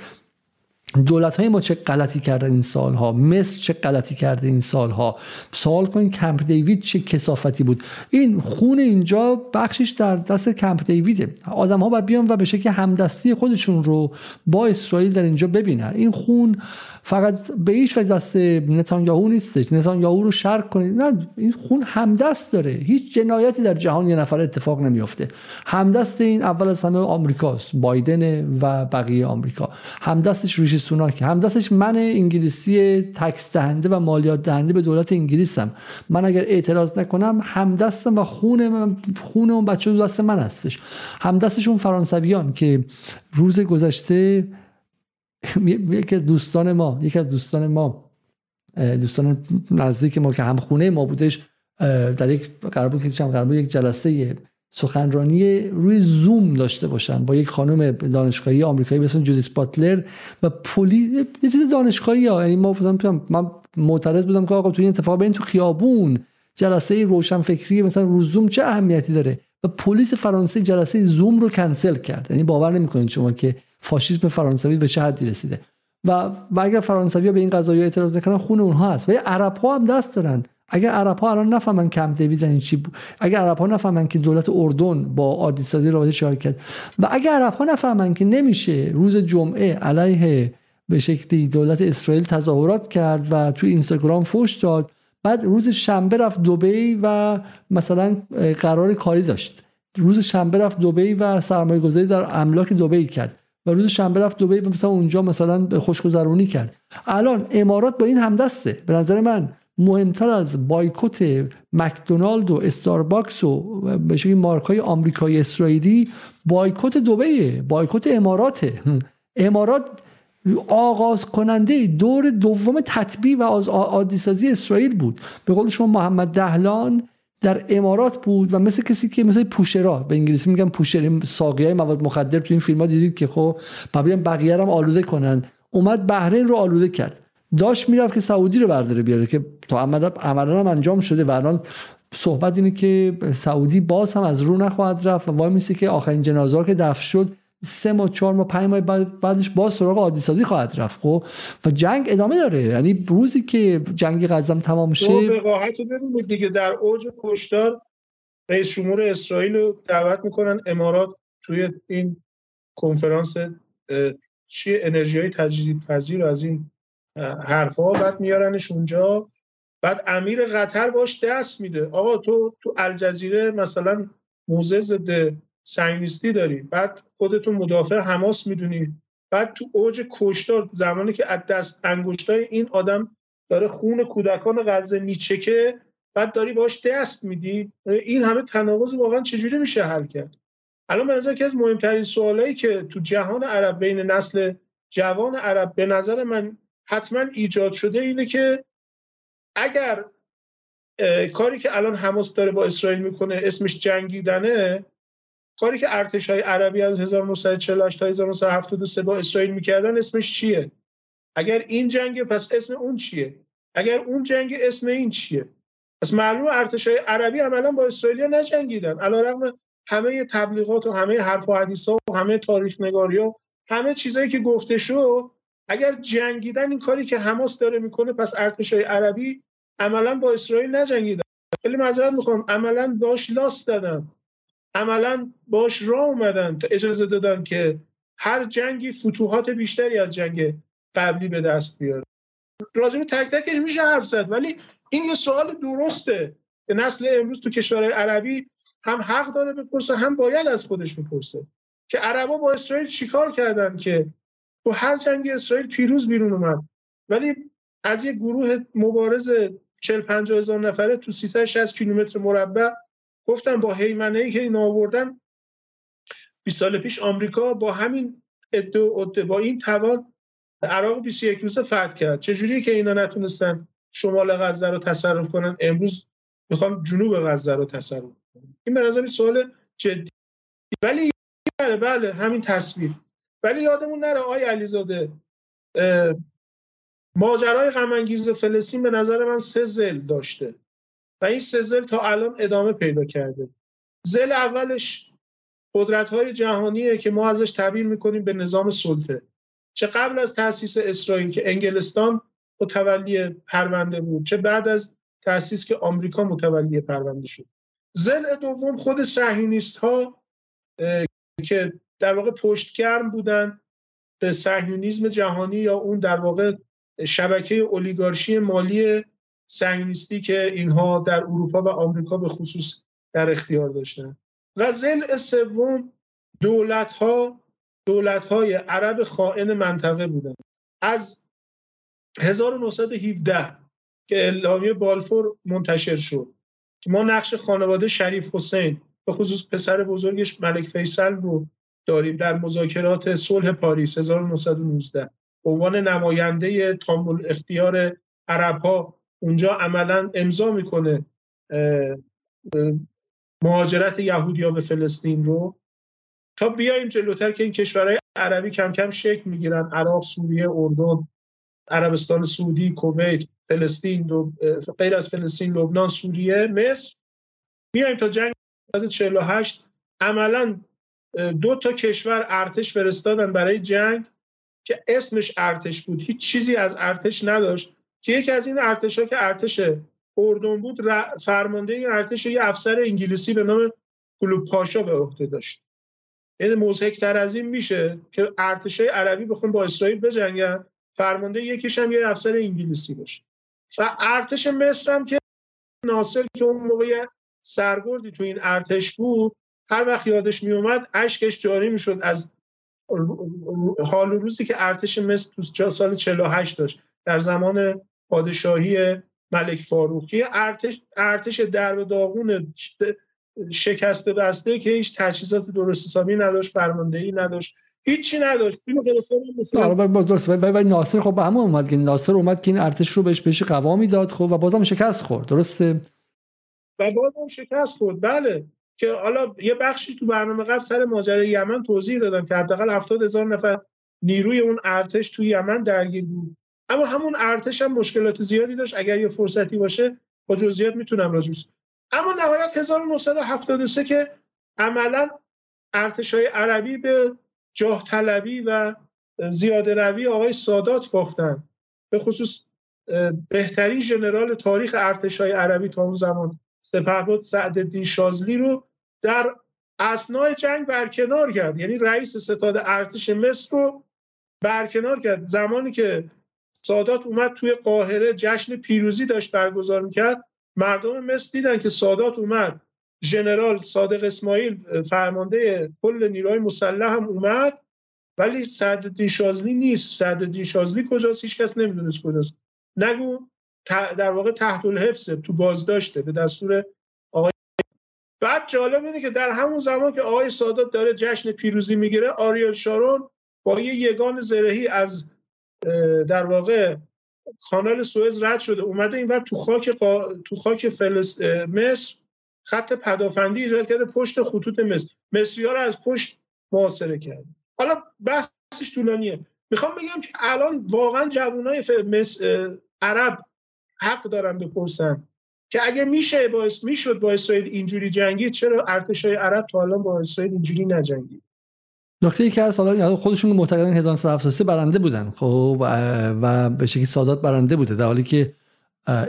دولت های ما چه غلطی کردن این سالها؟ مصر چه غلطی کرده این سالها؟ سوال کنید کمپ دیوید چه کسافتی بود؟ این خون اینجا بخشش در دست کمپ دیویده. آدم ها باید بیان و به شکل همدستی خودشون رو با اسرائیل در اینجا ببینن. این خون فقط به هیچ وجه دست نتانیاهو نیستش. نتانیاهو رو شرک کنید. نه این خون همدست داره. هیچ جنایتی در جهان یه نفر اتفاق نمیافته. همدست این اول از همه آمریکاست. بایدن و بقیه آمریکا. همدستش ریشی سوناک همدستش من انگلیسی تکس دهنده و مالیات دهنده به دولت انگلیسم. من اگر اعتراض نکنم همدستم و خون من خون اون بچه دست من هستش. همدستش اون فرانسویان که روز گذشته (laughs) یکی از دوستان ما یکی از دوستان ما دوستان نزدیک ما که هم خونه ما بودش در یک قرار بود که قرار بود یک جلسه سخنرانی روی زوم داشته باشن با یک خانم دانشگاهی آمریکایی به اسم جودیس باتلر و پلی یه چیز دانشگاهی ها. یعنی ما من معترض بودم که آقا تو این اتفاق بین تو خیابون. جلسه روشن فکری مثلا رو زوم چه اهمیتی داره؟ و پلیس فرانسه جلسه زوم رو کنسل کرد. یعنی باور نمی‌کنید شما که فاشیسم فرانسوی به چه حدی رسیده. و, و اگر فرانسوی به این قضايا اعتراض نکنن خون اونها هست. و عرب ها هم دست دارن. اگر عرب ها الان نفهمن کم دیوید این چی بود اگر عرب ها نفهمن که دولت اردن با عادی سازی رابطه چهار کرد و اگر عرب ها نفهمن که نمیشه روز جمعه علیه به شکلی دولت اسرائیل تظاهرات کرد و توی اینستاگرام فوش داد بعد روز شنبه رفت دبی و مثلا قرار کاری داشت. روز شنبه رفت دبی و سرمایه گذاری در املاک دبی کرد. و روز شنبه رفت دبی و مثلا اونجا مثلا خوشگذرونی کرد. الان امارات با این همدسته. به نظر من مهمتر از بایکوت مکدونالد و استارباکس و به شکلی مارک های آمریکایی اسرائیلی بایکوت دبی بایکوت اماراته. امارات آغاز کننده دور دوم تطبیع و از عادی سازی اسرائیل بود. به قول شما محمد دهلان در امارات بود و مثل کسی که مثل پوشرا به انگلیسی میگن پوشر ساقی های مواد مخدر تو این فیلم دیدید که خب بقیه هم آلوده کنن. اومد بحرین رو آلوده کرد. داشت می‌رفت که سعودی رو برداره بیاره که تا عملا هم انجام شده و الان صحبت اینه که سعودی باز هم از رو نخواهد رفت و وای میسه که آخرین جنازه که دفن شد سه ماه چهار ماه پنج ماه بعدش باز سراغ عادی سازی خواهد رفت خب؟ و جنگ ادامه داره. یعنی روزی که جنگ غزه تمام شه وقاحت رو دیگه. در اوج کشتار رئیس جمهور اسرائیل رو دعوت می‌کنن امارات توی این کنفرانس چی؟ انرژی های تجدید پذیر از این حرفا بعد میارنش اونجا. بعد امیر قطر باش دست میده. آقا تو تو الجزیره مثلا موزه ضد سنگیستی داری. بعد خودتون مدافع حماس می‌دونی. بعد تو اوج کشتار زمانی که از دست انگشتای این آدم داره خون کودکان غزه میچکه بعد داری باش دست میدی. این همه تناقض واقعا چجوری میشه حل کرد؟ الان به نظر که از مهمترین سوالایی که تو جهان عرب بین نسل جوان عرب به نظر من حتما ایجاد شده اینه که اگر کاری که الان حماس داره با اسرائیل می‌کنه اسمش جنگیدنه کاری که ارتش های عربی از 1948 تا 1973 با اسرائیل می‌کردن اسمش چیه؟ اگر این جنگ پس اسم اون چیه؟ اگر اون جنگ اسم این چیه؟ پس معلوم ارتش های عربی عملا با اسرائیل نجنگیدن. علیرغم همه تبلیغات و همه حرف و حدیث و همه تاریخ نگاری ها همه چیزایی که گفته شد اگر جنگیدن این کاری که حماس داره می‌کنه پس ارتش های عربی عملا با اسرائیل نجنگیدن. خیلی معذرت می‌خوام عملا باش لاست دادن عملا باش راه اومدن تا اجازه دادن که هر جنگی فتوحات بیشتری از جنگ قبلی به دست بیاره. راجب تک تکش میشه حرف زد ولی این یه سوال درسته. نسل امروز تو کشورهای عربی هم حق داره بپرسه هم باید از خودش بپرسه که عربا با اسرائیل چیکار کردن که تو هر جنگ اسرائیل پیروز بیرون اومد؟ ولی از یه گروه مبارز 40 50 هزار نفره تو 360 کیلومتر مربع گفتم با حیمنه ای که این آوردن 20 سال پیش آمریکا با همین عده با این توان عراق 21 روزه فتح کرد. چجوری که اینا نتونستن شمال غزه رو تصرف کنن؟ امروز می‌خوام جنوب غزه رو تصرف کنن این به نظر سوال جدی. ولی بله بله همین تصویر. ولی یادمون نره آی علیزاده ماجرای غم فلسطین به نظر من سه زل داشته. و این سزل تا الان ادامه پیدا کرده. زل اولش قدرت های جهانیه که ما ازش تعبیر می‌کنیم به نظام سلطه. چه قبل از تاسیس اسرائیل که انگلستان متولی پرونده بود چه بعد از تاسیس که آمریکا متولی پرونده شد. زل دوم خود صهیونیست ها که در واقع پشتگرم بودن به صهیونیسم جهانی یا اون در واقع شبکه اولیگارشی مالی صهیونیستی که اینها در اروپا و آمریکا به خصوص در اختیار داشتن. و زل سوم دولت ها دولت های عرب خائن منطقه بودن از 1917 که اعلامیه بالفور منتشر شد ما نقش خانواده شریف حسین به خصوص پسر بزرگش ملک فیصل رو داریم در مذاکرات صلح پاریس 1919 به عنوان نماینده تامل اختیار عرب ها اونجا عملا امضا می‌کنه مهاجرت یهودیا به فلسطین رو. تا بیایم جلوتر که این کشورهای عربی کم کم شکل می‌گیرن. عراق سوریه اردن عربستان سعودی کویت فلسطین غیر از فلسطین لبنان سوریه مصر. بیایم تا جنگ 48 عملا دو تا کشور ارتش فرستادن برای جنگ که اسمش ارتش بود. هیچ چیزی از ارتش نداشت. که یکی از این ارتش ها که ارتش اردن بود فرمانده این ارتش یه افسر انگلیسی به نام کلوب پاشا به عهده داشت. یعنی مزهکتر از این میشه که ارتش های عربی بخون با اسرائیل بجنگن فرمانده یکیش هم یه افسر انگلیسی باشه. و ارتش مصر هم که ناصر که اون موقع سرگردی تو این ارتش بود هر وقت یادش میومد اشکش جاری می‌شد از حال و روزی که ارتش مصر تو سال 48 داشت. در زمان پادشاهی ملک فاروقی. ارتش ارتش درب داغون شکسته بسته که هیچ تجهیزات درست حسابی نداشت فرماندهی نداشت هیچی نداشت. اینو مثلا و ناصر خب به همون اومد که ناصر اومد که این ارتش رو بهش بهش قوامی داد خب و بازم شکست خورد. درسته؟ و بازم شکست خورد. بله. که حالا یه بخشی تو برنامه قبل سر ماجرای یمن توضیح دادم که حداقل 70 هزار نفر نیروی اون ارتش تو یمن درگیر بود. اما همون ارتش هم مشکلات زیادی داشت. اگر یه فرصتی باشه با جزئیات می‌تونم راجعش اما نهایت 1973 که عملا ارتش های عربی به جاه طلبی و زیاده روی آقای سادات باختن. به خصوص بهترین ژنرال تاریخ ارتش های عربی تا اون زمان سپهبد سعدالدین شازلی رو در اسنای جنگ برکنار کرد. یعنی رئیس ستاد ارتش مصر رو برکنار کرد. زمانی که سادات اومد توی قاهره جشن پیروزی داشت برگزار می‌کرد. مردم مصر دیدن که سادات اومد. ژنرال صادق اسماعیل فرمانده کل نیروهای مسلح هم اومد. ولی سعدالدین شازلی نیست. سعدالدین شازلی کجاست؟ هیچ کس نمی‌دونست کجاست. نگو در واقع تحت الحفظ تو بازداشته به دستور آقای بعد جالب اینه که در همون زمان که آقای سادات داره جشن پیروزی می‌گیره آریل شارون با یه یگان زرهی از در واقع کانال سوئز رد شده. اومده اینور تو خاک تو خاک فلس... مصر خط پدافندی ایجاد کرده پشت خطوط مصر. مصری ها رو از پشت محاصره کرده. حالا بحثش طولانیه. می‌خوام بگم که الان واقعا جوانای عرب حق دارن بپرسن که اگه میشه باعث می‌شد با اسرائیل اینجوری جنگید چرا ارتش های عرب تا الان با اسرائیل اینجوری نجنگید؟ نکته ای که از حالا خودشون معتقدن 1973 برنده بودن. خب و به شکلی سادات برنده بوده در حالی که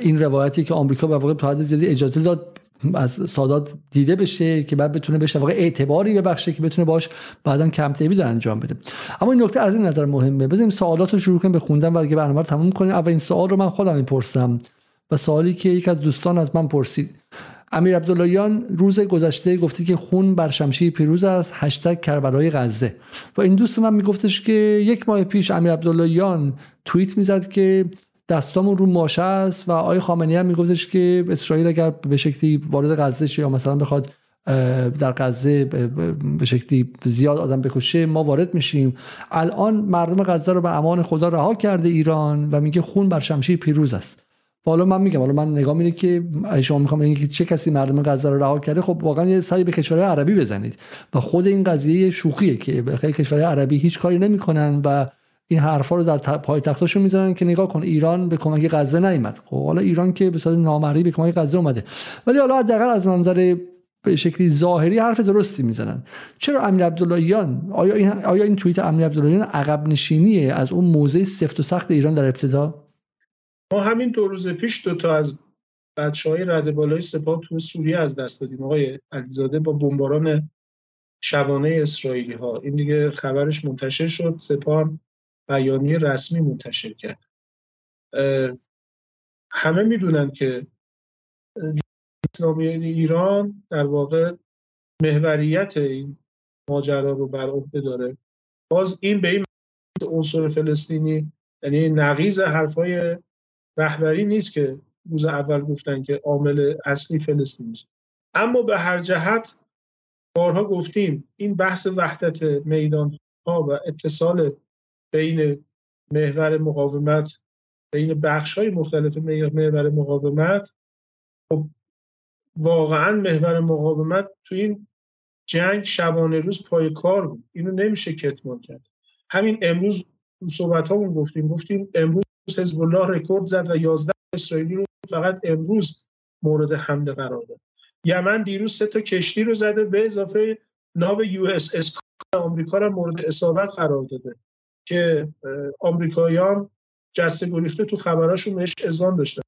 این روایتی که آمریکا به واقع تا زیادی اجازه داد از سادات دیده بشه که بعد بتونه بشه واقع اعتباری ببخشه که بتونه باش بعدا کم تیبید انجام بده. اما این نکته از این نظر مهمه. بزنیم سوالات رو شروع کنیم به خوندن و دیگه برنامه رو تموم کنیم. اولین سوال رو من خودم می‌پرسم و سوالی که یک از دوستان از من پرسید. امیر عبداللهیان روز گذشته گفتی که خون بر شمشیر پیروز است هشتگ کربلای غزه. و این دوست من میگفتش که یک ماه پیش امیر عبداللهیان توییت می‌زد که دستامون رو ماشه است و آقای خامنه‌ای هم میگفتش که اسرائیل اگر به شکلی وارد غزه شه یا مثلا بخواد در غزه به شکلی زیاد آدم بکشه ما وارد میشیم. الان مردم غزه رو به امان خدا رها کرده ایران و میگه خون بر شمشیر پیروز است. حالا من میگم حالا من نگاه میره که شما می‌خوام اینکه چه کسی مردم غزه رو رها کرده خب واقعا یه سری به کشورهای عربی بزنید. و خود این قضیه شوخیه که خیلی کشورهای عربی هیچ کاری نمی‌کنن و این حرفا رو در پای تختاشون می‌ذارن که نگاه کن ایران به کمک غزه نیامد خب حالا ایران که به صورت نامری به کمک غزه اومده. ولی حالا حداقل از منظر به شکلی ظاهری حرف درستی می‌زنن. چرا امیر عبداللهیان؟ آیا این آیا این توییت امیر عبداللهیان عقب نشینیه از اون موضع سفت و سخت ایران در ابتدا؟ ما همین دو روز پیش دو تا از بچه های رده بالای سپاه تو سوریه از دست دادیم. آقای علیزاده با بمباران شبانه اسرائیلی ها این دیگه خبرش منتشر شد. سپاه بیانیه رسمی منتشر کرد. همه می‌دونن که اسلامی ایران در واقع محوریت این ماجرا رو بر عهده داره. باز این به این عنصر فلسطینی یعنی نقیض حرفای رهبری نیست که روز اول گفتن که عامل اصلی فلسطین است اما به هر جهت بارها گفتیم این بحث وحدت میدان ها و اتصال بین محور مقاومت بین بخش های مختلف محور مقاومت خب واقعا محور مقاومت تو این جنگ شبانه روز پای کار بود. اینو نمیشه کتمان کرد. همین امروز صحبت همون گفتیم گفتیم امروز حزب الله رکورد زد و 11 اسرائیلی رو فقط امروز مورد حمله قرار داد. یمن دیروز سه تا کشتی رو زده به اضافه ناو USS آمریکا رو مورد اصابت قرار داده که آمریکاییان جسته گریخته تو خبراشون بهش اذعان داشتن.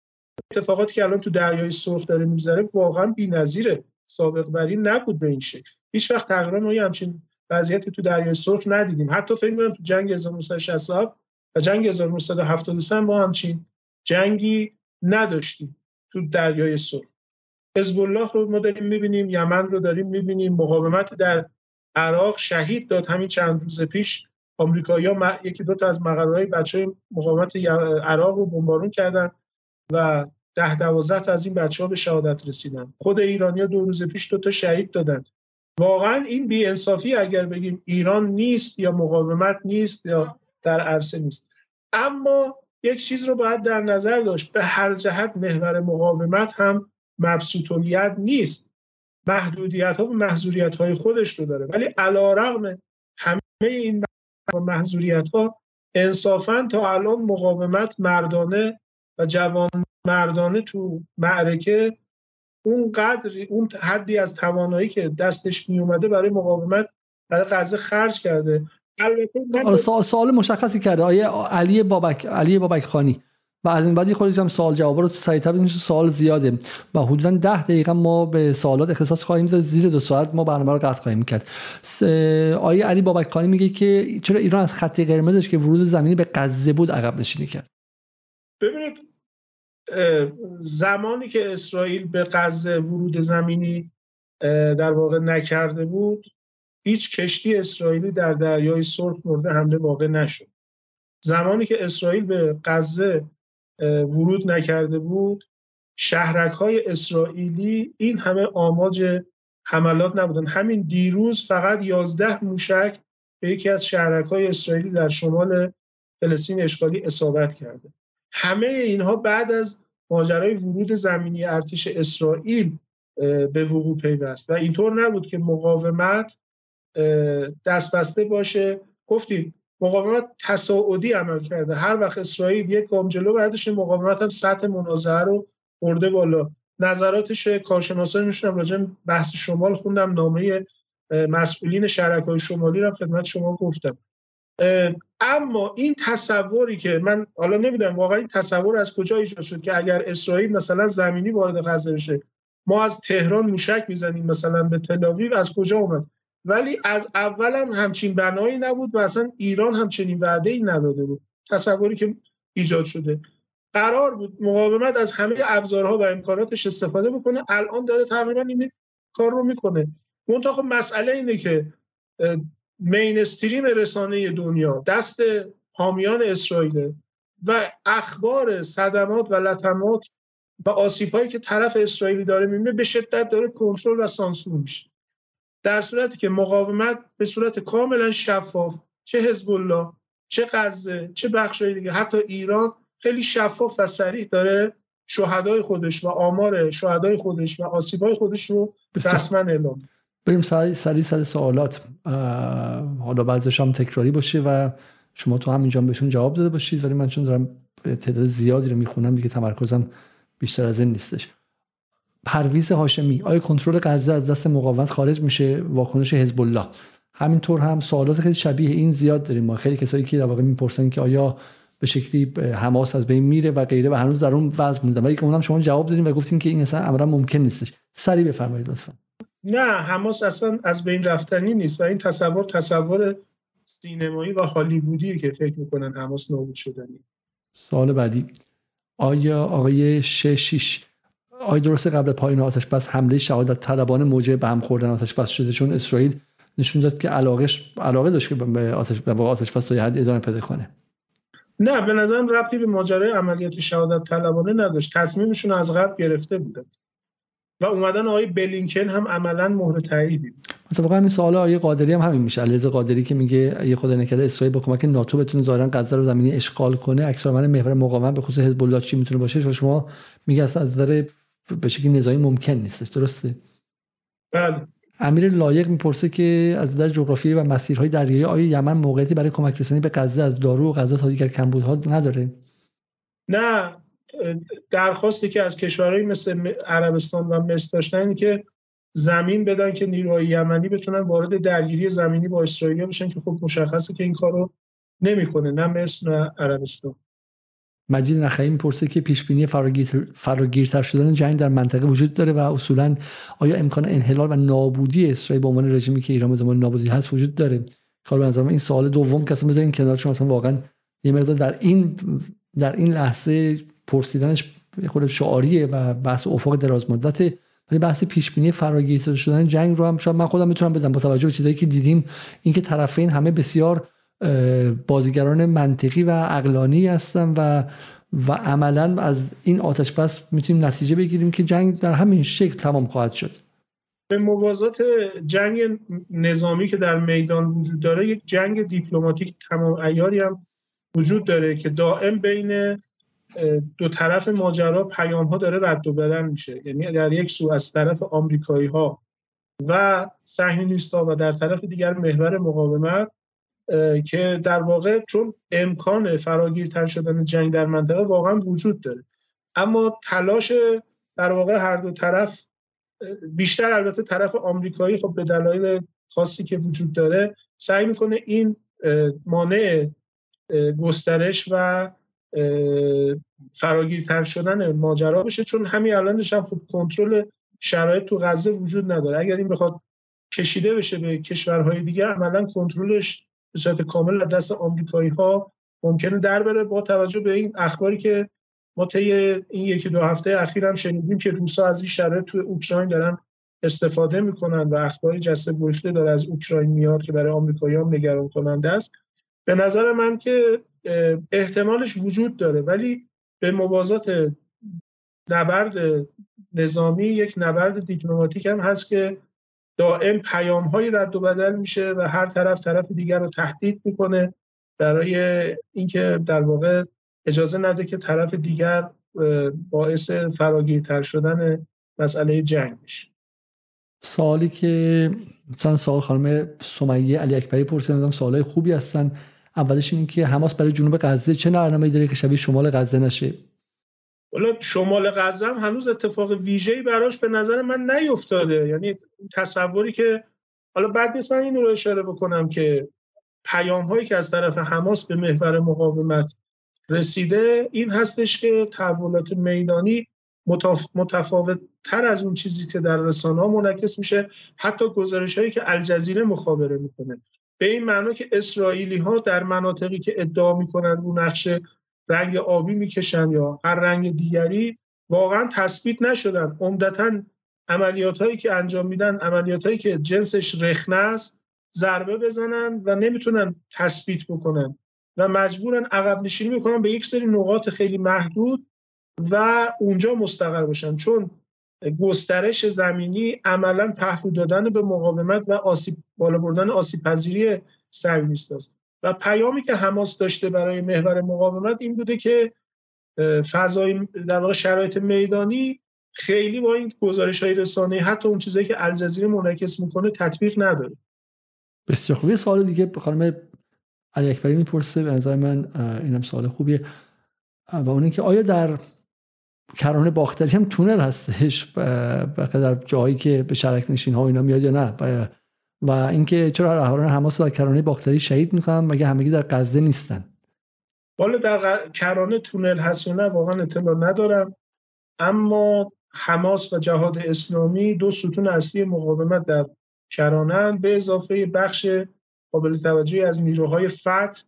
اتفاقاتی که الان تو دریای سرخ داره میگذره واقعا بی‌نظیره. سابقه بری نبود به این شکل. هیچ وقت تقریبا ما همچین وضعیتی تو دریای سرخ ندیدیم. حتی فکر می‌کنم تو جنگ 1967 جنگ 1973 ما همچین جنگی نداشتیم تو دریای سرخ حزب الله رو ما داریم می‌بینیم یمن رو داریم می‌بینیم مقاومت در عراق شهید داد. همین چند روز پیش آمریکایی‌ها یکی دو تا از مقرهای بچه مقاومت عراق رو بمبارون کردن و ده دوازده از این بچه ها به شهادت رسیدن. خود ایرانیا دو روز پیش دو تا شهید دادن. واقعا این بیانصافی اگر بگیم ایران نیست یا مقاومت نیست یا در عرصه نیست. اما یک چیز رو باید در نظر داشت به هر جهت محور مقاومت هم مبسوطیت نیست. محدودیت ها و محضوریت های خودش رو داره. ولی علا رغم همه این محضوریت ها انصافا تا الان مقاومت مردانه و جوان مردانه تو معرکه اون قدر اون حدی از توانایی که دستش می اومده برای مقاومت برای غزه خرج کرده. سوال مشخصی کرده. آیه علی بابک علی بابک خانی و از این بعدی خودش هم سوال جواب رو تو سریعتر ببینید سوال زیاده. و حدودا ده دقیقه ما به سوالات اختصاص خواهیم داد زیر دو ساعت ما برنامه رو قطع خواهیم کرد. آیه علی بابک خانی میگه که چرا ایران از خط قرمزش که ورود زمینی به غزه بود عقب نشینی کرد؟ ببینید زمانی که اسرائیل به غزه ورود زمینی در واقع نکرده بود هیچ کشتی اسرائیلی در دریای سرخ مورد حمله واقع نشد. زمانی که اسرائیل به غزه ورود نکرده بود شهرک های اسرائیلی این همه آماج حملات نبودن. همین دیروز فقط 11 موشک به یکی از شهرک های اسرائیلی در شمال فلسطین اشغالی اصابت کرده. همه اینها بعد از ماجرای ورود زمینی ارتش اسرائیل به وقوع پیوست. و اینطور نبود که مقاومت دست بسته باشه. گفتیم مقاومت تصاعدی عمل کرده. هر وقت اسرائیل یک گام جلو برداشته مقاومت هم سطح منازعه رو برده بالا. نظراتش کارشناسان میشونم راجع بحث شمال خوندم نامه مسئولین شرکای شمالی رو خدمت شما گفتم. اما این تصوری که من حالا نمی‌دونم واقعا این تصور از کجا ایجاد شد که اگر اسرائیل مثلا زمینی وارد غزه بشه ما از تهران موشک می‌زنیم مثلا به تلاویو از کجا اومد؟ ولی از اول هم همچین بنایی نبود و اصلا ایران همچنین وعده ای نداده بود. تصوری که ایجاد شده. قرار بود مقاومت از همه ابزارها و امکاناتش استفاده بکنه. الان داره تقریبا این کار رو می‌کنه. منتها خب مسئله اینه که مینستریم رسانه دنیا دست حامیان اسرائیل و اخبار صدمات و لطمات و آسیب هایی که طرف اسرائیلی داره می‌بینه به شدت داره کنترل و سانسور میشه. در صورتی که مقاومت به صورت کاملا شفاف چه حزب الله چه غزه چه بخشای دیگه حتی ایران خیلی شفاف و صریح داره شهدای خودش و آمار شهدای خودش و آسیبای خودش رو رسما اعلام. بریم سری سری سر سوالات. حالا بعضش هم تکراری باشه و شما تو همینجا بهشون جواب داده باشید ولی من چون دارم تعداد زیادی رو می‌خونم دیگه تمرکزم بیشتر از این نیستش. پرویز هاشمی آیا کنترل غزه از دست مقاومت خارج میشه؟ واکنش حزب الله همینطور هم سوالات خیلی شبیه این زیاد داریم ما. خیلی کسایی که در واقع می‌پرسن که آیا به شکلی حماس از بین میره و غیره و هنوز در اون وضع موندن ولی که اونم شما جواب دادیم و گفتیم که این اصلا امرا ممکن نیستش. سری بفرمایید لطفا. نه حماس اصلا از بین رفتنی نیست و این تصور تصور سینمایی و هالیوودی که فکر می‌کنن حماس نابود شدنی. سوال بعدی. آیا آقای 66 آی درست قبل پایین آتش بس حمله شهادت طلبان موجه به هم خوردن آتش بس شده چون اسرائیل نشون داد که علاقش علاقه داشت که به آتش به آتش بس یه حد ادامه پیدا کنه. نه به نظرم ربطی به ماجرای عملیات شهادت طلبانه نداشت. تصمیمشون از قبل گرفته بوده. و اومدن آقای بلینکن هم عملا مهر تاییدی مثلا واقعا این سوال آقای قادری هم همین میشه. علیرضا قادری که میگه یه خود نکرده اسرائیل به کمک ناتو بتونه ظاهرا غزه رو زمینی اشغال کنه اکثر من محور مقاومت به خصوص حزب الله چی می‌تونه باشه؟ شما میگه از نظر به شکلی نظامی ممکن نیستش درسته؟ بله. امیر لایق می‌پرسه که از نظر جغرافیایی و مسیرهای دریایی آیا یمن موقعیتی برای کمک رسانی به غزه از دارو و غذا تا دیگر کمبودها نداره؟ نه. درخواستی که از کشورهایی مثل عربستان و مصر داشتن که زمین بدن که نیروهای یمنی بتونن وارد درگیری زمینی با اسرائیل بشن که خب مشخصه که این کارو نمی‌کنه نه مصر نه عربستان. مجید نخعی می‌پرسه که پیش بینی فراگیرتر شدن جنگ در منطقه وجود داره و اصولا آیا امکان انحلال و نابودی اسرائیل به عنوان رژیمی که ایران به نابودی هست وجود داره؟ کار به این سوال دوم که اصلا بذارین کنار چون اصلا واقعا یه مقدار در این در این لحظه پرسیدنش خود شعاریه و بحث افق دراز مدته. ولی بحث پیش بینی فراگیرتر شدن جنگ رو هم شاید من خودم می‌تونم بدم با توجه به چیزایی که دیدیم. اینکه طرفین همه بسیار بازیگران منطقی و اقلانی هستن و و عملا از این آتش بس می‌تونیم نتیجه بگیریم که جنگ در همین شکل تمام خواهد شد. به موازات جنگ نظامی که در میدان وجود داره یک جنگ دیپلماتیک تمام ایاری هم وجود داره که دائم بین دو طرف ماجرا پیام ها داره رد و بدل میشه. یعنی در یک سو از طرف آمریکایی ها و صهیونیست ها و در طرف دیگر محور مقاومت که در واقع چون امکان فراگیرتر شدن جنگ در منطقه واقعا وجود داره. اما تلاش در واقع هر دو طرف بیشتر البته طرف آمریکایی خب به دلایل خاصی که وجود داره سعی می‌کنه این مانع گسترش و فراگیرتر شدن ماجرا بشه. چون همین الانش هم خب کنترل شرایط تو غزه وجود نداره. اگر این بخواد کشیده بشه به کشورهای دیگه عملا کنترلش به صورت کامل از دست آمریکایی ها ممکنه در بره. با توجه به این اخباری که ما طی این یکی دو هفته اخیر هم شنیدیم که روسا از این شرایط تو اوکراین دارن استفاده می‌کنن و اخباری جسته گریخته داره از اوکراین میاد که برای آمریکایی هم نگران کننده است. به نظر من که احتمالش وجود داره ولی به موازات نبرد نظامی یک نبرد دیپلماتیک هم هست که دائم پیام های رد و بدل میشه و هر طرف طرف دیگر رو تهدید می‌کنه برای اینکه در واقع اجازه نده که طرف دیگر باعث فراگیرتر شدن مسئله جنگ بشه. سوالی که مثلا سوال خانم سمیه علی اکبری پرسیدن سوالای خوبی هستن. اولش این که حماس برای جنوب غزه چه برنامه‌ای داره که شبیه شمال غزه نشه؟ حالا شمال غزه هنوز اتفاق ویژه‌ای براش به نظر من نیفتاده. یعنی تصوری که حالا بعد نیست من این رو اشاره بکنم که پیام هایی که از طرف حماس به محور مقاومت رسیده این هستش که تحولات میدانی متفاوت تر از اون چیزی که در رسانه ها منعکس میشه حتی گزارش هایی که الجزیره مخابره می‌کنه. به این معنا که اسرائیلی ها در مناطقی که ادعا می‌کنند رو نقشه رنگ آبی می‌کشن یا هر رنگ دیگری واقعا تثبیت نشدن. عمدتا عملیات هایی که انجام میدن عملیات هایی که جنسش رخنه است ضربه بزنن و نمی‌تونن تثبیت بکنن و مجبورن عقب نشینی می‌کنن به یک سری نقاط خیلی محدود و اونجا مستقر باشن چون گسترش زمینی عملا پهلو دادن به مقاومت و آسیب بالا بردن آسیب پذیری سرنیست است و پیامی که حماس داشته برای محور مقاومت این بوده که فضای در واقع شرایط میدانی خیلی با این گزارش های رسانه حتی اون چیزایی که الجزیره منعکس می‌کنه تطبیق نداره. بسیار خوبی سوال دیگه خانم علی اکبری می‌پرسه به نظر من اینم سوال خوبیه. و اون که آیا در کرانه باختری هم تونل هستش؟ در جایی که به شرک نشین ها اینا میاد یا نه؟ و اینکه چرا رهبران حماس در کرانه باختری شهید می‌کنن مگه همگی در غزه نیستن؟ والا در کرانه تونل هست نه واقعا اطلاع ندارم. اما حماس و جهاد اسلامی دو ستون اصلی مقاومت در کرانه به اضافه بخش قابل توجهی از نیروهای فتح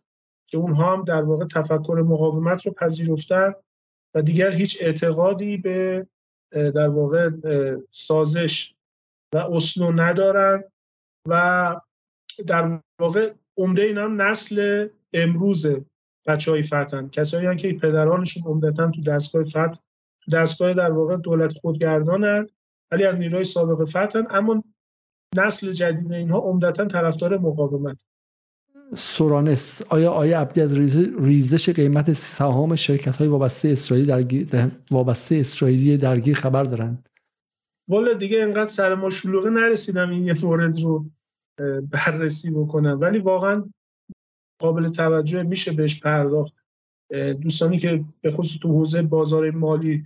که اونها هم در واقع تفکر مقاومت رو پذیرفتن و دیگر هیچ اعتقادی به در واقع سازش و اصلو ندارن. و در واقع عمده اینا هم نسل امروز بچه های فتن کسایی هم که پدرانشون عمدتا تو دستگاه فت دستگاه در واقع دولت خودگردانن ولی از نیروهای سابق فتن اما نسل جدید اینها عمدتا طرفدار مقاومت. سورانس آیا آیا عبدی از ریزش قیمت سهام شرکت های وابسته اسرائیلی در وابسته اسرائیلی درگیر خبر دارند؟ والا دیگه انقدر سر ما شلوغه نرسیدم این یه مورد رو بررسی بکنم. ولی واقعا قابل توجه میشه بهش پرداخت. دوستانی که به خصوص تو حوزه بازار مالی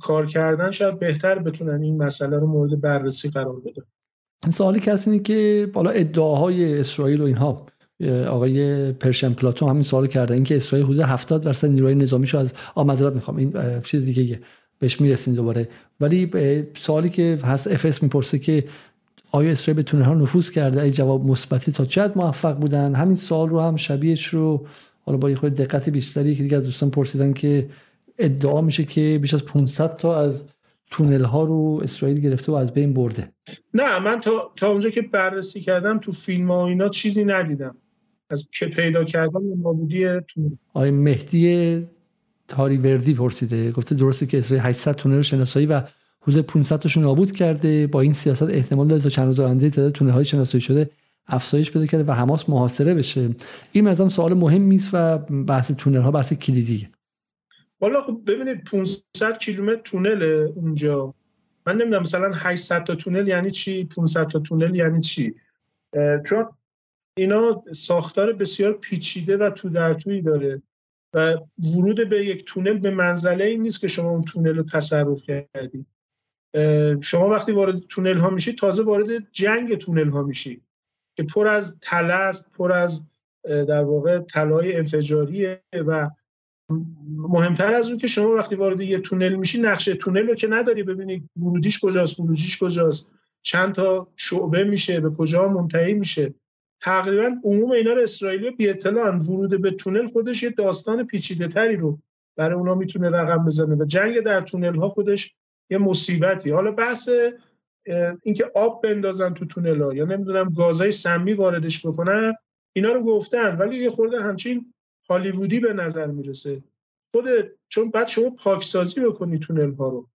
کار کردن شاید بهتر بتونن این مسئله رو مورد بررسی قرار بدن. سوالی کسی اینه که بالا ادعاهای اسرائیل و اینها آقای پرشن پلاتون همین سوال کرده اینکه اسرائیل حدود 70 درصد نیروی نظامیشو از آ می‌خوام. این چیز دیگه بهش می‌رسیم دوباره. ولی سوالی که هست اف اس می‌پرسه که آیا اسرائیل به تونه ها نفوذ کرده؟ ای جواب مثبتی. تا چقدر موفق بودن؟ همین سوال رو هم شبیهش رو حالا با یه خود دقت بیشتری که دیگه از دوستان پرسیدن که ادعا میشه که بیش از 500 تا از تونل ها رو اسرائیل گرفته و از بین برده. نه من تا, تا اونجا که بررسی کردم تو فیلم ها اینا چیزی ندیدم. از که پیدا کردم نابودی تونل. آقای مهدی تاری وردی پرسیده. گفته درسته که اسرائیل 800 تونل رو شناسایی و حدود 500 تاشون نابود کرده. با این سیاست احتمال داره تا چند روز آینده تعداد تونل های شناسایی شده افزایش پیدا کرده و حماس محاصره بشه. این مثلا سوال مهمی است و بحث تونل ها بحث کلیدیه والا خب ببینید 500 کیلومتر تونل اونجا. من نمی‌دونم مثلا 800 تا تونل یعنی چی؟ 500 تا تونل یعنی چی؟ چون اینا ساختار بسیار پیچیده و تو در توی داره. و ورود به یک تونل به منزله این نیست که شما اون تونل رو تصرف کردید شما وقتی وارد تونل ها میشید تازه وارد جنگ تونل ها میشید که پر از تله است پر از در واقع طلای انفجاریه و مهمتر از اون که شما وقتی وارد یه تونل میشی نقشه تونل رو که نداری ببینید ورودیش کجاست ورودیش کجاست چند تا شعبه میشه به کجا منتهی میشه. تقریبا عموم اینا رو اسرائیلی بی اطلاعن ورود به تونل خودش یه داستان پیچیده تری رو برای اونا می‌تونه رقم بزنه و جنگ در تونل ها خودش یه مصیبتی. حالا بحث اینکه آب بندازن تو تونل ها یا نمی‌دونم گازای سمی واردش بکنن اینا رو گفتن ولی یه خورده همچین هالیوودی به نظر می‌رسه. خود چون بعد شما پاکسازی بکنی تونل ها رو.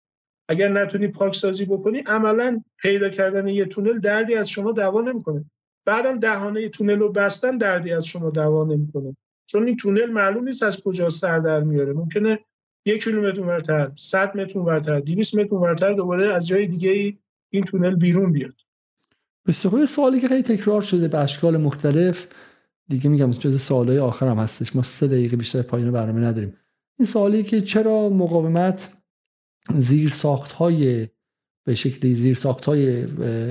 اگر نتونی پاکسازی بکنی عملا پیدا کردن یه تونل دردی از شما دوا نمی‌کنه. بعدم دهانه تونل رو بستن دردی از شما دوا نمی‌کنه. چون این تونل معلوم نیست از کجا سر در میاره. ممکنه یک کیلومتر اونورتر 100 متر اونورتر 200 متر اونورتر دوباره از جای دیگه این تونل بیرون بیاد. بسیار سوالی که خیلی تکرار شده به اشکال مختلف دیگه میگم جز سوالای آخر هم هستش. ما سه دقیقه بیشتر پایان برنامه نداریم. این سوالی که چرا مقاومت زیر ساخت های به شکلی زیر ساخت های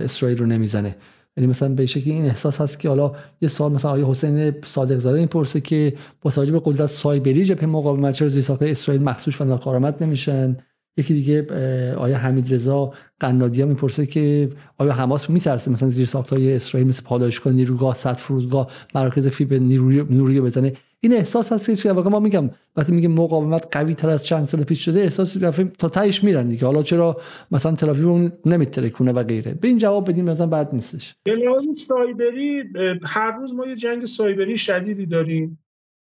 اسرائیل رو نمی‌زنه؟ یعنی مثلا به شکلی این احساس هست که حالا یه سال مثلا آیه حسین صادق زاده می‌پرسه که با توجه به قدرت سایبری جبهه مقاومت چرا زیر اسرائیل مخصوص و ناکارآمد نمیشن؟ یکی دیگه آیا حمید رضا قنادی می‌پرسه که آیا حماس میترسه مثلا زیر های اسرائیل مثل پالایشگاه نیروگاه صد فرودگاه مراکز فیب نیروی نوری بزنه؟ این احساس هست که واقعا ما میگم وقتی میگه مقاومت قوی تر از چند سال پیش شده احساس تا تهش میرن دیگه. حالا چرا مثلا تلافی اون نمیترکونه و غیره؟ به این جواب بدیم مثلا بعد نیستش. به لحاظ سایبری هر روز ما یه جنگ سایبری شدیدی داریم.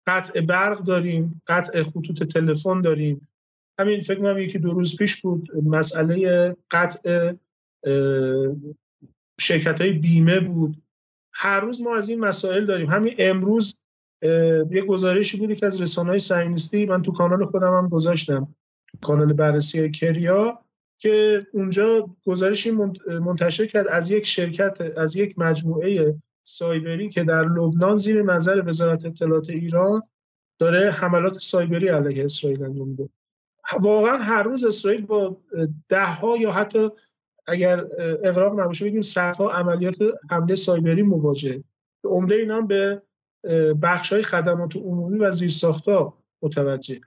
قطع برق داریم قطع خطوط تلفن داریم. همین فکر کنم یکی دو روز پیش بود مسئله قطع شرکت های بیمه بود. هر روز ما از این مسائل داریم. همین امروز یه گزارشی بود که از رسانه های من تو کانال خودم هم گذاشتم کانال بررسی کریا که اونجا گزارشی منتشر کرد از یک شرکت از یک مجموعه سایبری که در لبنان زیر نظر وزارت اطلاعات ایران داره حملات سایبری علیه اسرائیل انجام میده. واقعا هر روز اسرائیل با ده ها یا حتی اگر اقراق نباشه بگیم صدها عملیات حمله سایبری مواجه. عمده اینا به بخش های خدمات عمومی و زیرساختها متوجه.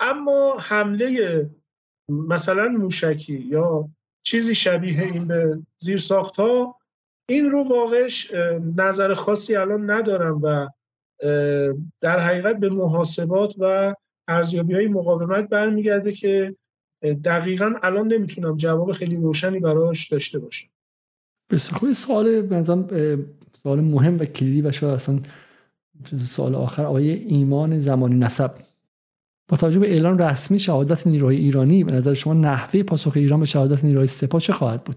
اما حمله مثلا موشکی یا چیزی شبیه این به زیرساختها این رو واقعش نظر خاصی الان ندارم و در حقیقت به محاسبات و ارزیابی های مقاومت برمیگرده که دقیقا الان نمی‌تونم جواب خیلی روشنی براش داشته باشم. بسیار خوب. سوال بنظرم سوال مهم و کلیدی و شاید اصلا سوال آخر. آقای ایمان زمانی نسب. با توجه به اعلان رسمی شهادت نیروهای ایرانی به نظر شما نحوه پاسخ ایران به شهادت نیروهای سپاه چه خواهد بود؟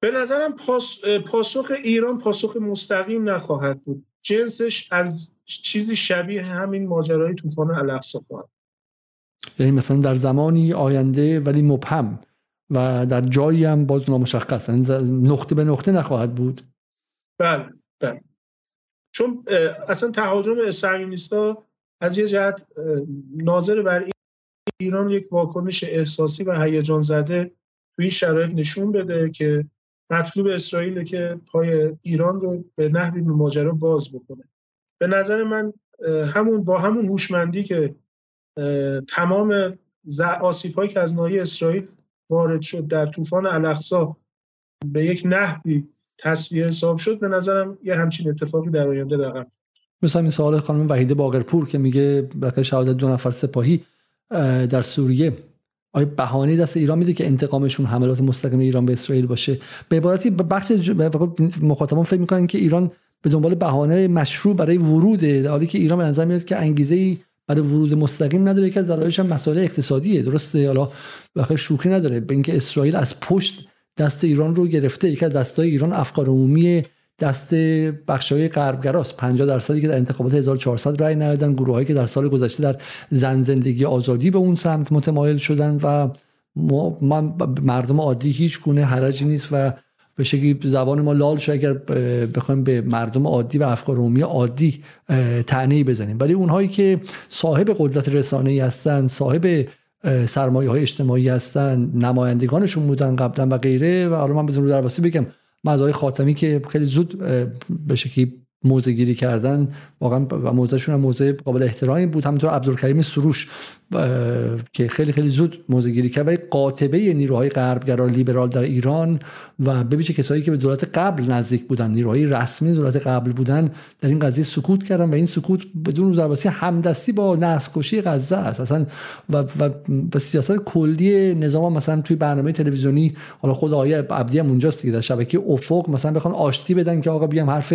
به نظرم پاسخ ایران پاسخ مستقیم نخواهد بود. جنسش از چیزی شبیه همین ماجرای طوفان الاقصی خواهد. یعنی مثلا در زمانی آینده ولی مبهم و در جایی هم باز نامشخص یعنی نقطه به نقطه نخواهد بود؟ بله بله. چون اصلا تهاجم صهیونیست‌ها از یه جهت ناظر بر ایران یک واکنش احساسی و هیجان زده توی این شرایط نشون بده که مطلوب اسرائیل که پای ایران رو به نحوی به ماجرا باز بکنه. به نظر من همون با همون هوشمندی که تمام آسیب هایی که از ناحیه اسرائیل وارد شد در طوفان الاقصا به یک نحوی تصویر حساب شد به نظرم یه همچین اتفاقی در آینده رقم مثلا این سوال خانم وحیده باقرپور که میگه برای شهادت دو نفر سپاهی در سوریه آیا بهانه دست ایران میده که انتقامشون حملات مستقیم ایران به اسرائیل باشه؟ به عبارتی بخش مخاطبان فکر می‌کنن که ایران به دنبال بهانه مشروع برای ورود در حالی که ایران به نظر میاد که انگیزه ای برای ورود مستقیم نداره که از هم مسائل اقتصادیه. درسته؟ حالا بخیر شوخی نداره. به اینکه اسرائیل از پشت دست ایران رو گرفته یکی از دستای ایران افکار عمومی دست بخشای غربگراست. 50 درصدی که در انتخابات 1400 رای ندادن گروهایی که در سال گذشته در زن زندگی آزادی به اون سمت متمایل شدن و ما مردم عادی هیچ گونه حرجی نیست و به شکلی زبان ما لال شد اگر بخوایم به مردم عادی و افکار عمومی عادی تعنی بزنیم. ولی اونهایی که صاحب قدرت رسانه ای هستن صاحب سرمایه های اجتماعی هستن نمایندگانشون بودن قبلا و غیره و حالا من بدون در بگم مزای خاتمی که خیلی زود به شکلی موزه گیری کردن واقعا و موزهشون هم موزه قابل احترامی بود. همونطور عبدالکریم سروش که خیلی خیلی زود موزگیری کرد ولی قاطبه نیروهای غربگرا لیبرال در ایران و ببینید کسایی که به دولت قبل نزدیک بودن نیروهای رسمی دولت قبل بودن در این قضیه سکوت کردن و این سکوت بدون درباسی همدستی با نسل غزه است. اصلا و, و, و سیاست کلی نظام مثلا توی برنامه تلویزیونی حالا خود آقای عبدی هم اونجاست دیگه در شبکه افق مثلا بخوان آشتی بدن که آقا بیام حرف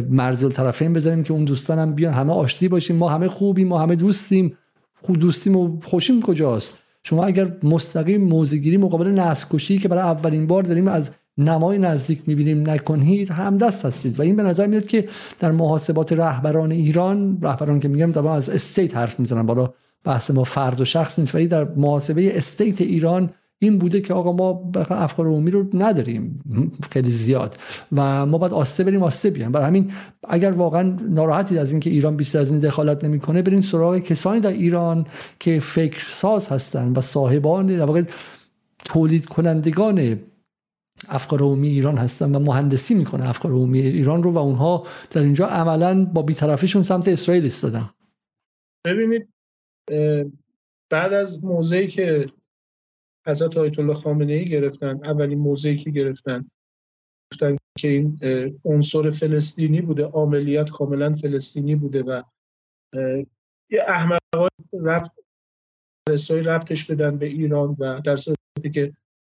مرز الطرفین بزنیم که اون دوستان هم بیان. همه آشتی باشیم. ما همه خوبیم. ما همه دوستیم. خود دوستیم و خوشیم کجاست؟ شما اگر مستقیم موزگیری مقابل نسل کشی که برای اولین بار داریم از نمای نزدیک می‌بینیم نکنید همدست هستید. و این به نظر میاد که در محاسبات رهبران ایران رهبران که میگم طبعا از استیت حرف می‌زنن. بالا بحث ما فرد و شخص نیست ولی در محاسبه استیت ایران این بوده که آقا ما افکار عمومی رو نداریم خیلی زیاد و ما باید آسته بریم آسته بیایم. برای همین اگر واقعا ناراحتید از اینکه ایران بیشتر از این دخالت نمی‌کنه برین سراغ کسانی در ایران که فکر ساز هستن و صاحبان در واقع تولید کنندگان افکار عمومی ایران هستن و مهندسی می‌کنه افکار عمومی ایران رو و اونها در اینجا عملا با بیطرفیشون سمت اسرائیل ایستادن. ببینید بعد از موضعی که حضرت آیت الله خامنه ای گرفتن اولین موضعی که گرفتن گفتن که این عنصر فلسطینی بوده عملیات کاملا فلسطینی بوده و یه احمقای رفت اسرائیل رفتش بدن به ایران و در صورتی که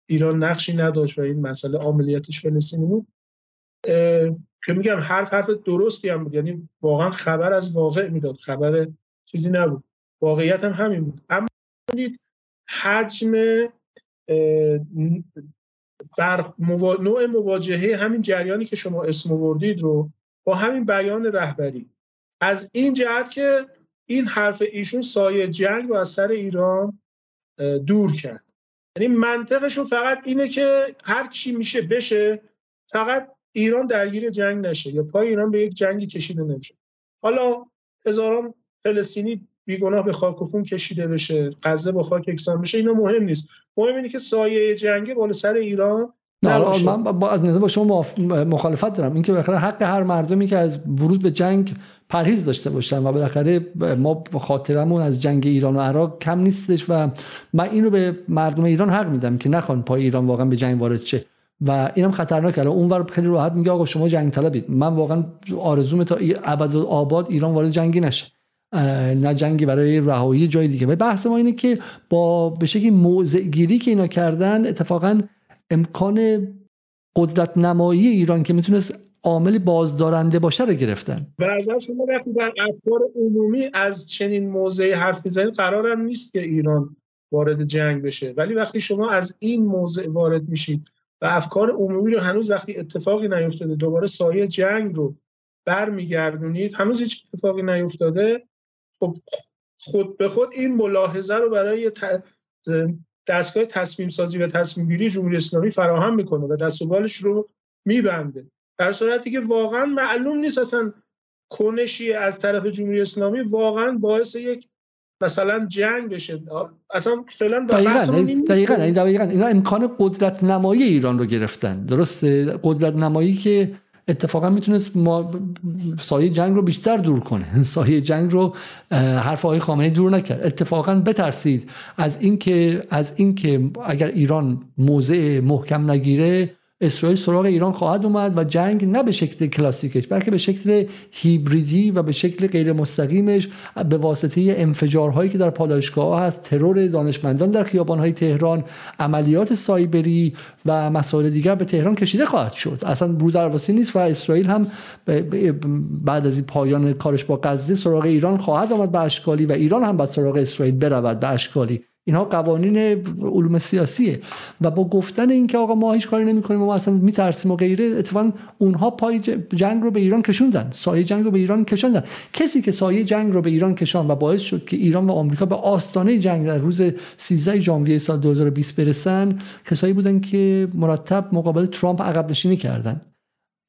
ایران نقشی نداشت و این مسئله عملیاتش فلسطینی بود. که میگم حرف حرف درستی هم بود یعنی واقعا خبر از واقع می‌داد خبر چیزی نبود. واقعیت هم همین بود. اما حجم بر نوع مواجهه همین جریانی که شما اسم آوردید رو با همین بیان رهبری. از این جهت که این حرف ایشون سایه جنگ و از سر ایران دور کرد. یعنی منطقشون فقط اینه که هر چی میشه بشه فقط ایران درگیر جنگ نشه یا پای ایران به یک جنگی کشیده نمیشه. حالا هزاران فلسطینی بیگناه به خاک و خون کشیده بشه غزه با خاک یکسان بشه اینا مهم نیست. مهم اینه که سایه جنگی بالا سر ایران نه من با از نظر با شما مخالفت دارم. اینکه بالاخره حق هر مردمی که از ورود به جنگ پرهیز داشته باشن و بالاخره ما خاطرمون از جنگ ایران و عراق کم نیستش و من اینو به مردم ایران حق میدم که نخوان پای ایران واقعا به جنگ وارد شه. و اینم خطرناکه الان اونور خیلی راحت میگه آقا شما جنگ طلبید من واقعا آرزوم تا ابد آباد ایران وارد جنگی نشه. نه جنگی برای رهایی جای دیگه. و بحث ما اینه که با به شکلی موضع گیری که اینا کردن اتفاقا امکان قدرت نمایی ایران که می‌تونست عامل بازدارنده باشه رو گرفتن. و از شما وقتی در افکار عمومی از چنین موضعی حرف می‌زنید قرارم نیست که ایران وارد جنگ بشه. ولی وقتی شما از این موضع وارد میشید و افکار عمومی رو هنوز وقتی اتفاقی نیفتاده دوباره سایه جنگ رو برمیگردونید هنوز هیچ اتفاقی نیفتاده. خب خود به خود این ملاحظه رو برای دستگاه تصمیم سازی و تصمیم گیری جمهوری اسلامی فراهم می‌کنه و دست و بالش رو میبنده. در صورتی که واقعا معلوم نیست اصلا کنشی از طرف جمهوری اسلامی واقعا باعث یک مثلا جنگ بشه. اصلا فعلا دقیقاً دقیقاً دقیقاً اینا امکان قدرت نمایی ایران رو گرفتن. درسته؟ قدرت نمایی که اتفاقا می‌تونست ما سایه جنگ رو بیشتر دور کنه. (laughs) سایه جنگ رو حرف آقای خامنه‌ای دور نکرد. اتفاقا بترسید. از اینکه از اینکه اگر ایران موضع محکم نگیره اسرائیل سراغ ایران خواهد اومد و جنگ نه به شکل کلاسیکش بلکه به شکل هیبریدی و به شکل غیر مستقیمش به واسطه انفجارهایی که در پالایشگاه هست ترور دانشمندان در خیابانهای تهران عملیات سایبری و مسائل دیگر به تهران کشیده خواهد شد. اصلا رو درواسی نیست و اسرائیل هم بعد از این پایان کارش با غزه سراغ ایران خواهد آمد به اشکالی و ایران هم به سراغ اسرائیل برود به اشکالی. اینها قوانین علوم سیاسیه. و با گفتن اینکه آقا ما هیچ کاری نمی‌کنیم ما اصلا میترسیم و غیره اتفاقا اونها پای جنگ رو به ایران کشوندن. سایه جنگ رو به ایران کشوندن. کسی که سایه جنگ رو به ایران کشان و باعث شد که ایران و آمریکا به آستانه جنگ در روز 13 ژانویه سال 2020 برسن کسایی بودن که مرتب مقابل ترامپ عقب نشینی کردن.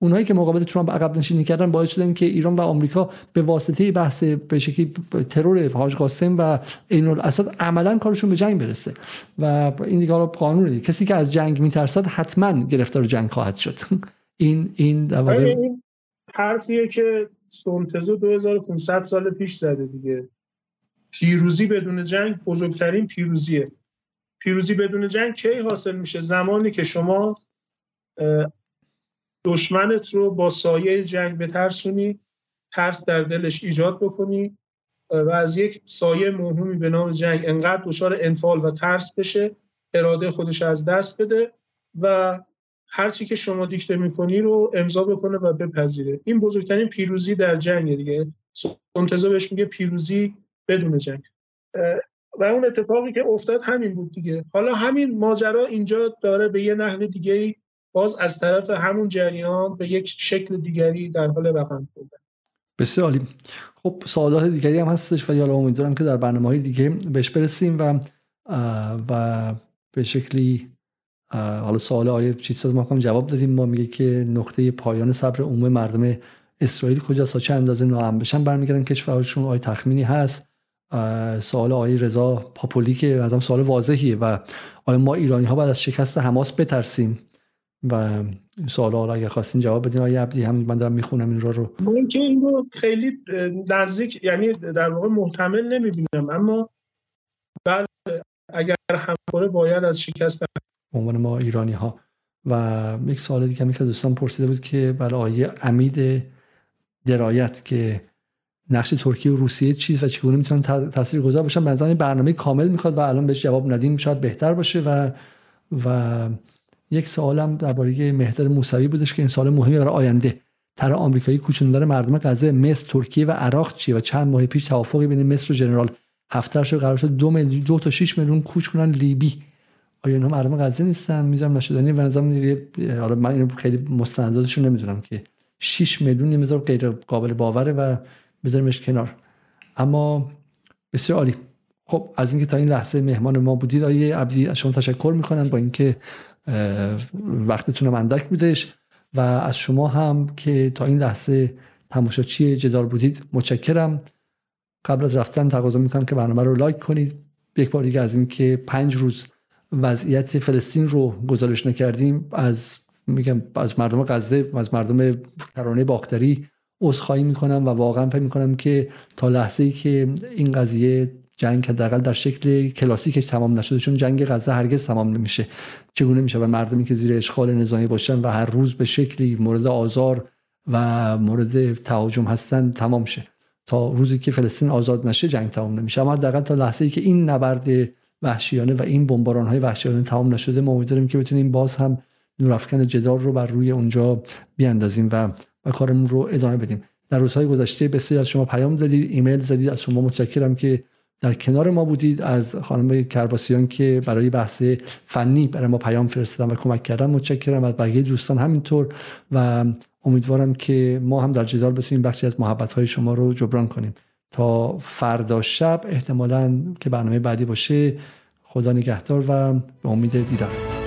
اونایی که مقابل ترامپ عقب نشینی کردن باعث شدن که ایران و آمریکا به واسطه بحث به شکلی ترور حاج قاسم و عین الاسد عملا کارشون به جنگ برسه. و این دیگه حالا قانونه کسی که از جنگ میترسد حتما گرفتار جنگ خواهد شد. (laughs) این این این حرفیه که سونتزو 2500 سال پیش زده دیگه. پیروزی بدون جنگ بزرگترین پیروزیه. پیروزی بدون جنگ کی حاصل میشه؟ زمانی که شما دشمنت رو با سایه جنگ بترسونی ترس در دلش ایجاد بکنی و از یک سایه مهمی به نام جنگ انقدر دچار انفال و ترس بشه اراده خودش از دست بده و هرچی که شما دیکته می‌کنی رو امضا بکنه و بپذیره. این بزرگترین پیروزی در جنگ دیگه. سنتزا بهش میگه پیروزی بدون جنگ. و اون اتفاقی که افتاد همین بود دیگه. حالا همین ماجرا اینجا داره به یه نحو دیگه باز از طرف همون جریان به یک شکل دیگری در حال رقم خوردن. بسیار عالی. خب سوالات دیگری هم هستش و حالا امیدوارم که در برنامه های دیگه بهش برسیم و و به شکلی حالا سوال آیه چیز ما هم جواب دادیم. ما میگه که نقطه پایان صبر عموم مردم اسرائیل کجاست؟ تا چه اندازه ناامن بشن برمیگردن کشورشون؟ آیه تخمینی هست؟ سوال آقای رضا پاپولی که از سوال واضحیه و آیا ما ایرانی ها بعد از شکست حماس بترسیم؟ و سوال حالا اگه خواستین جواب بدین آقای عبدی هم من دارم می‌خونم این رو رو. من که این رو خیلی نزدیک یعنی در واقع محتمل نمی‌بینم اما بله اگر همکاره باید از شکست عنوان ما ایرانی ها و یک سوال دیگه که دوستان پرسیده بود که برای آیه امید درایت که نقش ترکیه و روسیه چیز و چگونه می‌تونن تاثیر گذار باشن؟ به برنامه کامل می‌خواد و الان بهش جواب ندیم شاید بهتر باشه و و یک سوالم درباره مهدر موسوی بودش که این سال مهمی برای آینده. تر آمریکایی کوچوندن مردم غزه مصر ترکیه و عراق چیه و چند ماه پیش توافقی بین مصر و ژنرال هفتر شد قرار شد دو, دو تا 6 میلیون کوچ کنن لیبی. آیا اینها مردم غزه نیستن؟ می‌ذارم نشدنی. و نظام حالا من اینو خیلی مستنداتشون نمی‌دونم که 6 میلیون یه غیر قابل باوره و بذاریمش کنار. اما بسیار عالی. خب از اینکه تا این لحظه مهمان ما بودید آیه عبدی از شما تشکر می‌کنم با اینکه وقتتون اندک بودش و از شما هم که تا این لحظه تماشاچی جدال بودید متشکرم. قبل از رفتن تقاضا می‌کنم که برنامه رو لایک کنید. یک بار دیگه از اینکه پنج روز وضعیت فلسطین رو گزارش نکردیم از میگم از مردم غزه از مردم کرانه باختری عذرخواهی می‌کنم و واقعا فکر می‌کنم که تا لحظه ای که این قضیه جنگ حداقل در شکل کلاسیکش تمام نشده چون جنگ غزه هرگز تمام نمیشه. چگونه میشه و مردمی که زیر اشغال نظامی باشن و هر روز به شکلی مورد آزار و مورد تهاجم هستن تمام شه. تا روزی که فلسطین آزاد نشه جنگ تمام نمیشه. اما حداقل تا لحظه ای که این نبرد وحشیانه و این بمباران های وحشیانه تمام نشده ما امیدواریم که بتونیم باز هم نورافکن جدال رو بر روی اونجا بیاندازیم و و کارمون رو ادامه بدیم. در روزهای گذشته بسیاری از شما پیام دادید ایمیل زدید. از شما متشکرم که در کنار ما بودید از خانم کرباسیان که برای بحث فنی برای ما پیام فرستادن و کمک کردن متشکرم از بقیه دوستان همینطور و امیدوارم که ما هم در جدال بتونیم بخشی از محبت های شما رو جبران کنیم. تا فردا شب احتمالا که برنامه بعدی باشه خدا نگهدار و به امید دیدار.